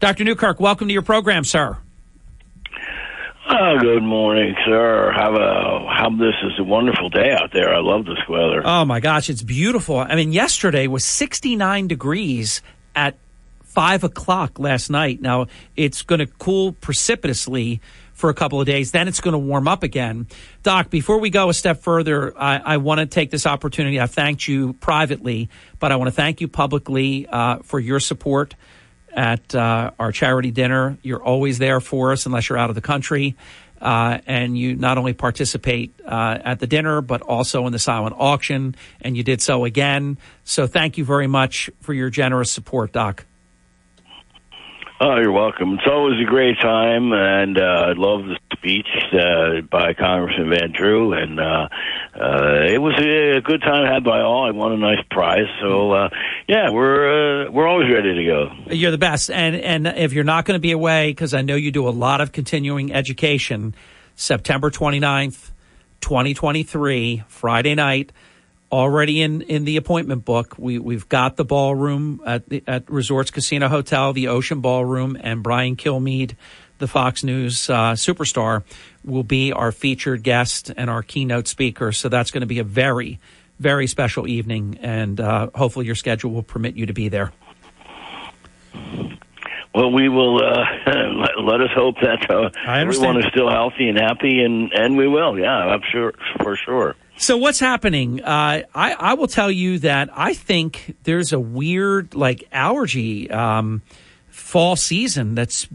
Dr. Newkirk, welcome to your program, sir. Oh, good morning, sir. Have a how this is a wonderful day out there. I love this weather. Oh my gosh, it's beautiful. I mean, yesterday was 69 degrees at five o'clock last night. Now it's going to cool precipitously for a couple of days. Then it's going to warm up again. Doc, before we go a step further, I, I want to take this opportunity. I've thanked you privately, but I want to thank you publicly uh, for your support at uh, our charity dinner. You're always there for us unless you're out of the country. Uh, and you not only participate uh, at the dinner, but also in the silent auction, and you did so again. So thank you very much for your generous support, Doc. Oh, you're welcome. It's always a great time, and uh, I love the speech uh, by Congressman Van Drew, and uh, uh, it was a, a good time had by all. I won a nice prize, so uh, yeah, we're uh, we're always ready to go. You're the best. And and if you're not going to be away, because I know you do a lot of continuing education, September 29th, 2023, Friday night, already in, in the appointment book. We, we've got the ballroom at, the, at Resorts Casino Hotel, the Ocean Ballroom, and Brian Kilmeade, the Fox News uh, superstar, will be our featured guest and our keynote speaker. So that's going to be a very, very special evening, and uh, hopefully your schedule will permit you to be there. Well, we will. Uh, let, let us hope that uh, everyone is still healthy and happy, and and we will. Yeah, I'm sure for sure. So what's happening? Uh, I I will tell you that I think there's a weird like allergy um, fall season that's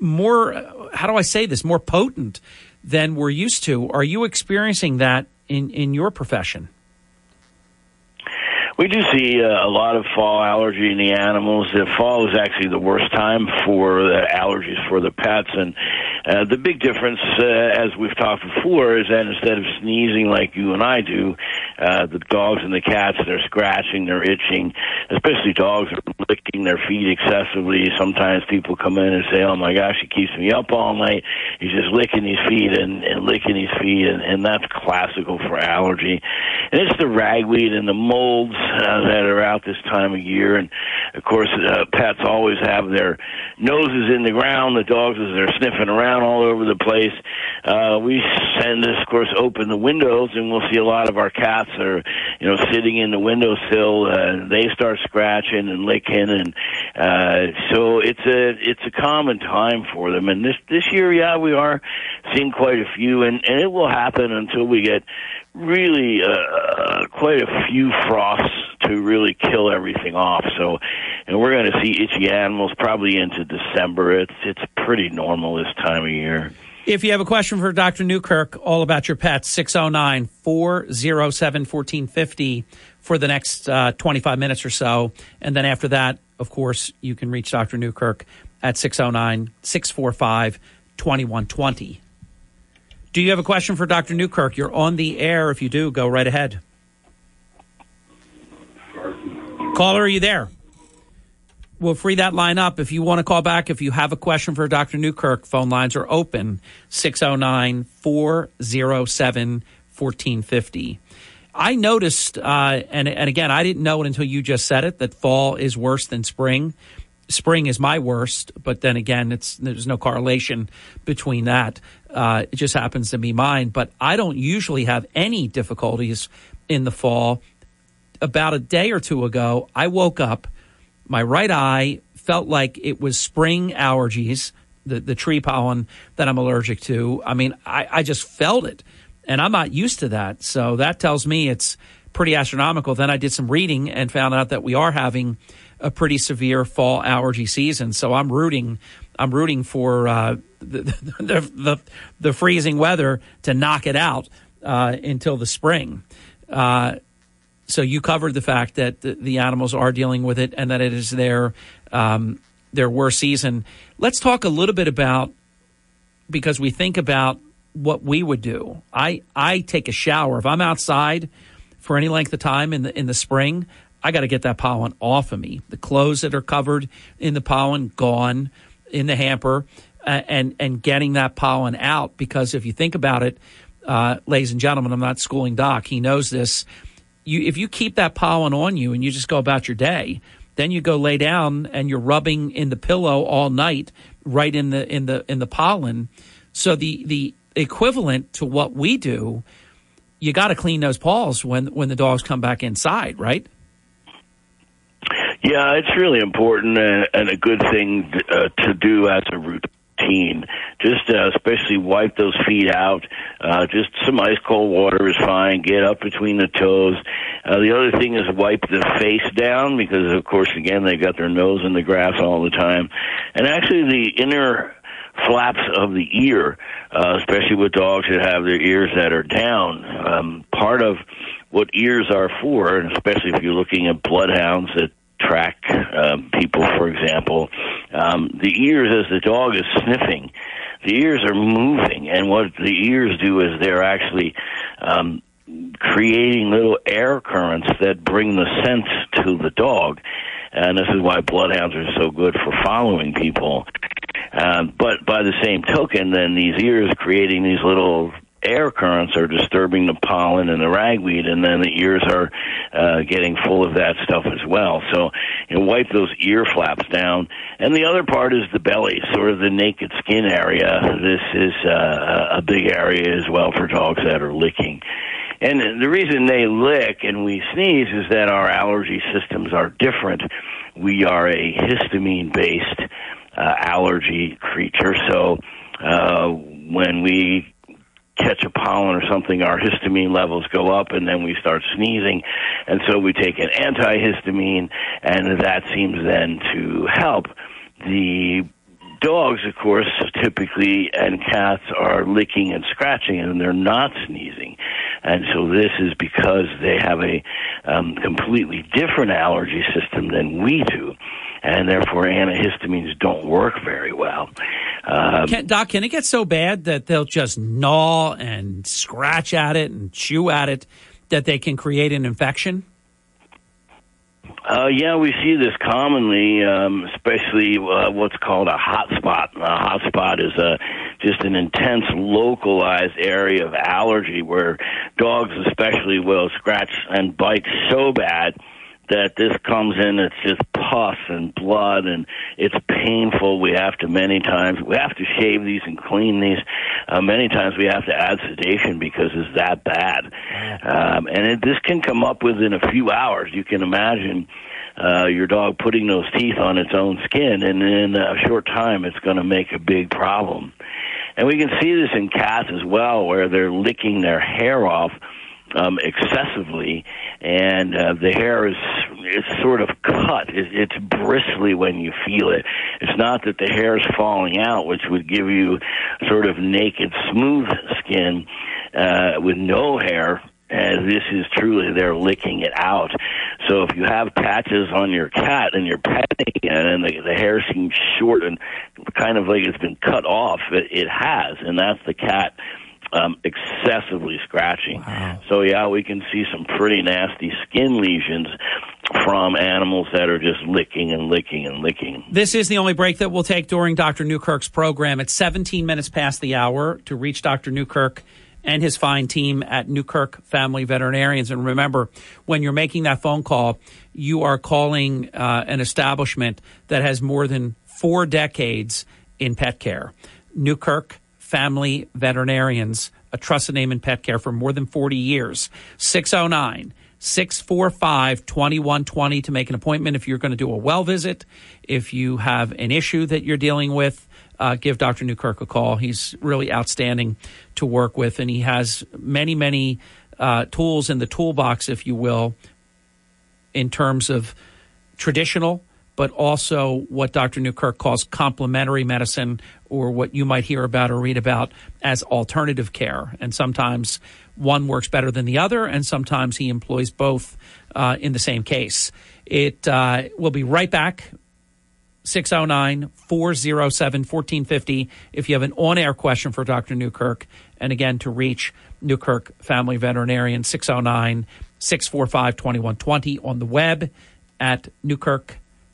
more. How do I say this? More potent than we're used to. Are you experiencing that in in your profession? We do see uh, a lot of fall allergy in the animals. The fall is actually the worst time for the allergies for the pets, and uh, the big difference, uh, as we've talked before, is that instead of sneezing like you and I do, uh, the dogs and the cats they're scratching, they're itching. Especially dogs are licking their feet excessively. Sometimes people come in and say, "Oh my gosh, he keeps me up all night. He's just licking his feet and, and licking his feet," and, and that's classical for allergy. And it's the ragweed and the molds uh, that are out this time of year, and of course, uh, pets always have their noses in the ground. The dogs, as they're sniffing around all over the place. Uh, we send this, of course, open the windows, and we'll see a lot of our cats are, you know, sitting in the windowsill. Uh, they start scratching and licking, and uh, so it's a it's a common time for them. And this this year, yeah, we are seeing quite a few, and and it will happen until we get really uh, quite a few frosts to really kill everything off. So, and we're going to see itchy animals probably into December. It's it's pretty normal this time of year. If you have a question for Dr. Newkirk all about your pets, 609 407 1450 for the next uh, 25 minutes or so. And then after that, of course, you can reach Dr. Newkirk at 609 645 2120. Do you have a question for Dr. Newkirk? You're on the air. If you do, go right ahead. Caller, are you there? We'll free that line up. If you want to call back, if you have a question for Dr. Newkirk, phone lines are open 609 407 1450. I noticed, uh, and, and again, I didn't know it until you just said it, that fall is worse than spring. Spring is my worst, but then again, it's there's no correlation between that. Uh, it just happens to be mine. But I don't usually have any difficulties in the fall. About a day or two ago, I woke up, my right eye felt like it was spring allergies, the, the tree pollen that I'm allergic to. I mean, I, I just felt it, and I'm not used to that. So that tells me it's pretty astronomical. Then I did some reading and found out that we are having a pretty severe fall allergy season. So I'm rooting I'm rooting for uh, the, the, the, the freezing weather to knock it out uh, until the spring. Uh, so you covered the fact that the, animals are dealing with it and that it is their um, their worst season. Let's talk a little bit about because we think about what we would do. I I take a shower if I'm outside for any length of time in the in the spring. I got to get that pollen off of me. The clothes that are covered in the pollen gone in the hamper, uh, and and getting that pollen out. Because if you think about it, uh, ladies and gentlemen, I'm not schooling Doc. He knows this. You if you keep that pollen on you and you just go about your day, then you go lay down and you're rubbing in the pillow all night, right in the in the in the pollen. So the the equivalent to what we do, you got to clean those paws when when the dogs come back inside, right? Yeah, it's really important and, a good thing uh, to do as a routine. Just uh, especially wipe those feet out. Uh, just some ice cold water is fine. Get up between the toes. Uh, the other thing is wipe the face down because, of course, again they got their nose in the grass all the time. And actually, the inner flaps of the ear, uh, especially with dogs that have their ears that are down. Um, part of what ears are for, and especially if you're looking at bloodhounds that track um, people, for example, um, the ears, as the dog is sniffing, the ears are moving, and what the ears do is they're actually um, creating little air currents that bring the scent to the dog. And this is why bloodhounds are so good for following people. Um, but by the same token, then these ears creating these little air currents are disturbing the pollen and the ragweed, and then the ears are uh, getting full of that stuff as well. So you know, wipe those ear flaps down. And the other part is the belly, sort of the naked skin area. This is uh, a big area as well for dogs that are licking. And the reason they lick and we sneeze is that our allergy systems are different. We are a histamine based uh, allergy creature. So uh, when we catch a pollen or something, our histamine levels go up and then we start sneezing. And so we take an antihistamine and that seems then to help. The dogs, of course, typically and cats are licking and scratching and they're not sneezing. And so this is because they have a um, completely different allergy system than we do. And therefore, antihistamines don't work very well. Um, Can, Doc, can it get so bad that they'll just gnaw and scratch at it and chew at it that they can create an infection? Uh, yeah, we see this commonly, um, especially uh, what's called a hot spot. A hot spot is a, just an intense localized area of allergy where dogs especially will scratch and bite so bad that this comes in, it's just pus and blood and it's painful. We have to many times, we have to shave these and clean these. Uh, many times we have to add sedation because it's that bad. Um, and it, this can come up within a few hours. You can imagine uh, your dog putting those teeth on its own skin, and in a short time, it's going to make a big problem. And we can see this in cats as well, where they're licking their hair off um, excessively, and uh, the hair is it's sort of cut. It, it's bristly when you feel it. It's not that the hair is falling out, which would give you sort of naked, smooth skin uh, with no hair. And this is truly they're licking it out. So if you have patches on your cat and you're petting it and the, the hair seems short and kind of like it's been cut off, it, it has, and that's the cat um, excessively scratching. So yeah, we can see some pretty nasty skin lesions from animals that are just licking and licking and licking. This is the only break that we'll take during Dr. Newkirk's program. It's 17 minutes past the hour to reach Dr. Newkirk and his fine team at Newkirk Family Veterinarians. And remember, when you're making that phone call, you are calling uh, an establishment that has more than four decades in pet care. Newkirk Family Veterinarians, a trusted name in pet care for more than 40 years. 609 645 2120 to make an appointment if you're going to do a well visit. If you have an issue that you're dealing with, uh, give Dr. Newkirk a call. He's really outstanding to work with, and he has many, many uh, tools in the toolbox, if you will, in terms of traditional, but also what Dr. Newkirk calls complementary medicine, or what you might hear about or read about as alternative care. And sometimes one works better than the other, and sometimes he employs both uh, in the same case. It uh, will be right back. 609 407 1450 if you have an on air question for Dr. Newkirk. And again, to reach Newkirk Family Veterinarian, 609 645 2120 on the web at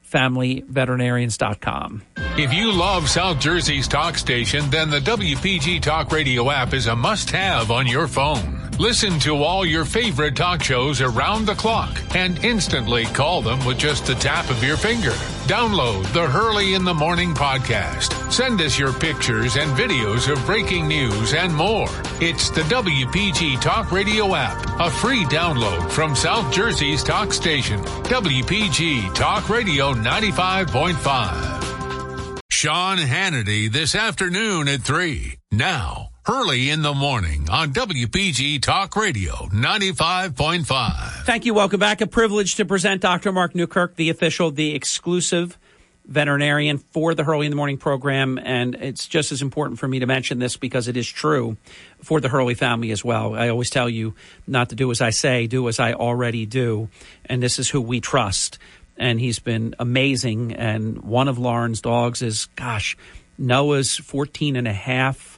newkirkfamilyveterinarians.com. If you love South Jersey's talk station, then the WPG Talk Radio app is a must have on your phone. Listen to all your favorite talk shows around the clock and instantly call them with just the tap of your finger. Download the Hurley in the Morning podcast. Send us your pictures and videos of breaking news and more. It's the WPG Talk Radio app, a free download from South Jersey's talk station, WPG Talk Radio 95.5. Sean Hannity this afternoon at 3. Now, Hurley in the morning on WPG Talk Radio 95.5. Thank you. Welcome back. A privilege to present Dr. Mark Newkirk, the official, the exclusive veterinarian for the Hurley in the Morning program. And it's just as important for me to mention this because it is true for the Hurley family as well. I always tell you not to do as I say, do as I already do. And this is who we trust. And he's been amazing. And one of Lauren's dogs is, gosh, Noah's 14 and a half.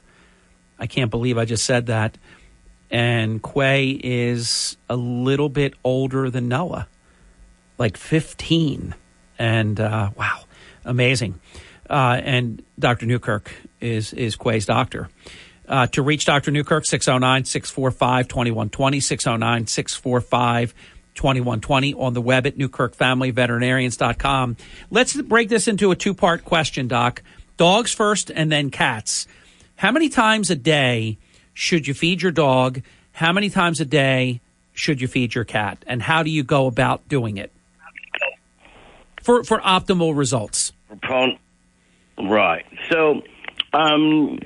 I can't believe I just said that. And Quay is a little bit older than Noah, like 15. And uh, wow, amazing. Uh, and Dr. Newkirk is, is Quay's doctor. Uh, to reach Dr. Newkirk, 609 645 2120, 609 645 2120 on the web at newkirkfamilyveterinarians.com. Let's break this into a two part question, Doc. Dogs first and then cats. How many times a day should you feed your dog? How many times a day should you feed your cat? And how do you go about doing it for, for optimal results? Right. So, um,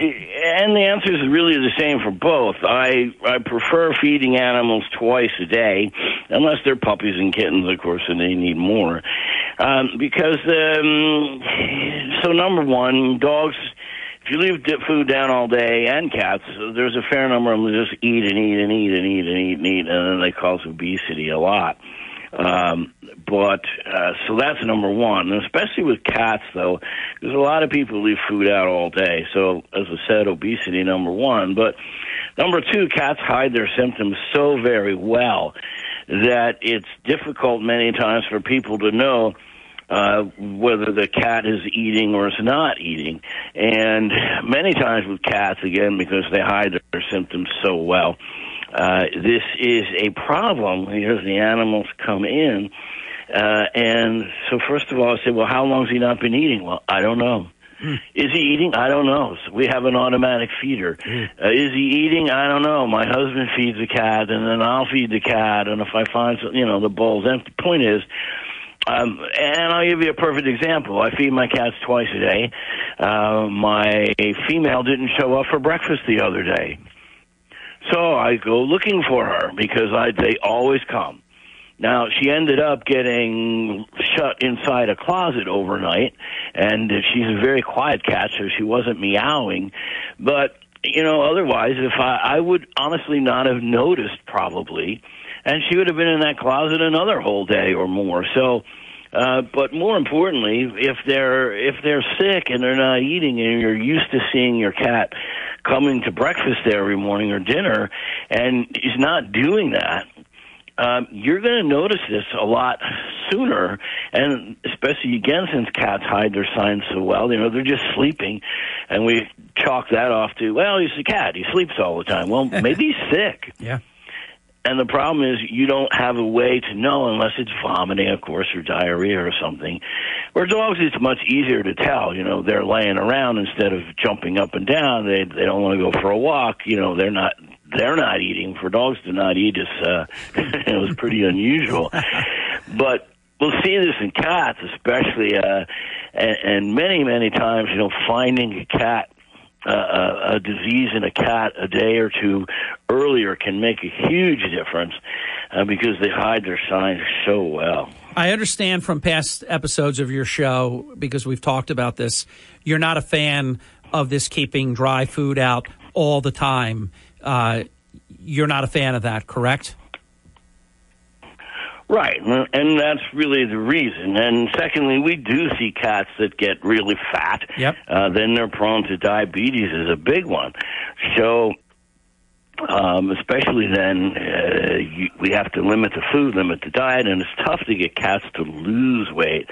and the answer is really the same for both. I I prefer feeding animals twice a day, unless they're puppies and kittens, of course, and they need more. Um, because um, so number one, dogs. If you leave food down all day, and cats, there's a fair number of them just eat and eat and eat and eat and eat and eat, and then they cause obesity a lot. Um, but uh, so that's number one, and especially with cats, though, because a lot of people leave food out all day. So, as I said, obesity number one. But number two, cats hide their symptoms so very well that it's difficult many times for people to know uh, whether the cat is eating or is not eating. And many times with cats, again, because they hide their symptoms so well, uh, this is a problem because the animals come in. Uh, and so, first of all, I said, well, how long has he not been eating? Well, I don't know. Is he eating? I don't know. So we have an automatic feeder. Uh, is he eating? I don't know. My husband feeds the cat, and then I'll feed the cat. And if I find, some, you know, the bowl's empty. Point is, um, and I'll give you a perfect example. I feed my cats twice a day. Uh, my female didn't show up for breakfast the other day. So I go looking for her because I, they always come. Now she ended up getting shut inside a closet overnight, and she's a very quiet cat, so she wasn't meowing. But you know, otherwise, if I, I would honestly not have noticed probably, and she would have been in that closet another whole day or more. So, uh, but more importantly, if they're if they're sick and they're not eating, and you're used to seeing your cat coming to breakfast every morning or dinner, and he's not doing that, um, you're going to notice this a lot sooner, and especially again since cats hide their signs so well. You know, they're just sleeping, and we chalk that off to well, he's a cat. He sleeps all the time. Well, maybe he's sick. Yeah. And the problem is you don't have a way to know unless it's vomiting, of course, or diarrhea or something. Where dogs, it's much easier to tell. You know, they're laying around instead of jumping up and down. They they don't want to go for a walk. You know, they're not they're not eating. For dogs to not eat is uh, it was pretty unusual. but we'll see this in cats, especially, uh, and, and many many times. You know, finding a cat a, a disease in a cat a day or two earlier can make a huge difference uh, because they hide their signs so well. I understand from past episodes of your show, because we've talked about this, you're not a fan of this keeping dry food out all the time. Uh, you're not a fan of that, correct? Right, and that's really the reason. And secondly, we do see cats that get really fat. Yep. Uh, then they're prone to diabetes is a big one. So, um, especially then, uh, you, we have to limit the food, limit the diet, and it's tough to get cats to lose weight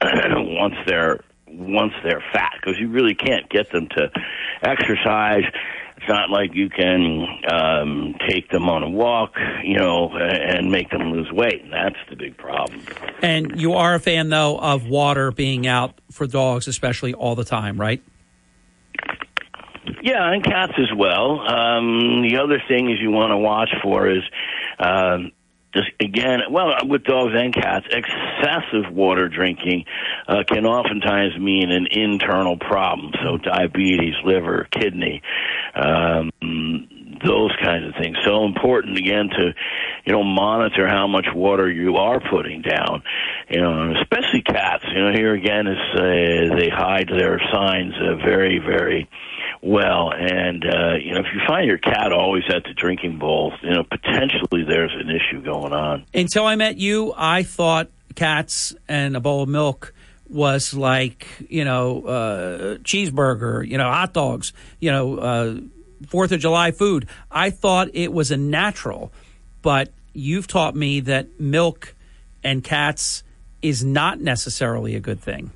once they're once they're fat because you really can't get them to exercise. It's not like you can um, take them on a walk, you know, and make them lose weight. And that's the big problem. And you are a fan, though, of water being out for dogs, especially all the time, right? Yeah, and cats as well. Um, the other thing is you want to watch for is um, just again, well, with dogs and cats, excessive water drinking uh, can oftentimes mean an internal problem. So diabetes, liver, kidney, um, those kinds of things. So important again to, you know, monitor how much water you are putting down. You know, especially cats. You know, here again is uh, they hide their signs uh, very, very well. And uh, you know, if you find your cat always at the drinking bowl, you know, potentially there's an issue going on. Until I met you, I thought cats and a bowl of milk was like you know uh, cheeseburger, you know hot dogs, you know uh, Fourth of July food. I thought it was a natural, but you've taught me that milk and cats is not necessarily a good thing.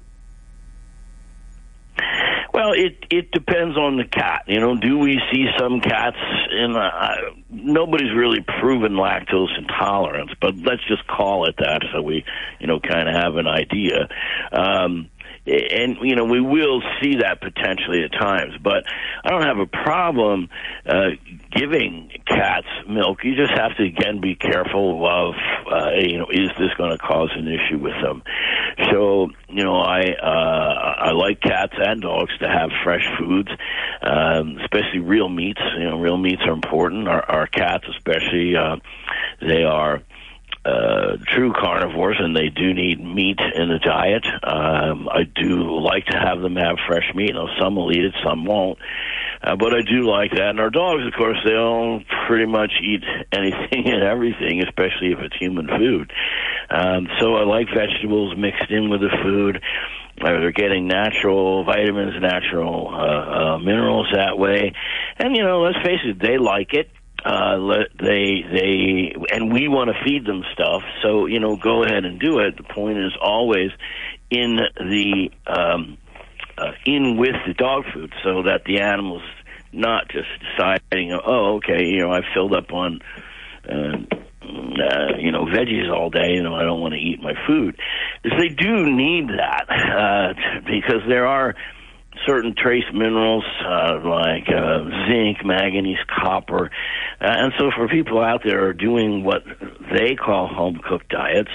Well, it it depends on the cat. You know, do we see some cats? Uh, nobody's really proven lactose intolerance, but let's just call it that, so we, you know, kind of have an idea. Um, and you know we will see that potentially at times, but I don't have a problem uh, giving cats milk. You just have to again be careful of uh, you know is this going to cause an issue with them. So you know, I uh, I like cats and dogs to have fresh foods, um, especially real meats. You know, real meats are important. Our, our cats, especially, uh, they are true carnivores, and they do need meat in the diet. Um, I do like to have them have fresh meat. Now, some will eat it, some won't. Uh, but I do like that. And our dogs, of course, they'll pretty much eat anything and everything, especially if it's human food. Um, so I like vegetables mixed in with the food. Uh, they're getting natural vitamins, natural uh, uh, minerals that way. And, you know, let's face it, they like it uh they they and we want to feed them stuff. So you know go ahead and do it. The point is always in the um uh, in with the dog food so that the animals not just deciding oh okay you know i filled up on uh, uh, you know veggies all day you know i don't want to eat my food. Is they do need that uh because there are certain trace minerals uh, like uh, zinc, manganese, copper. Uh, and so for people out there are doing what they call home cooked diets,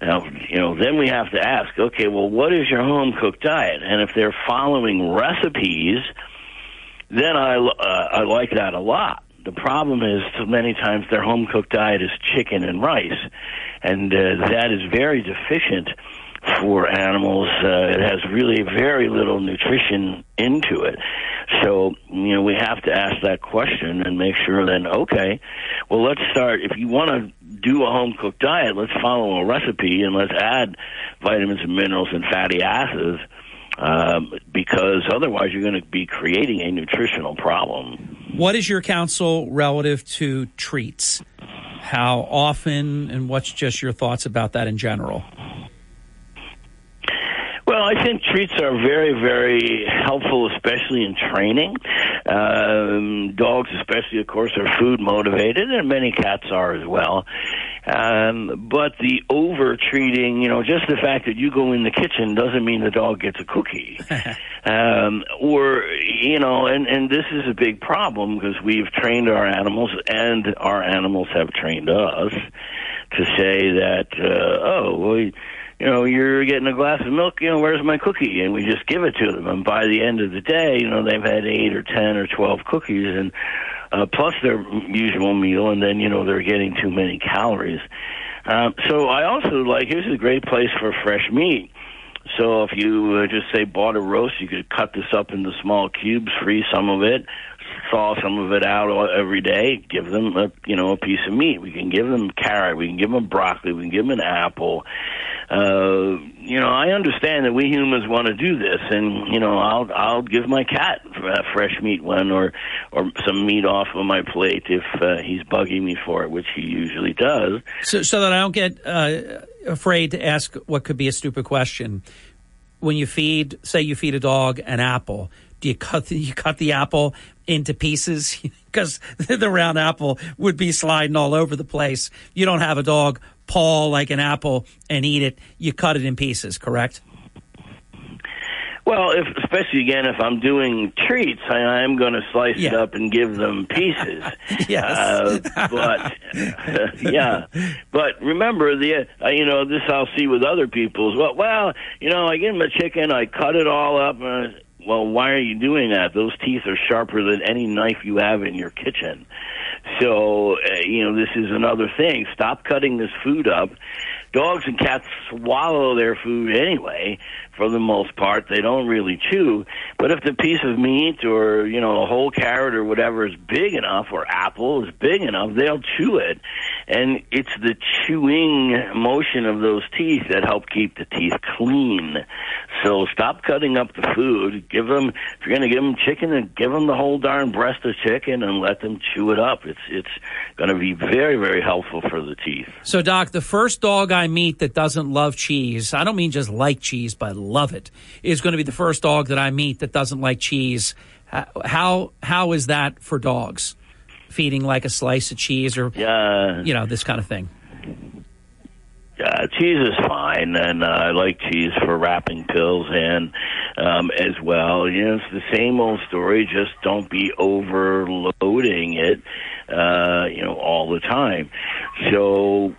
now, you know, then we have to ask, okay, well, what is your home cooked diet? And if they're following recipes, then I, uh, I like that a lot. The problem is, so many times their home cooked diet is chicken and rice, and uh, that is very deficient for animals. Uh, it has really very little nutrition into it. So, you know, we have to ask that question and make sure then, okay, well, let's start. If you want to do a home cooked diet, let's follow a recipe and let's add vitamins and minerals and fatty acids. Um, because otherwise, you're going to be creating a nutritional problem. What is your counsel relative to treats? How often, and what's just your thoughts about that in general? Well, I think treats are very, very helpful, especially in training. Um, dogs, especially, of course, are food motivated, and many cats are as well. Um, but the over treating, you know, just the fact that you go in the kitchen doesn't mean the dog gets a cookie. um, or, you know, and, and this is a big problem because we've trained our animals and our animals have trained us to say that, uh, oh, well, you know, you're getting a glass of milk, you know, where's my cookie? And we just give it to them. And by the end of the day, you know, they've had eight or ten or twelve cookies and uh, plus their usual meal, and then, you know, they're getting too many calories. Um, so I also like, here's a great place for fresh meat. So if you uh, just say bought a roast, you could cut this up into small cubes, freeze some of it, thaw some of it out every day. Give them a you know a piece of meat. We can give them carrot. We can give them broccoli. We can give them an apple. Uh, you know, I understand that we humans want to do this, and you know, I'll I'll give my cat fresh meat one or or some meat off of my plate if uh, he's bugging me for it, which he usually does. So, so that I don't get uh, afraid to ask what could be a stupid question. When you feed, say, you feed a dog an apple, do you cut the, you cut the apple into pieces because the round apple would be sliding all over the place. You don't have a dog paw like an apple and eat it. You cut it in pieces, correct? Well, if especially again if I'm doing treats, I am going to slice yeah. it up and give them pieces. yes, uh, but uh, yeah, but remember the uh, you know this I'll see with other people as well. Well, you know I give them a chicken, I cut it all up. Uh, well, why are you doing that? Those teeth are sharper than any knife you have in your kitchen. So, uh, you know, this is another thing. Stop cutting this food up. Dogs and cats swallow their food anyway, for the most part. They don't really chew. But if the piece of meat or, you know, a whole carrot or whatever is big enough or apple is big enough, they'll chew it. And it's the chewing motion of those teeth that help keep the teeth clean. So stop cutting up the food. Give them, if you're going to give them chicken, then give them the whole darn breast of chicken and let them chew it up. It's, it's going to be very, very helpful for the teeth. So, Doc, the first dog I meet that doesn't love cheese, I don't mean just like cheese, but love it, is going to be the first dog that I meet that doesn't like cheese. How how is that for dogs? Feeding like a slice of cheese or yeah. you know this kind of thing. Uh, cheese is fine, and uh, I like cheese for wrapping pills and um, as well. You know, it's the same old story. Just don't be overloading it, uh, you know, all the time. So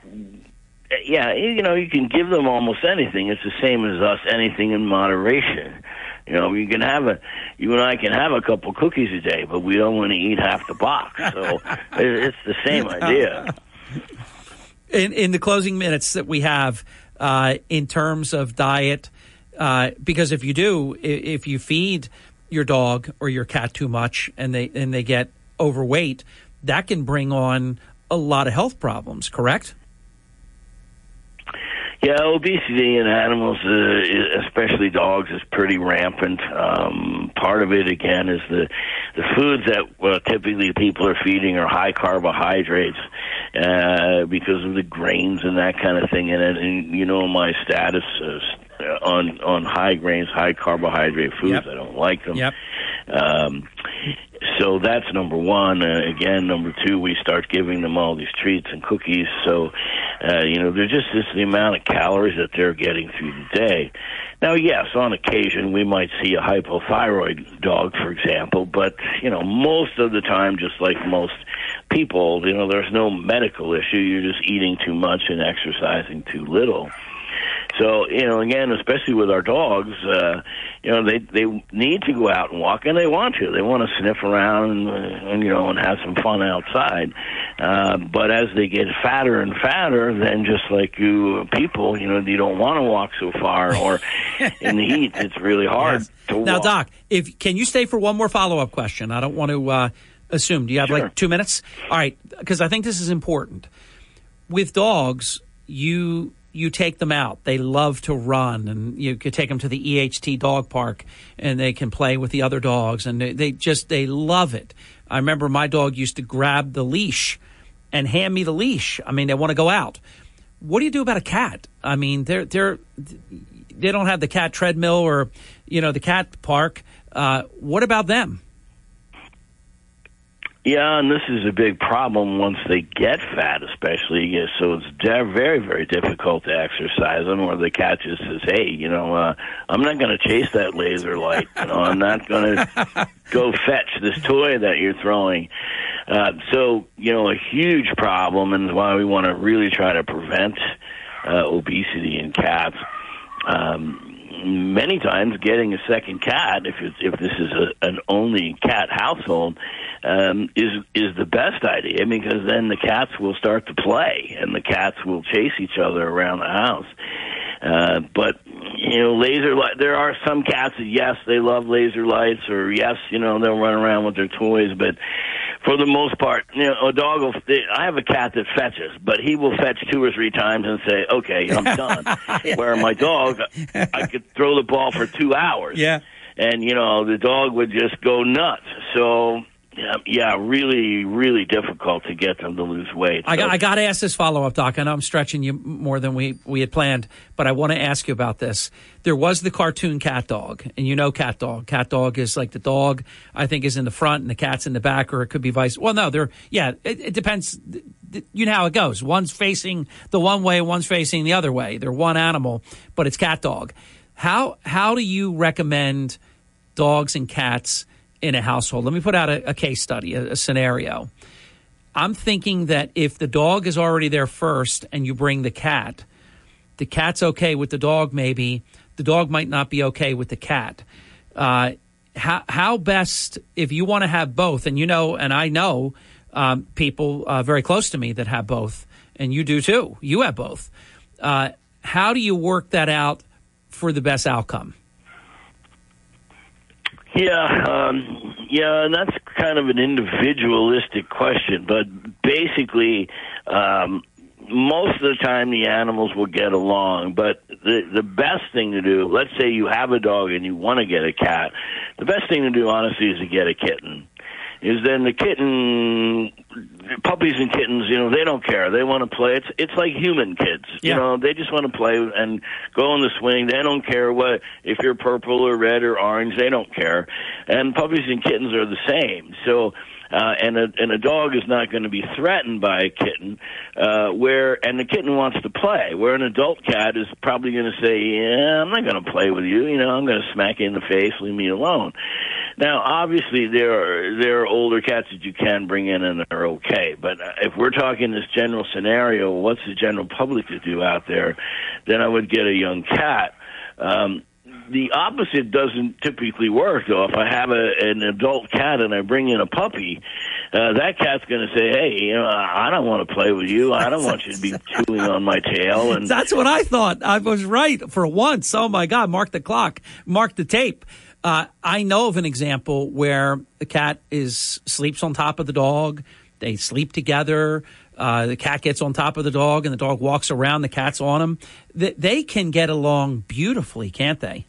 yeah, you know, you can give them almost anything. It's the same as us, anything in moderation. You know, you can have a, you and I can have a couple cookies a day, but we don't want to eat half the box. So it's the same idea. In, in the closing minutes that we have, uh, in terms of diet, uh, because if you do, if you feed your dog or your cat too much and they and they get overweight, that can bring on a lot of health problems. Correct? Yeah, obesity in animals, uh, especially dogs, is pretty rampant. Um, part of it, again, is the the foods that well, typically people are feeding are high carbohydrates uh, because of the grains and that kind of thing in it. And you know my status is on on high grains, high carbohydrate foods. Yep. I don't like them. Yep. Um, so that's number one. Uh, again, number two, we start giving them all these treats and cookies. So, uh, you know, they're just just the amount of calories that they're getting through the day. Now, yes, on occasion we might see a hypothyroid dog, for example, but you know, most of the time, just like most people, you know, there's no medical issue. You're just eating too much and exercising too little. So you know, again, especially with our dogs, uh, you know, they they need to go out and walk, and they want to. They want to sniff around and, and you know and have some fun outside. Uh, but as they get fatter and fatter, then just like you people, you know, you don't want to walk so far, or in the heat, it's really hard Yes. to Now, walk. Doc, if can you stay for one more follow up question? I don't want to uh, assume. Do you have like two minutes? All right, because I think this is important. With dogs, you you take them out. They love to run, and you could take them to the EHT dog park, and they can play with the other dogs, and they, they just they love it. I remember my dog used to grab the leash and hand me the leash. I mean, they want to go out. What do you do about a cat? I mean, they're they're they don't have the cat treadmill or you know the cat park. Uh, what about them? Yeah, and this is a big problem once they get fat, especially. So it's very, very difficult to exercise them. Where the cat just says, "Hey, you know, uh, I'm not going to chase that laser light. You know, I'm not going to go fetch this toy that you're throwing." Uh, so, you know, a huge problem, and why we want to really try to prevent uh, obesity in cats. Um, many times getting a second cat if if this is a, an only cat household um, is is the best idea because then the cats will start to play and the cats will chase each other around the house. Uh, but you know, laser light. There are some cats that yes, they love laser lights, or yes, you know, they'll run around with their toys. But for the most part, you know, a dog will. I have a cat that fetches, but he will fetch two or three times and say, "Okay, I'm done." Where my dog, I could throw the ball for two hours. Yeah. And you know, the dog would just go nuts. So. Yeah, yeah, really, really difficult to get them to lose weight. I, got- I got to ask this follow up, Doc. I know I'm stretching you more than we, we had planned, but I want to ask you about this. There was the cartoon cat dog, and you know cat dog. Cat dog is like the dog, I think, is in the front and the cat's in the back, or it could be vice. Well, no, they're, yeah, it, it depends. You know how it goes. One's facing the one way, one's facing the other way. They're one animal, but it's cat dog. How, how do you recommend dogs and cats in a household? Let me put out a, a case study, a- a scenario. I'm thinking that if the dog is already there first and you bring the cat, the cat's okay with the dog, maybe. The dog might not be okay with the cat. Uh, how, how best, if you want to have both, and you know, and I know um, people uh, very close to me that have both, and you do too. You have both. Uh, how do you work that out for the best outcome? Yeah, um, yeah, and that's kind of an individualistic question, but basically, um, most of the time the animals will get along. But the the best thing to do, let's say you have a dog and you want to get a cat, the best thing to do, honestly, is to get a kitten. Is then the kitten, puppies and kittens, you know, they don't care. They want to play. It's it's like human kids, you know. They just want to play and go on the swing. They don't care what if you're purple or red or orange. They don't care. And puppies and kittens are the same. So. Uh, and a and a dog is not going to be threatened by a kitten, uh, where and the kitten wants to play. Where an adult cat is probably going to say, "Yeah, I'm not going to play with you. You know, I'm going to smack you in the face. Leave me alone." Now, obviously, there are there are older cats that you can bring in and they're okay. Okay. But uh, if we're talking this general scenario, what's the general public to do out there? Then I would get a young cat. Um, the opposite doesn't typically work though. If I have a, an adult cat and I bring in a puppy, uh, that cat's going to say, "Hey, you know, I don't want to play with you. I don't want you to be chewing on my tail." And That's what I thought. I was right for once. Oh my God! Mark the clock. Mark the tape. Uh, I know of an example where the cat is sleeps on top of the dog. They sleep together. Uh, the cat gets on top of the dog, and the dog walks around. The cat's on him. They, they can get along beautifully, can't they?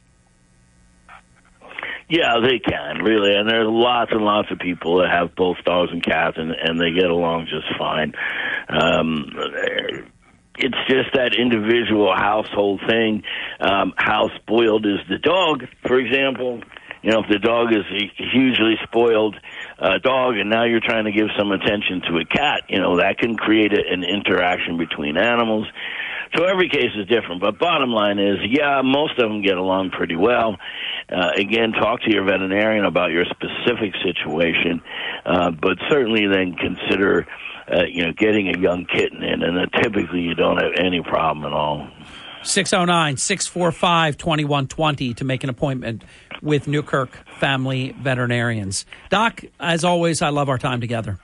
Yeah, they can really, and there's lots and lots of people that have both dogs and cats, and and they get along just fine. Um, it's just that individual household thing. Um, how spoiled is the dog, for example? You know, if the dog is hugely spoiled uh, dog, and now you're trying to give some attention to a cat, you know, that can create a, an interaction between animals. So every case is different, but bottom line is, yeah, most of them get along pretty well. Uh, again, talk to your veterinarian about your specific situation, uh, but certainly then consider, uh, you know, getting a young kitten in, and then typically you don't have any problem at all. 609 645 2120 to make an appointment with Newkirk Family Veterinarians. Doc, as always, I love our time together.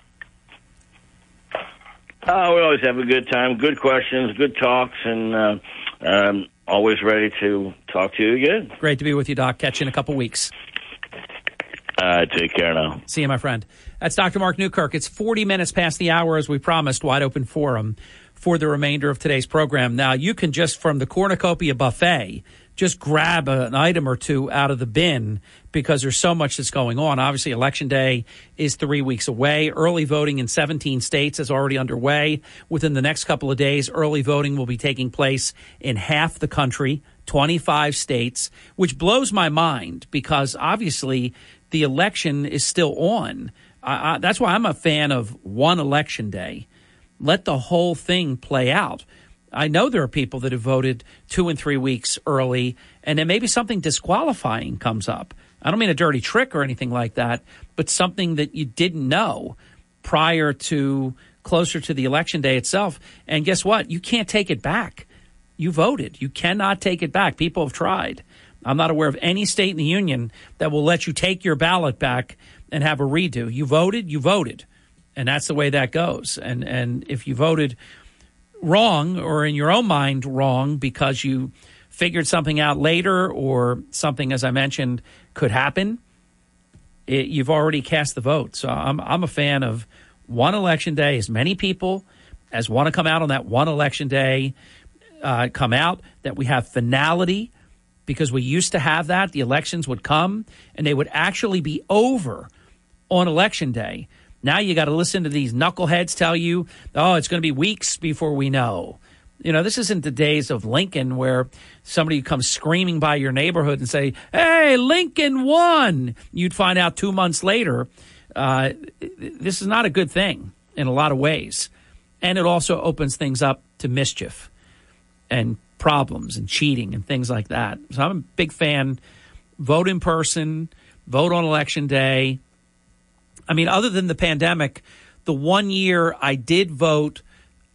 Uh, we always have a good time, good questions, good talks, and uh, um, always ready to talk to you again. Great to be with you, Doc. Catch you in a couple weeks. Uh, take care now. See you, my friend. That's Dr. Mark Newkirk. It's 40 minutes past the hour, as we promised, wide open forum for the remainder of today's program. Now, you can just from the cornucopia buffet, just grab an item or two out of the bin because there's so much that's going on. Obviously, Election Day is three weeks away. Early voting in 17 states is already underway. Within the next couple of days, early voting will be taking place in half the country, 25 states, which blows my mind because obviously the election is still on. That's why I'm a fan of one election day. Let the whole thing play out. I know there are people that have voted two and three weeks early, and then maybe something disqualifying comes up. I don't mean a dirty trick or anything like that, but something that you didn't know prior to closer to the election day itself. And guess what? You can't take it back. You voted. You cannot take it back. People have tried. I'm not aware of any state in the union that will let you take your ballot back and have a redo. You voted, you voted. And that's the way that goes. And and if you voted wrong or in your own mind wrong because you figured something out later or something as I mentioned could happen, it, you've already cast the vote. So I'm I'm a fan of one election day as many people as want to come out on that one election day uh, come out that we have finality because we used to have that the elections would come and they would actually be over on election day now you got to listen to these knuckleheads tell you oh it's going to be weeks before we know you know this isn't the days of lincoln where somebody comes screaming by your neighborhood and say hey lincoln won you'd find out two months later uh, this is not a good thing in a lot of ways and it also opens things up to mischief and problems and cheating and things like that. So I'm a big fan. Vote in person, vote on election day. I mean, other than the pandemic, the one year I did vote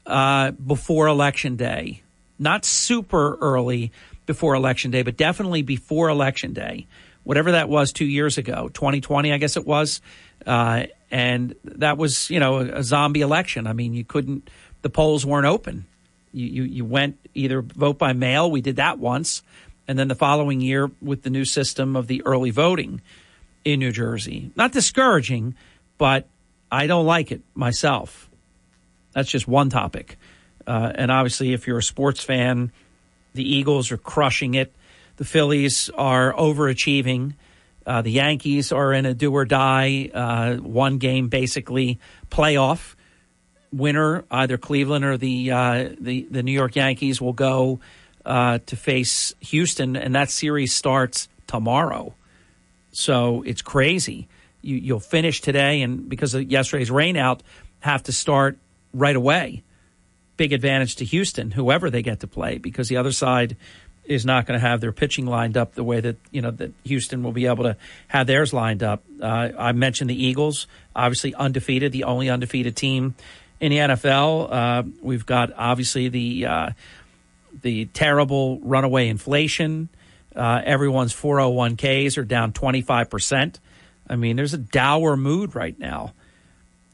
uh, before election day, not super early before election day, but definitely before election day, whatever that was two years ago, 2020, I guess it was. Uh, and that was, you know, a, zombie election. I mean, you couldn't, the polls weren't open you, you, you went either vote by mail. We did that once. And then the following year with the new system of the early voting in New Jersey. Not discouraging, but I don't like it myself. That's just one topic. Uh, and obviously, if you're a sports fan, the Eagles are crushing it. The Phillies are overachieving. Uh, the Yankees are in a do or die, uh, one game basically playoff winner, either Cleveland or the uh, the the New York Yankees, will go uh, to face Houston, and that series starts tomorrow. So it's crazy. You, you'll finish today, and because of yesterday's rainout, have to start right away. Big advantage to Houston, whoever they get to play, because the other side is not going to have their pitching lined up the way that you know that Houston will be able to have theirs lined up. Uh, I mentioned the Eagles, obviously undefeated, the only undefeated team in the NFL. Uh, we've got obviously the uh, the terrible runaway inflation. Uh, everyone's 401ks are down 25 percent. I mean, there's a dour mood right now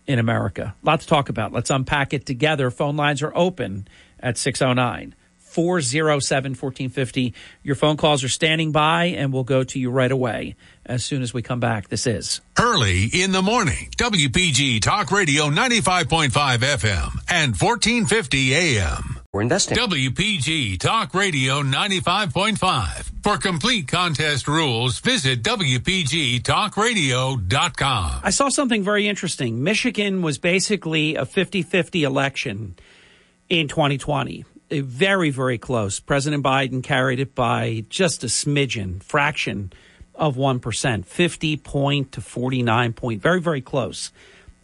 in America. A lot to talk about. Let's unpack it together. Phone lines are open at 609 407 1450. Your phone calls are standing by, and we'll go to you right away as soon as we come back. This is Hurley in the morning, WPG Talk Radio 95.5 FM and 1450 AM. We're investing. WPG Talk Radio 95.5. For complete contest rules, visit WPGTalkRadio.com. I saw something very interesting. Michigan was basically a 50 50 election in 2020. A very, very close. President Biden carried it by just a smidgen, fraction of 1%, 50 point to 49 point. Very, very close.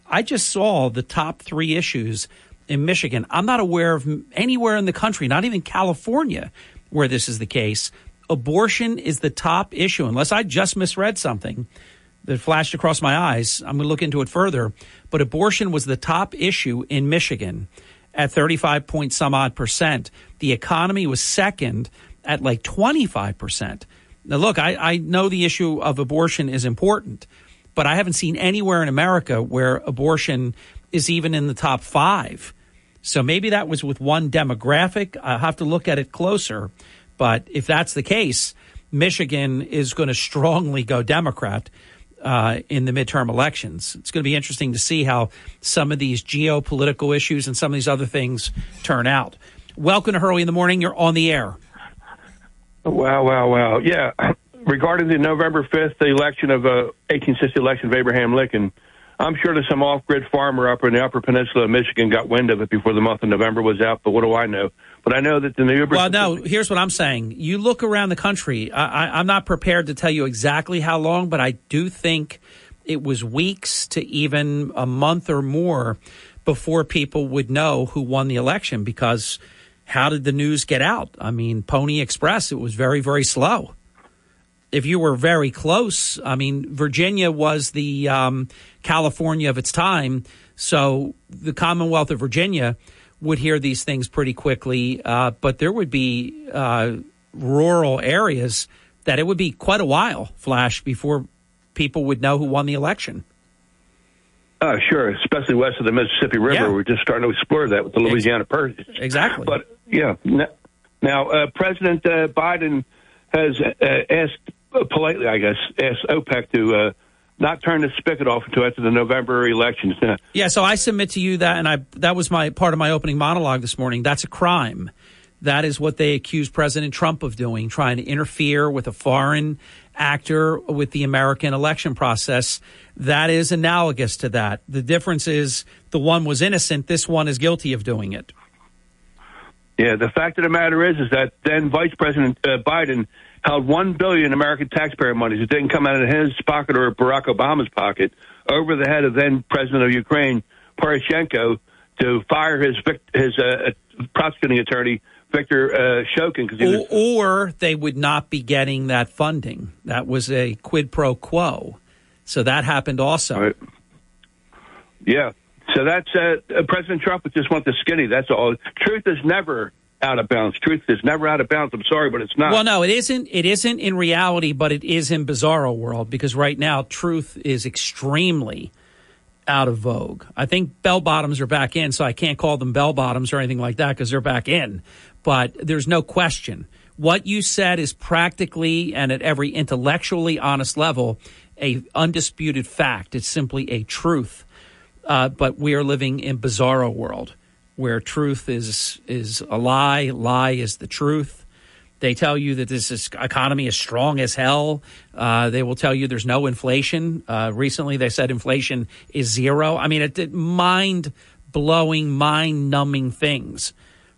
I just saw the top three issues in Michigan. I'm not aware of anywhere in the country, not even California, where this is the case. Abortion is the top issue, unless I just misread something that flashed across my eyes. I'm going to look into it further. But abortion was the top issue in Michigan at 35 point some odd percent. The economy was second at like 25 percent. Now, look, I, I know the issue of abortion is important, but I haven't seen anywhere in America where abortion is even in the top five. So maybe that was with one demographic. I'll have to look at it closer. But if that's the case, Michigan is going to strongly go Democrat uh, in the midterm elections. It's going to be interesting to see how some of these geopolitical issues and some of these other things turn out. Welcome to Hurley in the Morning. You're on the air. Wow, wow, wow. Yeah. Regarding the November 5th, the election of uh, 1860 election of Abraham Lincoln, I'm sure that some off-grid farmer up in the Upper Peninsula of Michigan got wind of it before the month of November was out. But what do I know? But I know that the New Well, no. Here's what I'm saying. You look around the country. I, I'm not prepared to tell you exactly how long, but I do think it was weeks to even a month or more before people would know who won the election. Because how did the news get out? I mean, Pony Express. It was very, very slow if you were very close, I mean, Virginia was the um, California of its time. So the Commonwealth of Virginia would hear these things pretty quickly, uh, but there would be uh, rural areas that it would be quite a while, Flash, before people would know who won the election. Uh, sure, especially west of the Mississippi River. Yeah. We're just starting to explore that with the Louisiana Purchase. Exactly. But yeah, now uh, President uh, Biden has uh, asked politely, I guess, asked OPEC to uh, not turn the spigot off until after the November elections. Yeah, so I submit to you that, and I that was my part of my opening monologue this morning. That's a crime. That is what they accuse President Trump of doing, trying to interfere with a foreign actor with the American election process. That is analogous to that. The difference is the one was innocent. This one is guilty of doing it. Yeah, the fact of the matter is, is that then Vice President uh, Biden held one billion American taxpayer monies. It didn't come out of his pocket or Barack Obama's pocket over the head of then President of Ukraine Poroshenko to fire his his uh, prosecuting attorney Victor uh, Shokin because he was Or, or they would not be getting that funding. That was a quid pro quo. So that happened also. Yeah. So that's uh, uh, President Trump would just want the skinny. That's all. Truth is never out of bounds. Truth is never out of bounds. I'm sorry, but it's not. Well, no, it isn't. It isn't in reality, but it is in Bizarro world because right now truth is extremely out of vogue. I think bell bottoms are back in, so I can't call them bell bottoms or anything like that because they're back in. But there's no question. What you said is practically and at every intellectually honest level a undisputed fact. It's simply a truth. Uh, but we are living in Bizarro world where truth is is a lie, lie is the truth. They tell you that this is, economy is strong as hell. Uh, they will tell you there's no inflation. Uh, recently, they said inflation is zero. I mean, it, it mind blowing, mind numbing things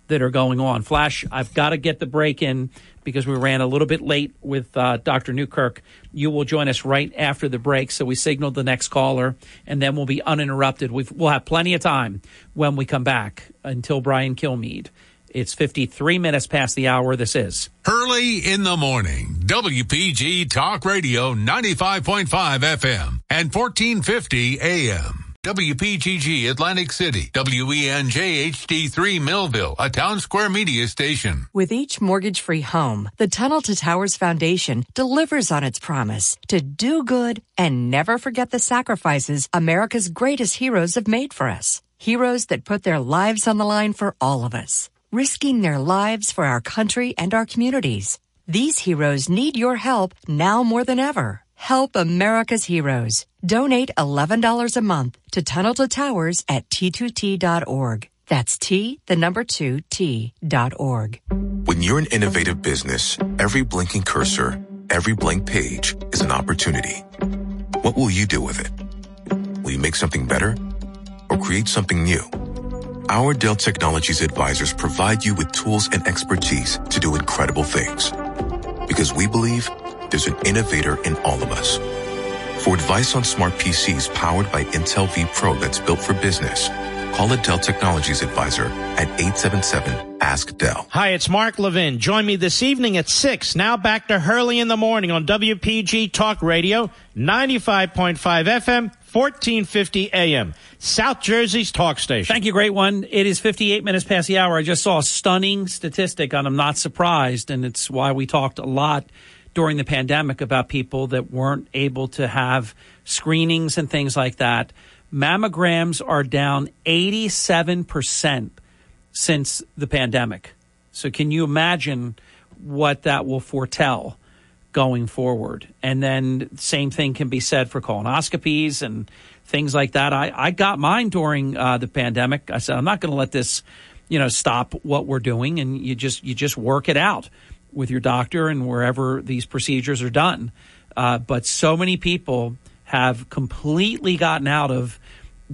that are going on. Flash, I've got to get the break in because we ran a little bit late with uh, Dr. Newkirk. You will join us right after the break. So we signaled the next caller, and then we'll be uninterrupted. We've, we'll have plenty of time when we come back until Brian Kilmeade It's 53 minutes past the hour. This is Hurley in the morning. WPG Talk Radio 95.5 FM and 1450 AM. WPGG Atlantic City. WENJ HD3 Millville, a Townsquare Media station. With each mortgage free home, the Tunnel to Towers Foundation delivers on its promise to do good and never forget the sacrifices America's greatest heroes have made for us. Heroes that put their lives on the line for all of us, risking their lives for our country and our communities. These heroes need your help now more than ever. Help America's heroes. Donate $11 a month to Tunnel to Towers at t2t.org. That's T, the number two, T dot org. When you're an innovative business, every blinking cursor, every blank page is an opportunity. What will you do with it? Will you make something better or create something new? Our Dell Technologies advisors provide you with tools and expertise to do incredible things. Because we believe there's an innovator in all of us. For advice on smart PCs powered by Intel V Pro that's built for business, call a Dell Technologies advisor at 877 Ask Dell. Hi, it's Mark Levin. Join me this evening at 6. Now back to Hurley in the morning on WPG Talk Radio, 95.5 FM, 1450 AM. South Jersey's talk station. Thank you, great one. It is 58 minutes past the hour. I just saw a stunning statistic and I'm not surprised, and it's why we talked a lot during the pandemic about people that weren't able to have screenings and things like that. Mammograms are down 87% since the pandemic. So, can you imagine what that will foretell going forward? And then, same thing can be said for colonoscopies and things like that. I, I got mine during uh, the pandemic. I said, I'm not going to let this, you know, stop what we're doing. And you just, you just work it out with your doctor and wherever these procedures are done. Uh, but so many people have completely gotten out of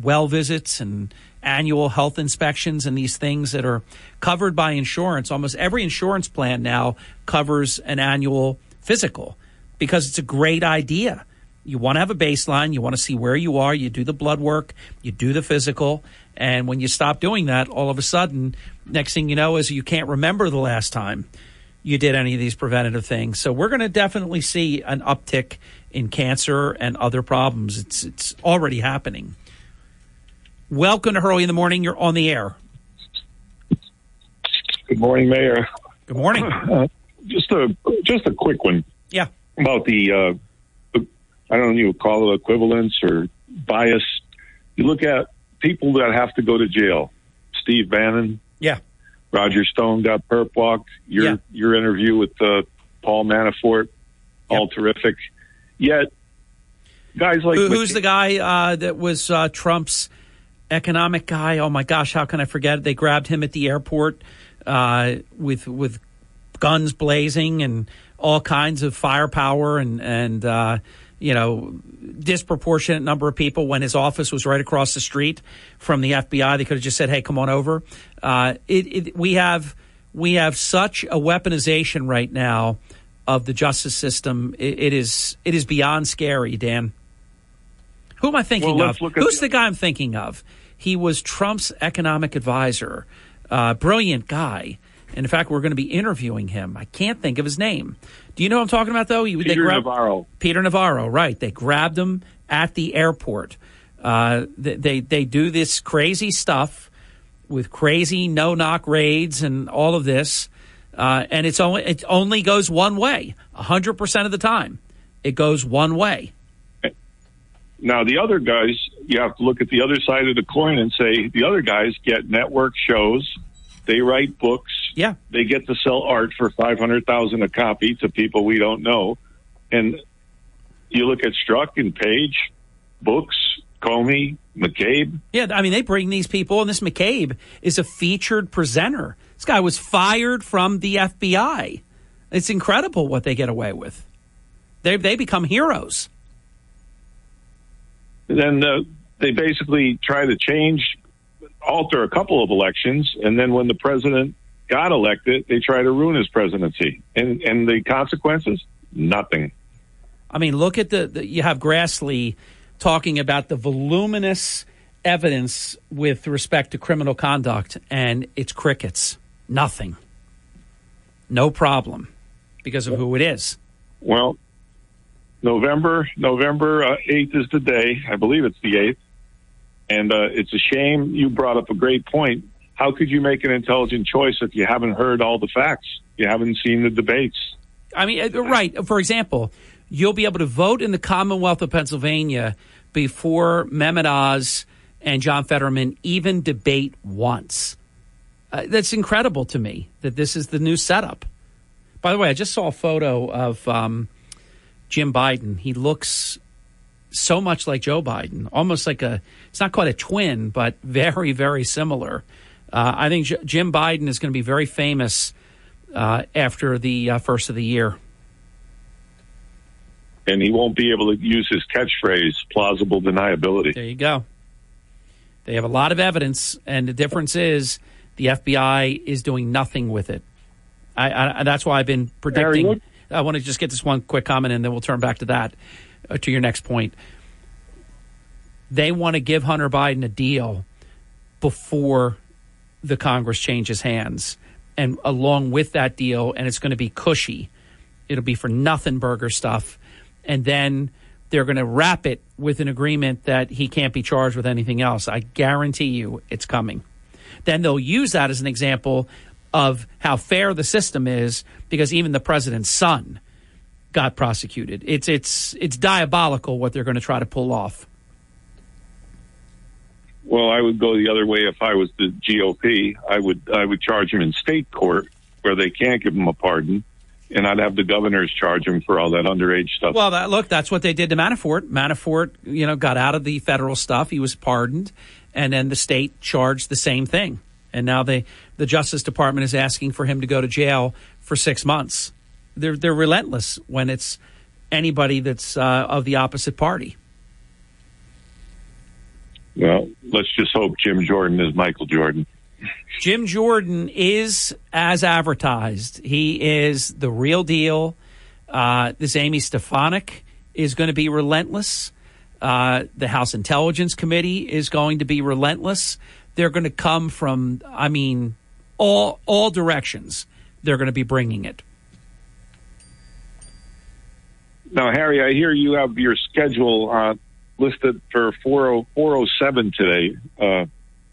well visits and annual health inspections and these things that are covered by insurance. Almost every insurance plan now covers an annual physical because it's a great idea. You want to have a baseline, you want to see where you are, you do the blood work, you do the physical, and when you stop doing that, all of a sudden, next thing you know is you can't remember the last time you did any of these preventative things. So we're going to definitely see an uptick in cancer and other problems. It's it's already happening. Welcome to Hurley in the Morning. You're on the air. Good morning, Mayor. Good morning. Uh, just a just a quick one. Yeah. About the uh, I don't know you call it equivalence or bias. You look at people that have to go to jail. Steve Bannon. Roger Stone got perp walked. Your Yeah. your interview with uh, Paul Manafort, all terrific. Yet, guys like Who, who's the guy uh, that was uh, Trump's economic guy? Oh my gosh, how can I forget it? They grabbed him at the airport uh, with with guns blazing and all kinds of firepower and and uh, you know disproportionate number of people when his office was right across the street from the FBI. They could have just said, "Hey, come on over." Uh, it, it, we have we have such a weaponization right now of the justice system. It, it is it is beyond scary, Dan. Who am I thinking Well, of? let's look at Who's the- the guy I'm thinking of? He was Trump's economic advisor, uh, brilliant guy. And in fact, we're going to be interviewing him. I can't think of his name. Do you know what I'm talking about, though? Peter grabbed- Navarro. Peter Navarro, right? They grabbed him at the airport. Uh, they, they they do this crazy stuff with crazy no knock raids and all of this, uh, and it's only it only goes one way. hundred percent of the time, it goes one way. Now, the other guys, you have to look at the other side of the coin and say the other guys get network shows. They write books. Yeah. They get to sell art for 500000 a copy to people we don't know. And you look at Strzok and Page, books, Comey, McCabe. Yeah, I mean, they bring these people, and this McCabe is a featured presenter. This guy was fired from the FBI. It's incredible what they get away with. They they become heroes. then uh, they basically try to change, alter a couple of elections, and then when the president got elected, they try to ruin his presidency. And and the consequences, nothing. I mean, look at the, the you have Grassley talking about the voluminous evidence with respect to criminal conduct, and it's crickets. Nothing. No problem because of who it is. Well, November November eighth is the day. I believe it's the eighth, and uh, it's a shame. You brought up a great point. How could you make an intelligent choice if you haven't heard all the facts? You haven't seen the debates. I mean, uh, right. For example, you'll be able to vote in the Commonwealth of Pennsylvania before Mehmet Oz and John Fetterman even debate once. Uh, that's incredible to me that this is the new setup. By the way, I just saw a photo of um, Jim Biden. He looks so much like Joe Biden, almost like a, it's not quite a twin, but very, very similar. Uh, I think J- Jim Biden is going to be very famous uh, after the uh, first of the year. And he won't be able to use his catchphrase, plausible deniability. There you go. They have a lot of evidence, and the difference is the FBI is doing nothing with it. I, I, that's why I've been predicting. Harry, I want to just get this one quick comment, and then we'll turn back to that, uh, to your next point. They want to give Hunter Biden a deal before the Congress changes hands. And along with that deal, and it's going to be cushy, it'll be for nothing burger stuff. And then they're going to wrap it with an agreement that he can't be charged with anything else. I guarantee you it's coming. Then they'll use that as an example of how fair the system is because even the president's son got prosecuted. It's it's it's diabolical what they're going to try to pull off. Well, I would go the other way if I was the GOP. I would I would charge him in state court where they can't give him a pardon, and I'd have the governors charge him for all that underage stuff. Well, that, look, that's what they did to Manafort. Manafort, you know, got out of the federal stuff. He was pardoned, and then the state charged the same thing. And now they, the Justice Department is asking for him to go to jail for six months. They're they're relentless when it's anybody that's uh, of the opposite party. Well, let's just hope Jim Jordan is Michael Jordan. Jim Jordan is as advertised. He is the real deal. Uh, this Amy Stefanik is going to be relentless. Uh, the House Intelligence Committee is going to be relentless. They're going to come from, I mean, all all directions. They're going to be bringing it. Now, Harry, I hear you have your schedule uh, listed for 40, 407 today. Uh,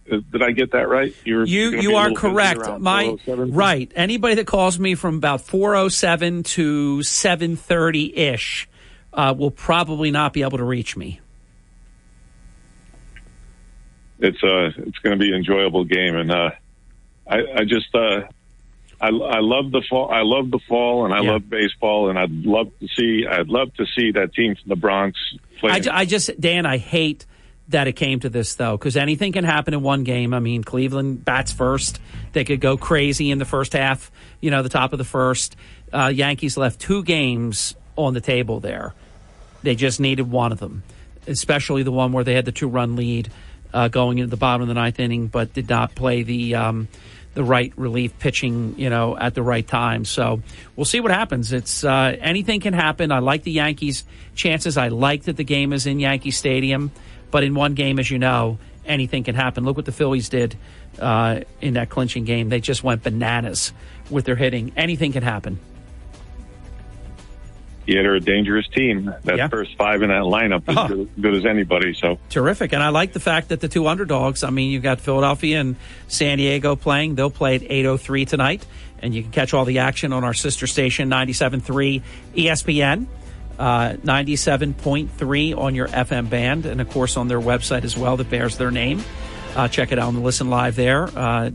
did I get that right? You're you you are correct. My right. Anybody that calls me from about four oh seven to seven thirty ish uh, will probably not be able to reach me. It's uh, it's going to be an enjoyable game, and uh, I, I just uh, I, I love the fall. I love the fall, and I Yeah. love baseball, and I'd love to see. I'd love to see that team from the Bronx. I, I just Dan, I hate that it came to this though, because anything can happen in one game. I mean, Cleveland bats first; they could go crazy in the first half. You know, the top of the first. Uh, Yankees left two games on the table there. They just needed one of them, especially the one where they had the two-run lead uh, going into the bottom of the ninth inning, but did not play the. Um, the right relief pitching, you know, at the right time. So we'll see what happens. It's uh, anything can happen. I like the Yankees' chances. I like that the game is in Yankee Stadium, but in one game, as you know, anything can happen. Look what the Phillies did uh, in that clinching game. They just went bananas with their hitting. Anything can happen. Yeah, they're a dangerous team. That Yeah. first five in that lineup is Oh. good, good as anybody. So Terrific. And I like the fact that the two underdogs, I mean, you've got Philadelphia and San Diego playing. They'll play at 8.03 tonight. And you can catch all the action on our sister station, 97.3 ESPN, uh, 97.3 on your FM band, and of course on their website as well that bears their name. Uh, check it out and listen live there. Uh,